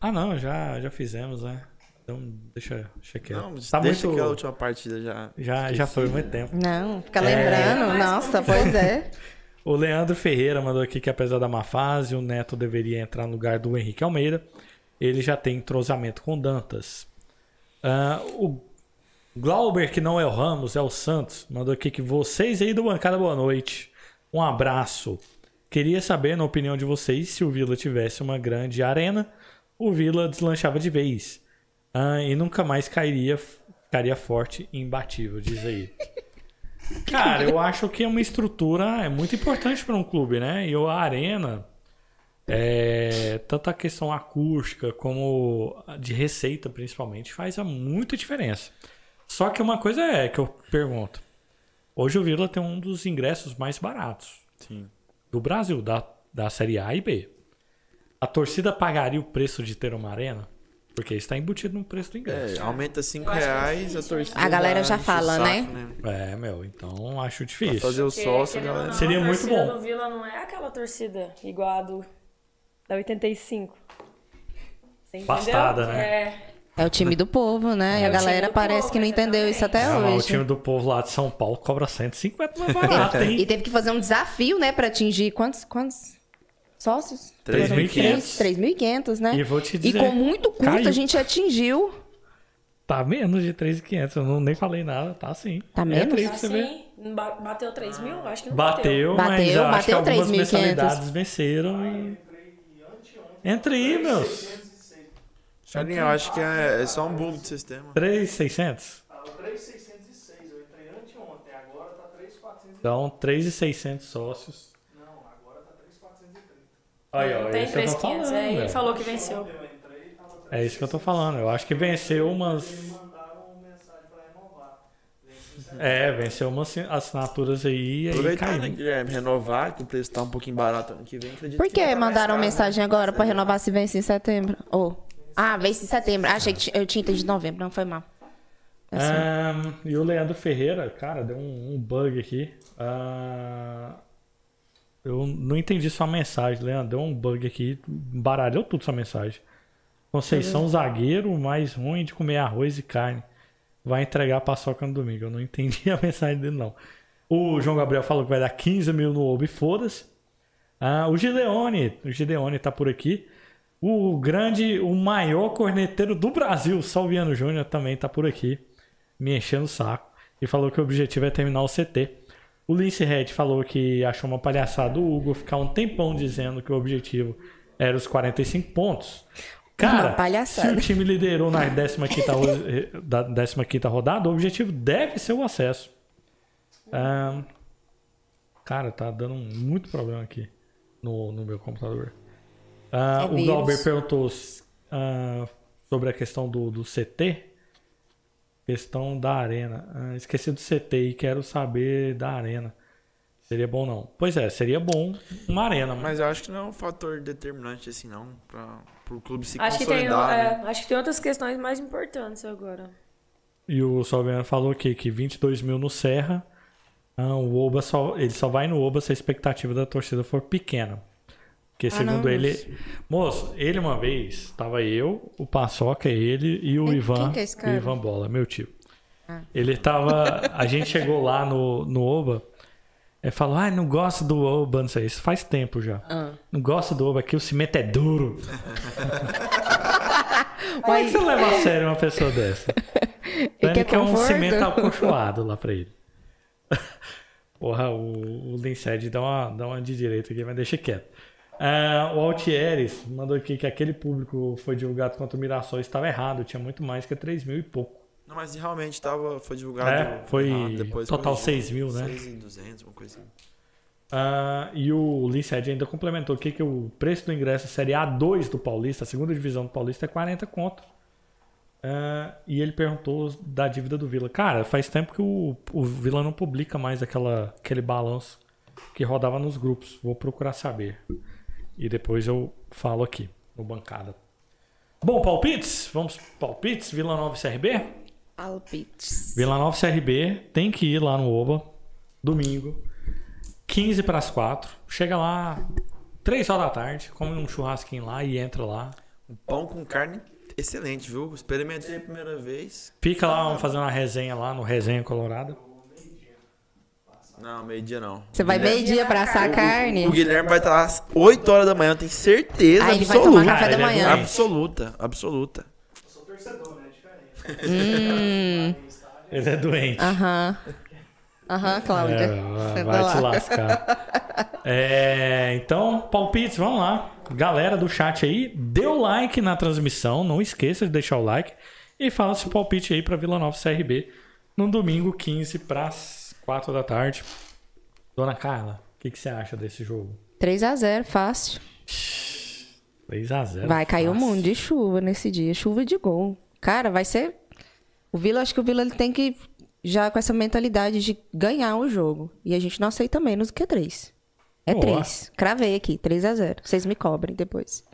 Ah, não, já, já fizemos, né? Então, deixa, deixa quieto. não, mas tá deixa muito, que a última partida já. já, já foi muito tempo. não, fica É. lembrando. Mas Nossa, pois é. O Leandro Ferreira mandou aqui que apesar da má fase, o Neto deveria entrar no lugar do Henrique Almeida. Ele já tem entrosamento com Dantas. Ah, o Glauber, que não é o Ramos, é o Santos, mandou aqui que vocês aí do Bancada Boa Noite. Um abraço. Queria saber, na opinião de vocês, se o Vila tivesse uma grande arena, o Vila deslanchava de vez. Ah, e nunca mais cairia, ficaria forte e imbatível, diz aí. [LAUGHS] Cara, eu acho que é uma estrutura é muito importante para um clube, né? E a arena, é, tanto a questão acústica como a de receita, principalmente, faz muita diferença. Só que uma coisa é que eu pergunto. Hoje o Vila tem um dos ingressos mais baratos Sim. do Brasil, da, da Série A e B. A torcida pagaria o preço de ter uma arena? Porque está embutido no preço do ingresso. É, aumenta 5 reais, a torcida. A galera já fala, saco, né? É, meu, então acho Pra difícil. fazer o sócio, a galera. não, Seria a muito torcida bom. do Vila não é aquela torcida igual a do da 85. Você entendeu? Bastada, né? É. É o time do povo, né? e É a o time galera parece povo, que não entendeu isso até Ah, mas o hoje. time do povo lá de São Paulo cobra 150 mais barato, E hein? teve que fazer um desafio, né, pra atingir quantos, quantos sócios? 3.500. 3.500, né? E vou te E dizer, com muito custo caiu. a gente atingiu. Tá menos de 3.500, eu não, nem falei nada, tá sim. Tá É menos? você ver. Assim, ba- bateu 3 mil? Acho que não Bateu, mas Bateu, acho que bateu algumas 3.500. mensalidades venceram e... Entre aí, meus. Charlinho, eu acho que é, é só um bug do sistema. 3.600? Tava 3,606. Eu entrei anteontem. Agora tá 3,430. Então, 3.600 sócios. Não, agora tá 3,430. Aí, ó, é tem isso que eu tô 3,500. falando, É, ele velho. falou que venceu. Eu entrei e tava É isso que eu tô falando. Eu acho que venceu umas... mandaram mensagem pra renovar. Vence em É, venceu umas assinaturas aí e aí Aproveitar, caiu. né, Guilherme? Renovar, que o preço tá um pouquinho barato ano que vem. Acredito Por que que mandaram caro, né? mensagem agora pra renovar se vence em setembro? Ou Ah, vence em setembro. Achei que eu tinha entendido novembro, não foi mal. Assim. Ahn, e o Leandro Ferreira, cara, deu um, um bug aqui. Ah, eu não entendi sua mensagem, Leandro. Deu um bug aqui. Baralhou tudo sua mensagem. Conceição, zagueiro, mais ruim de comer arroz e carne. Vai entregar a paçoca no domingo. Eu não entendi a [LAUGHS] mensagem dele, não. O João Gabriel falou que vai dar 15 mil no Obo e foda-se. Ah, o Gideone, o Gideone tá por aqui. O grande, o maior corneteiro do Brasil, Salviano Júnior, também tá por aqui, me enchendo o saco. E falou que o objetivo é terminar o CT. O Lince Red falou que achou uma palhaçada o Hugo ficar um tempão dizendo que o objetivo era os 45 pontos. Cara, se o time liderou na 15ª, ro- da 15ª rodada, o objetivo deve ser o acesso. Ahn, cara, tá dando muito problema aqui no, no meu computador. Ah, É o. Galber perguntou ah, sobre a questão do, do CT. Questão da arena. Esqueci do CT e quero saber da arena. Seria bom não? Pois é, seria bom uma arena. Mas... Mas eu acho que não é um fator determinante assim, não, pra, pro clube se Acho que, tem, consolidar, é, né? acho que tem outras questões mais importantes agora. E o Salviano falou aqui que 22 mil no Serra. ah, o Oba só, ele só vai no Oba se a expectativa da torcida for pequena. Porque segundo não, ele. Moço, ele uma vez, tava eu, o Paçoca, ele e o Quem- Ivan. que é esse cara? O Ivan Bola, meu tio. Ah. Ele tava. A gente chegou lá no, no Oba. Ele falou, ai, não gosto do Oba, não sei. Isso faz tempo já. Ah. Não gosto do Oba, aqui o cimento é duro. [LAUGHS] Como é que você leva a sério uma pessoa dessa? Ele Ele quer quer um cimento acolchoado lá pra ele. [LAUGHS] Porra, o, o Linced dá uma, dá uma de direita aqui, mas deixa quieto. Ah, o Altieres mandou aqui que aquele público foi divulgado contra o Mirassol estava errado, tinha muito mais que 3 mil e pouco. Não, mas realmente tava, foi divulgado. É, foi depois total corrigiu. 6 mil, né? 6.200, uma coisa assim. Ah, e o Linced ainda complementou aqui que o preço do ingresso Série A2 do Paulista, a segunda divisão do Paulista, é 40 conto. Ah, e ele perguntou da dívida do Vila. Cara, faz tempo que o, o Vila não publica mais aquela, aquele balanço que rodava nos grupos. Vou procurar saber. E depois eu falo aqui no bancada. Bom, palpites? Vamos palpites? Vila Nova e CRB? Palpites. Vila Nova CRB tem que ir lá no Oba, domingo, 15 para as 4. Chega lá, 3 horas da tarde, come um churrasquinho lá e entra lá. Um pão com carne excelente, viu? Experimentei a primeira vez. Fica lá, vamos fazer uma resenha lá no Resenha Colorada. Não, meio-dia não. Você vai meio-dia pra assar a carne? O Guilherme vai estar lá às 8 horas da manhã, eu tenho certeza Ah, ele vai absoluta. tomar café da manhã. Absoluta, absoluta. Eu sou torcedor. Hum, Ele é doente. aham. Aham, Cláudia. É, vai lá. te lascar. [LAUGHS] É, então, palpites, vamos lá. Galera do chat aí, dê o like na transmissão. Não esqueça de deixar o like. E fala seu palpite aí pra Vila Nova CRB no domingo 15 para 4 da tarde. Dona Carla, o que, que você acha desse jogo? 3x0, fácil. 3x0. Vai cair um mundo de chuva nesse dia. Chuva de gol. Cara, vai ser. O Vila, acho que o Vila ele tem que. Já com essa mentalidade de ganhar o jogo. E a gente não aceita menos do que 3. É Boa. 3. Cravei aqui, 3x0. Vocês me cobrem depois.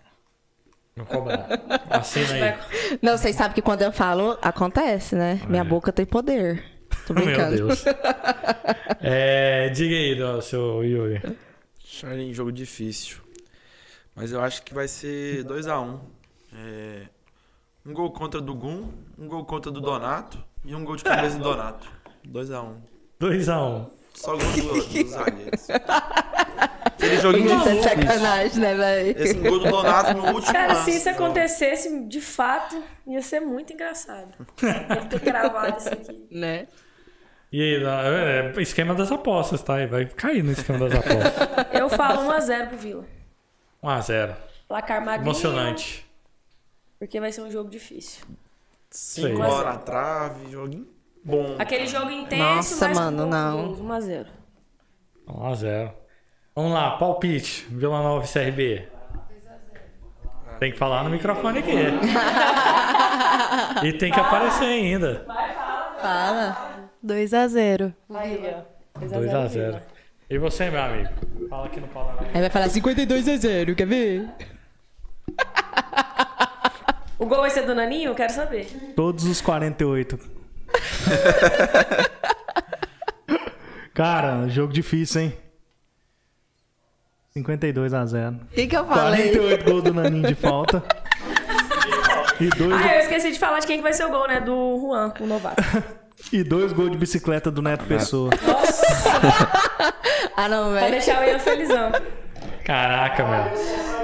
Não cobrar. Assina aí. [LAUGHS] Não, vocês sabem que quando eu falo, acontece, né? Minha boca tem poder. Tô Meu brincando. Deus. [LAUGHS] É, diga aí, seu Yuri. Charlie, jogo difícil. Mas eu acho que vai ser 2x1. É, um gol contra do Gum, um gol contra do Donato e um gol de cabeça do [LAUGHS] Donato. 2x1. 2x1. Só gol do, dos [LAUGHS] zagueiros. Aquele joguinho Tá de difícil. sacanagem, né, velho? Esse gol do Donato no último Cara, lance. se isso acontecesse de fato, ia ser muito engraçado. Deve ter gravado isso aqui. [LAUGHS] Né? E aí, é, é esquema das apostas, tá? Vai cair no esquema das apostas. Eu falo 1x0 pro Vila. 1x0. Placar magrinho. Emocionante. Porque vai ser um jogo difícil. Cinco Sei. bolas na trave, joguinho bom. Aquele jogo intenso, Nossa, mas mano, não. gols, 1x0. 1x0. Vamos lá, palpite. Vila Nova e CRB. Tem que falar no microfone aqui. [LAUGHS] e tem que aparecer ainda. Fala. 2x0. Aí, ó. 2x0. E você, meu amigo? Fala aqui no Palavra. Aí vai falar 52 a 0, quer ver? O gol vai ser do Naninho? Eu quero saber. Todos os 48. [LAUGHS] Cara, jogo difícil, hein? 52 a 0. O que, que eu falei? 48 gols do Naninho de falta. E dois, Ah, eu esqueci de falar de quem que vai ser o gol, né? Do Juan, o novato. [LAUGHS] e dois gols de bicicleta do Neto Pessoa. [LAUGHS] Ah, não, Pra velho. deixar o Ian felizão. Caraca, meu.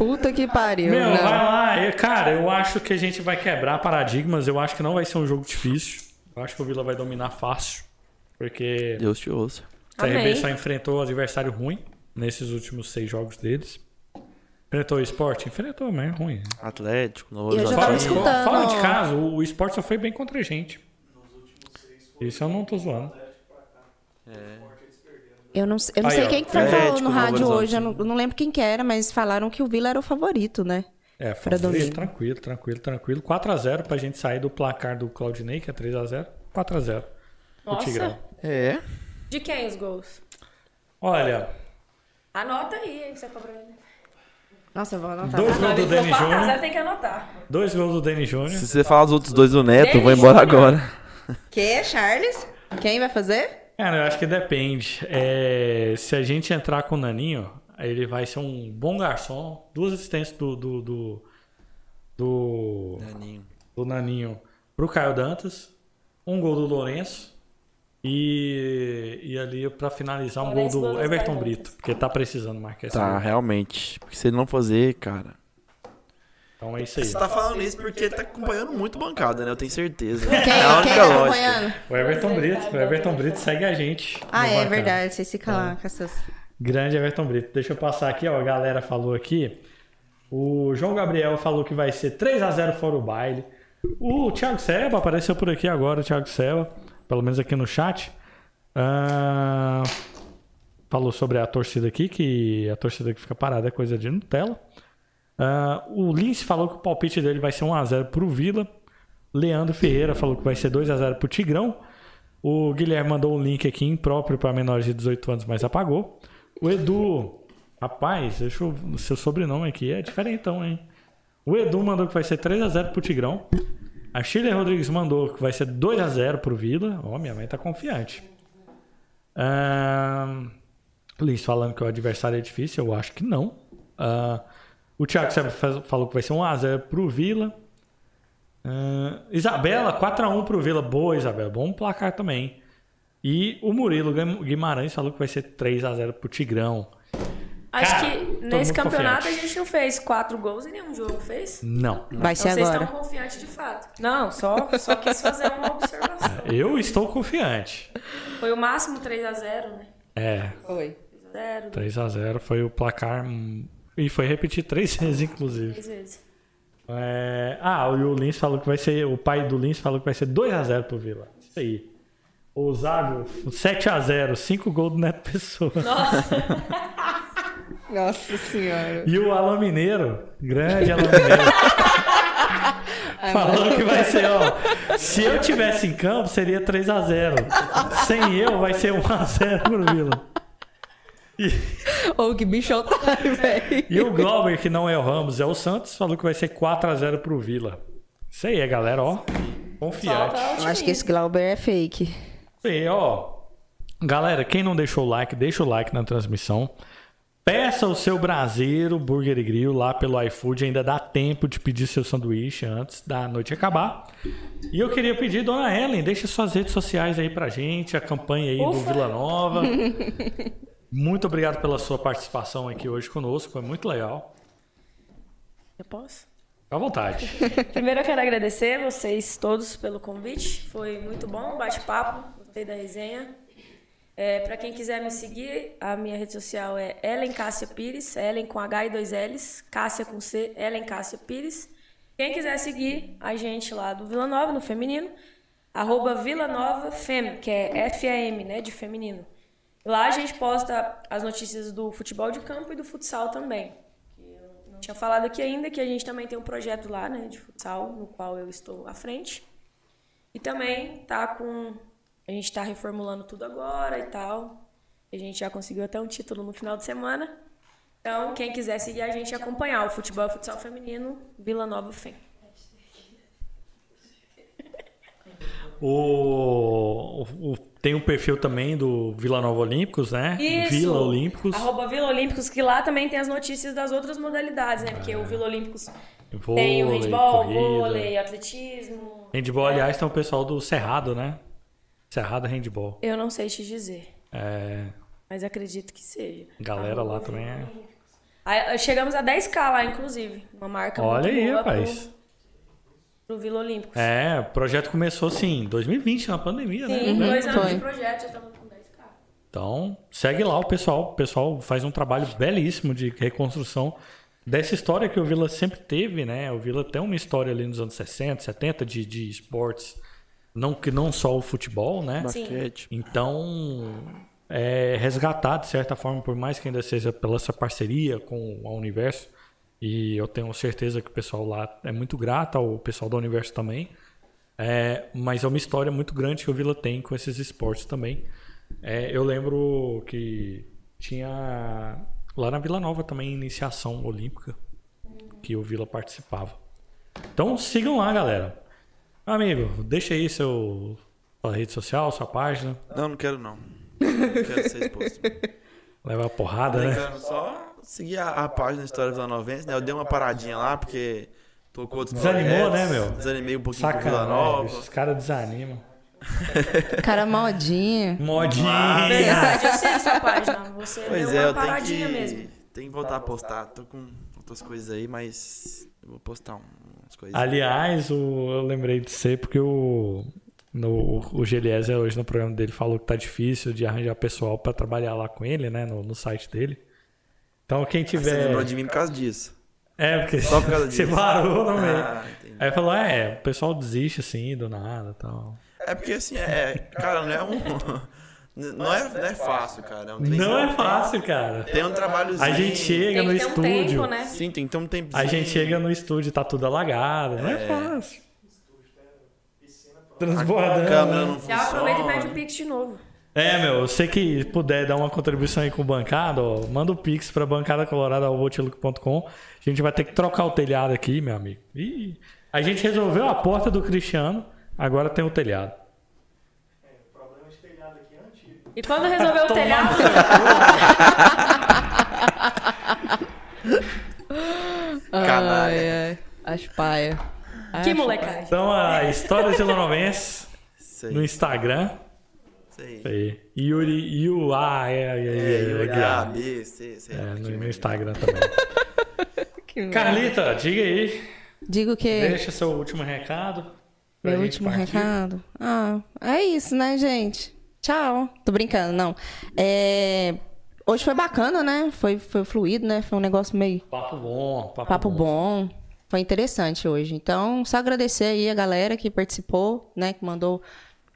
Puta que pariu. Meu, não. vai lá. Cara, eu acho que a gente vai quebrar paradigmas. Eu acho que não vai ser um jogo difícil. Eu acho que o Vila vai dominar fácil. Porque Deus te ouça. o CRB só enfrentou adversário ruim nesses últimos seis jogos deles. Enfrentou o esporte? Enfrentou, mas é ruim. Atlético, Novo Fora, tava de- escutando. fora de casa, o, esporte só foi bem contra a gente. Isso eu não tô zoando. Eu não, eu não Aí, sei ó, quem que foi Atlético, falou no Novo rádio Horizonte. hoje. Eu não, eu não lembro quem que era, mas falaram que o Vila era o favorito, né? É, Pra favorito, domingo. tranquilo, tranquilo, tranquilo. 4x0 pra gente sair do placar do Claudinei, que é 3x0. 4x0. O Nossa. Tigrão. É. De quem os gols? Olha, Anota aí, hein, você cobra ele. Nossa, eu vou anotar. dois gols do Denis Júnior. Você tem que anotar. Dois gols do Denis Júnior. Se você falar os outros dois do Neto, eu vou embora agora. [LAUGHS] Que, Charles? Quem vai fazer? Cara, eu acho que depende. É, se a gente entrar com o Naninho, ele vai ser um bom garçom. Duas assistências do. do, do, do, Naninho. do Naninho pro Caio Dantas. Um gol do Lourenço. E, e ali pra finalizar um Lourenço, gol do Everton Brito. Porque tá precisando marcar esse Tá, gol. realmente. Porque se ele não fazer, cara. Então é isso aí. Você tá falando isso porque ele tá acompanhando muito bancada, né? Eu tenho certeza. Quem, é a quem única tá lógica. acompanhando? O Everton Brito. O Everton Brito segue a gente. Ah, é Bacana. verdade. Vocês ficam lá com essas... Grande Everton Brito. Deixa eu passar aqui, ó. A galera falou aqui. O João Gabriel falou que vai ser 3 a 0 fora o baile. O Thiago Seba apareceu por aqui agora, o Thiago Seba, pelo menos aqui no chat. Ah, falou sobre a torcida aqui, que a torcida que fica parada é coisa de Nutella. Ah, o Lince falou que o palpite dele vai ser 1x0 pro Vila. Leandro Ferreira falou que vai ser 2x0 pro Tigrão. O Guilherme mandou um link aqui impróprio para menores de 18 anos, mas apagou. O Edu, rapaz, deixa eu, seu sobrenome aqui é diferentão, hein? O Edu mandou que vai ser 3x0 pro Tigrão. A Shirley Rodrigues mandou que vai ser 2x0 pro Vila. Ó, minha mãe tá confiante. Ahn, Liz falando que o adversário é difícil, eu acho que não. Ah, o Thiago Seba faz- falou que vai ser 1x0 pro Vila. Ah, Isabela, 4x1 pro Vila. Boa, Isabela. Bom placar também. E o Murilo Guimarães falou que vai ser 3 a 0 pro Tigrão. Acho Cara, que nesse campeonato confiante. a gente não fez quatro gols em nenhum jogo, fez? Não. Vai ser Então vocês agora. estão confiantes de fato. Não, só, só quis fazer uma observação. [LAUGHS] Eu estou confiante. Foi o máximo 3x0, né? É, Foi. 0, 3 a 0 foi o placar. E foi repetir três [LAUGHS] vezes, inclusive. três vezes. É, Ah, e o Lins falou que vai ser. O pai do Lins falou que vai ser 2x0 pro Vila. Isso aí. O Zago, 7x0, 5 gols do Neto Pessoa. [LAUGHS] Nossa senhora. E o Alan Mineiro, grande Alan Mineiro, [LAUGHS] falou que vai ser, ó. Se eu tivesse em campo, seria 3x0. Sem eu, vai ser 1x0 pro Vila. Ô, que bicho otário, [LAUGHS] velho. E o Glauber, que não é o Ramos, é o Santos, falou que vai ser 4x0 pro Vila. Isso aí, galera, ó. Confiante. Eu acho que esse Glauber é fake. E, ó. Galera, quem não deixou o like, deixa o like na transmissão. Peça o seu braseiro, burger e grill lá pelo iFood. Ainda dá tempo de pedir seu sanduíche antes da noite acabar. E eu queria pedir, dona Ellen, deixa suas redes sociais aí pra gente, a campanha aí do Ufa. Vila Nova. [LAUGHS] Muito obrigado pela sua participação aqui hoje conosco, foi muito legal. Eu posso? À vontade. [LAUGHS] Primeiro eu quero agradecer vocês todos pelo convite. Foi muito bom, bate-papo, gostei da resenha. É, para quem quiser me seguir, a minha rede social é Ellen Cássia Pires, Ellen com H e dois L's, Cássia com C, Ellen Cássia Pires. Quem quiser seguir a gente lá do Vila Nova, no feminino, arroba Vila Nova Fem, que é F-A-M, né, de feminino. Lá a gente posta as notícias do futebol de campo e do futsal também. Não tinha falado aqui ainda que a gente também tem um projeto lá, né, de futsal, no qual eu estou à frente. E também tá com. A gente está reformulando tudo agora e tal. A gente já conseguiu até um título no final de semana. Então, quem quiser seguir a gente e acompanhar o futebol e futsal feminino, Vila Nova Fem. O, o- tem um perfil também do Vila Nova Olímpicos, né? Isso. Vila Olímpicos. Arroba Vila Olímpicos, que lá também tem as notícias das outras modalidades, né? Porque o Vila Olímpicos tem o Vôlei, handball, corrida. vôlei, atletismo. Handball, aliás, tem o pessoal do Cerrado, né? Cerrado Handball. Eu não sei te dizer, É, mas acredito que seja. galera lá Arroba também é. Aí, chegamos a 10k lá, inclusive. Uma marca Olha muito aí, boa rapaz. Pro, pro Vila Olímpicos. É, o projeto começou assim, em 2020, na pandemia, Sim, né? dois anos Foi. de projeto, já estamos com 10k. Então, segue lá o pessoal. O pessoal faz um trabalho belíssimo de reconstrução dessa história que o Vila sempre teve, né? O Vila tem uma história ali nos anos 60, 70 de, de esportes, não que não só o futebol, né? Sim. Basquete. Então, é resgatar de certa forma, por mais que ainda seja pela essa parceria com a Universo, e eu tenho certeza que o pessoal lá é muito grato ao pessoal da Universo também, é, mas é uma história muito grande que o Vila tem com esses esportes também. É, eu lembro que tinha lá na Vila Nova também iniciação olímpica, que o Vila participava. Então sigam lá, galera. Amigo, deixa aí seu, sua rede social, sua página. Não, não quero não. Não quero ser exposto. [LAUGHS] Levar a porrada, né? Brincando, só seguir a, a página História Vila Novense, né? Eu dei uma paradinha lá, porque tocou outros Desanimou, projetos, né, meu? Desanimei um pouquinho com Vila Nova. bicho, os caras desanimam. [LAUGHS] Cara modinha. Modinha! Verdade, eu sei a sua página. Você Pois deu é, uma eu tenho paradinha que, mesmo. tenho que voltar a postar. Tô com outras coisas aí, mas eu vou postar umas coisas. Aliás, o, eu lembrei de ser porque o, no, o Geliezer hoje no programa dele falou que tá difícil de arranjar pessoal pra trabalhar lá com ele, né? No, no site dele. Então quem Você tiver. lembrou de mim por causa disso. É, porque Só por causa [LAUGHS] você disso. parou no meio. Ah. Aí falou, é, o pessoal desiste assim, do nada e tal. É porque assim, é, cara, não é um. Não é, não é fácil, cara. É um Não é fácil, cara. Tem um trabalhozinho. A gente chega Tem no ter um estúdio. tempo, né? Sim, tem que ter um tempo. A gente chega no estúdio e tá tudo alagado. Não é, fácil. Transbordando. A câmera não Já aproveita e pede o funciona. Pix de novo. É, meu, você que puder dar uma contribuição aí com o bancada, ó, manda o Pix pra bancadacolorada.com. A gente vai ter que trocar o telhado aqui, meu amigo. Ih, a gente resolveu a porta do Cristiano, agora tem o telhado. O problema de telhado aqui é antigo. E quando resolveu o telhado, [LAUGHS] Canalha. Ai, ai. As paia. que molecagem. Então, a História Vilanovense Sei. no Instagram. Isso aí. Yuri, Yu, A, é, é, É, é, Yuri, é, A, B, C, sei é, no, merda. Instagram também. [LAUGHS] Que merda. Carlita, diga aí. Digo que. Deixa seu último recado. Meu último partir. recado. Ah, é isso, né, gente? Tchau. Tô brincando, não. É, Hoje foi bacana, né? Foi, foi fluido, né? Foi um negócio meio Papo bom. Papo, papo bom. Foi interessante hoje. Então, só agradecer aí a galera que participou, né? Que mandou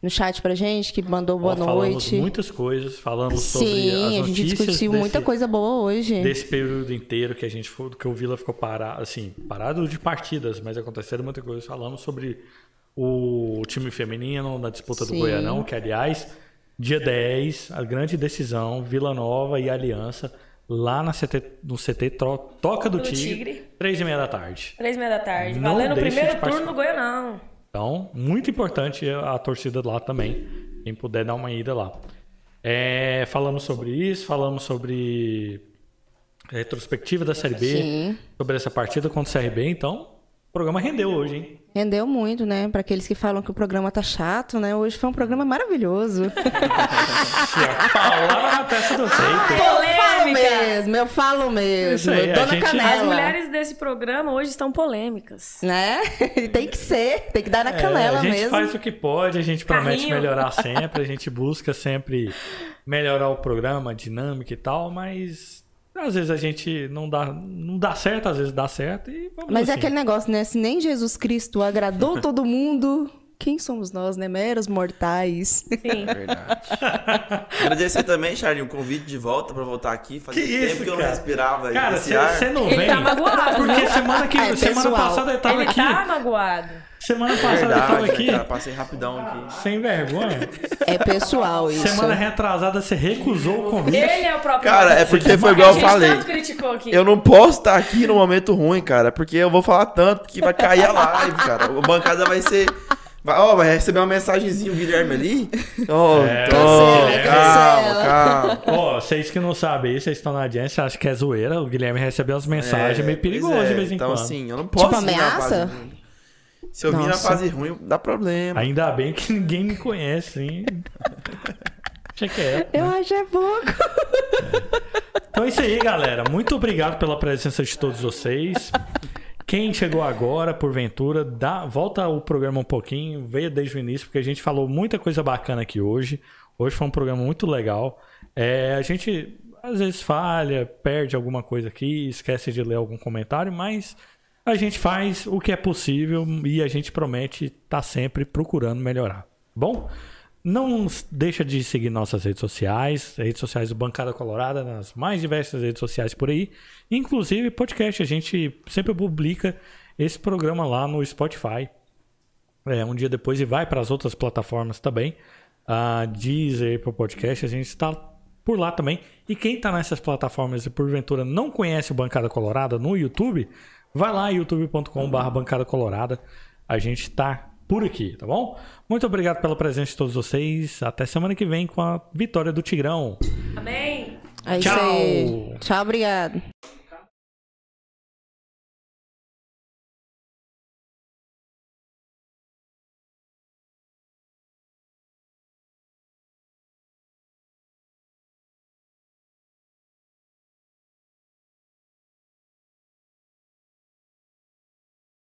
no chat pra gente, que mandou boa Ó, falamos noite. muitas coisas, falamos sobre as Sim, a gente notícias discutiu desse, muita coisa boa hoje. desse período inteiro que a gente foi, que o Vila ficou parado, assim, parado de partidas, mas aconteceram muita coisa. Falamos sobre o time feminino na disputa do Sim. Goianão, que aliás, dia 10, a grande decisão, Vila Nova e Aliança, lá na CT, no CT Tro- Toca do, Do Tigre, Tigre. três e meia da tarde. Três e meia da tarde. Não Valendo o deixe primeiro turno do Goianão. Então, muito importante a torcida lá também. Quem puder dar uma ida lá. É, falamos sobre isso, falamos sobre a retrospectiva da Série B, Sim. sobre essa partida contra o CRB. Então, o programa rendeu hoje, hein? Rendeu muito, né? Pra aqueles que falam que o programa tá chato, né? Hoje foi um programa maravilhoso. [LAUGHS] Paulada na testa do eu peito. falo Polêmica. mesmo, eu falo mesmo. Aí, eu tô na gente- canela. As mulheres desse programa hoje estão polêmicas. Né? [LAUGHS] tem que ser, tem que dar na É, canela a gente mesmo. faz o que pode, a gente promete Carrinho. melhorar [LAUGHS] sempre, a gente busca sempre melhorar o programa, a dinâmica e tal, mas às vezes a gente não dá, não dá certo, às vezes dá certo e vamos Mas é assim. aquele negócio, né? Se nem Jesus Cristo agradou [LAUGHS] todo mundo, quem somos nós, né? Meros mortais. Sim. Verdade. [LAUGHS] Agradecer também, Charlie, um convite de volta pra voltar aqui. Fazia Que tempo isso, que eu cara? não respirava Cara, você não Ele vem. tá magoado, Porque semana, que, [LAUGHS] É, semana pessoal. passada ele tava Ele aqui. tá magoado. Semana passada ele tava Verdade, aqui. cara? Passei rapidão aqui. Sem vergonha. É pessoal isso. Semana retrasada você recusou o convite. Ele é o próprio. Cara, é porque foi igual eu falei. tanto criticou aqui. Eu não posso estar aqui no momento ruim, cara, porque eu vou falar tanto que vai cair a live, cara. A bancada vai ser. Vai, ó, vai receber uma mensagenzinha o Guilherme ali. [LAUGHS] Ó, É, cancela, calma, calma. Ó, vocês que não sabem, vocês estão na audiência, acham que é zoeira. O Guilherme recebeu as mensagens É, meio perigoso é, de vez em então, quando. assim, eu não posso. Tipo, ameaça? Se eu vir na fase ruim, dá problema. Ainda bem que ninguém me conhece, hein? [LAUGHS] Deixa quieto. Eu acho é pouco. Então é isso aí, galera. Muito obrigado pela presença de todos vocês. Quem chegou agora, porventura, dá, volta o programa um pouquinho, veio desde o início, porque a gente falou muita coisa bacana aqui hoje. Hoje foi um programa muito legal. É, a gente às vezes falha, perde alguma coisa aqui, esquece de ler algum comentário, mas a gente faz o que é possível e a gente promete estar sempre procurando melhorar. Bom? Não deixa de seguir nossas redes sociais, redes sociais do Bancada Colorada, nas mais diversas redes sociais por aí. Inclusive podcast, a gente sempre publica esse programa lá no Spotify. É, um dia depois e vai para as outras plataformas também. A Deezer, Apple Podcast, a gente está por lá também. E quem está nessas plataformas e porventura não conhece o Bancada Colorada no YouTube, vai lá youtube.com.br Bancada Colorada. A gente está por aqui, tá bom? Muito obrigado pela presença de todos vocês. Até semana que vem com a vitória do Tigrão. Amém. É Tchau. aí. Tchau, obrigado.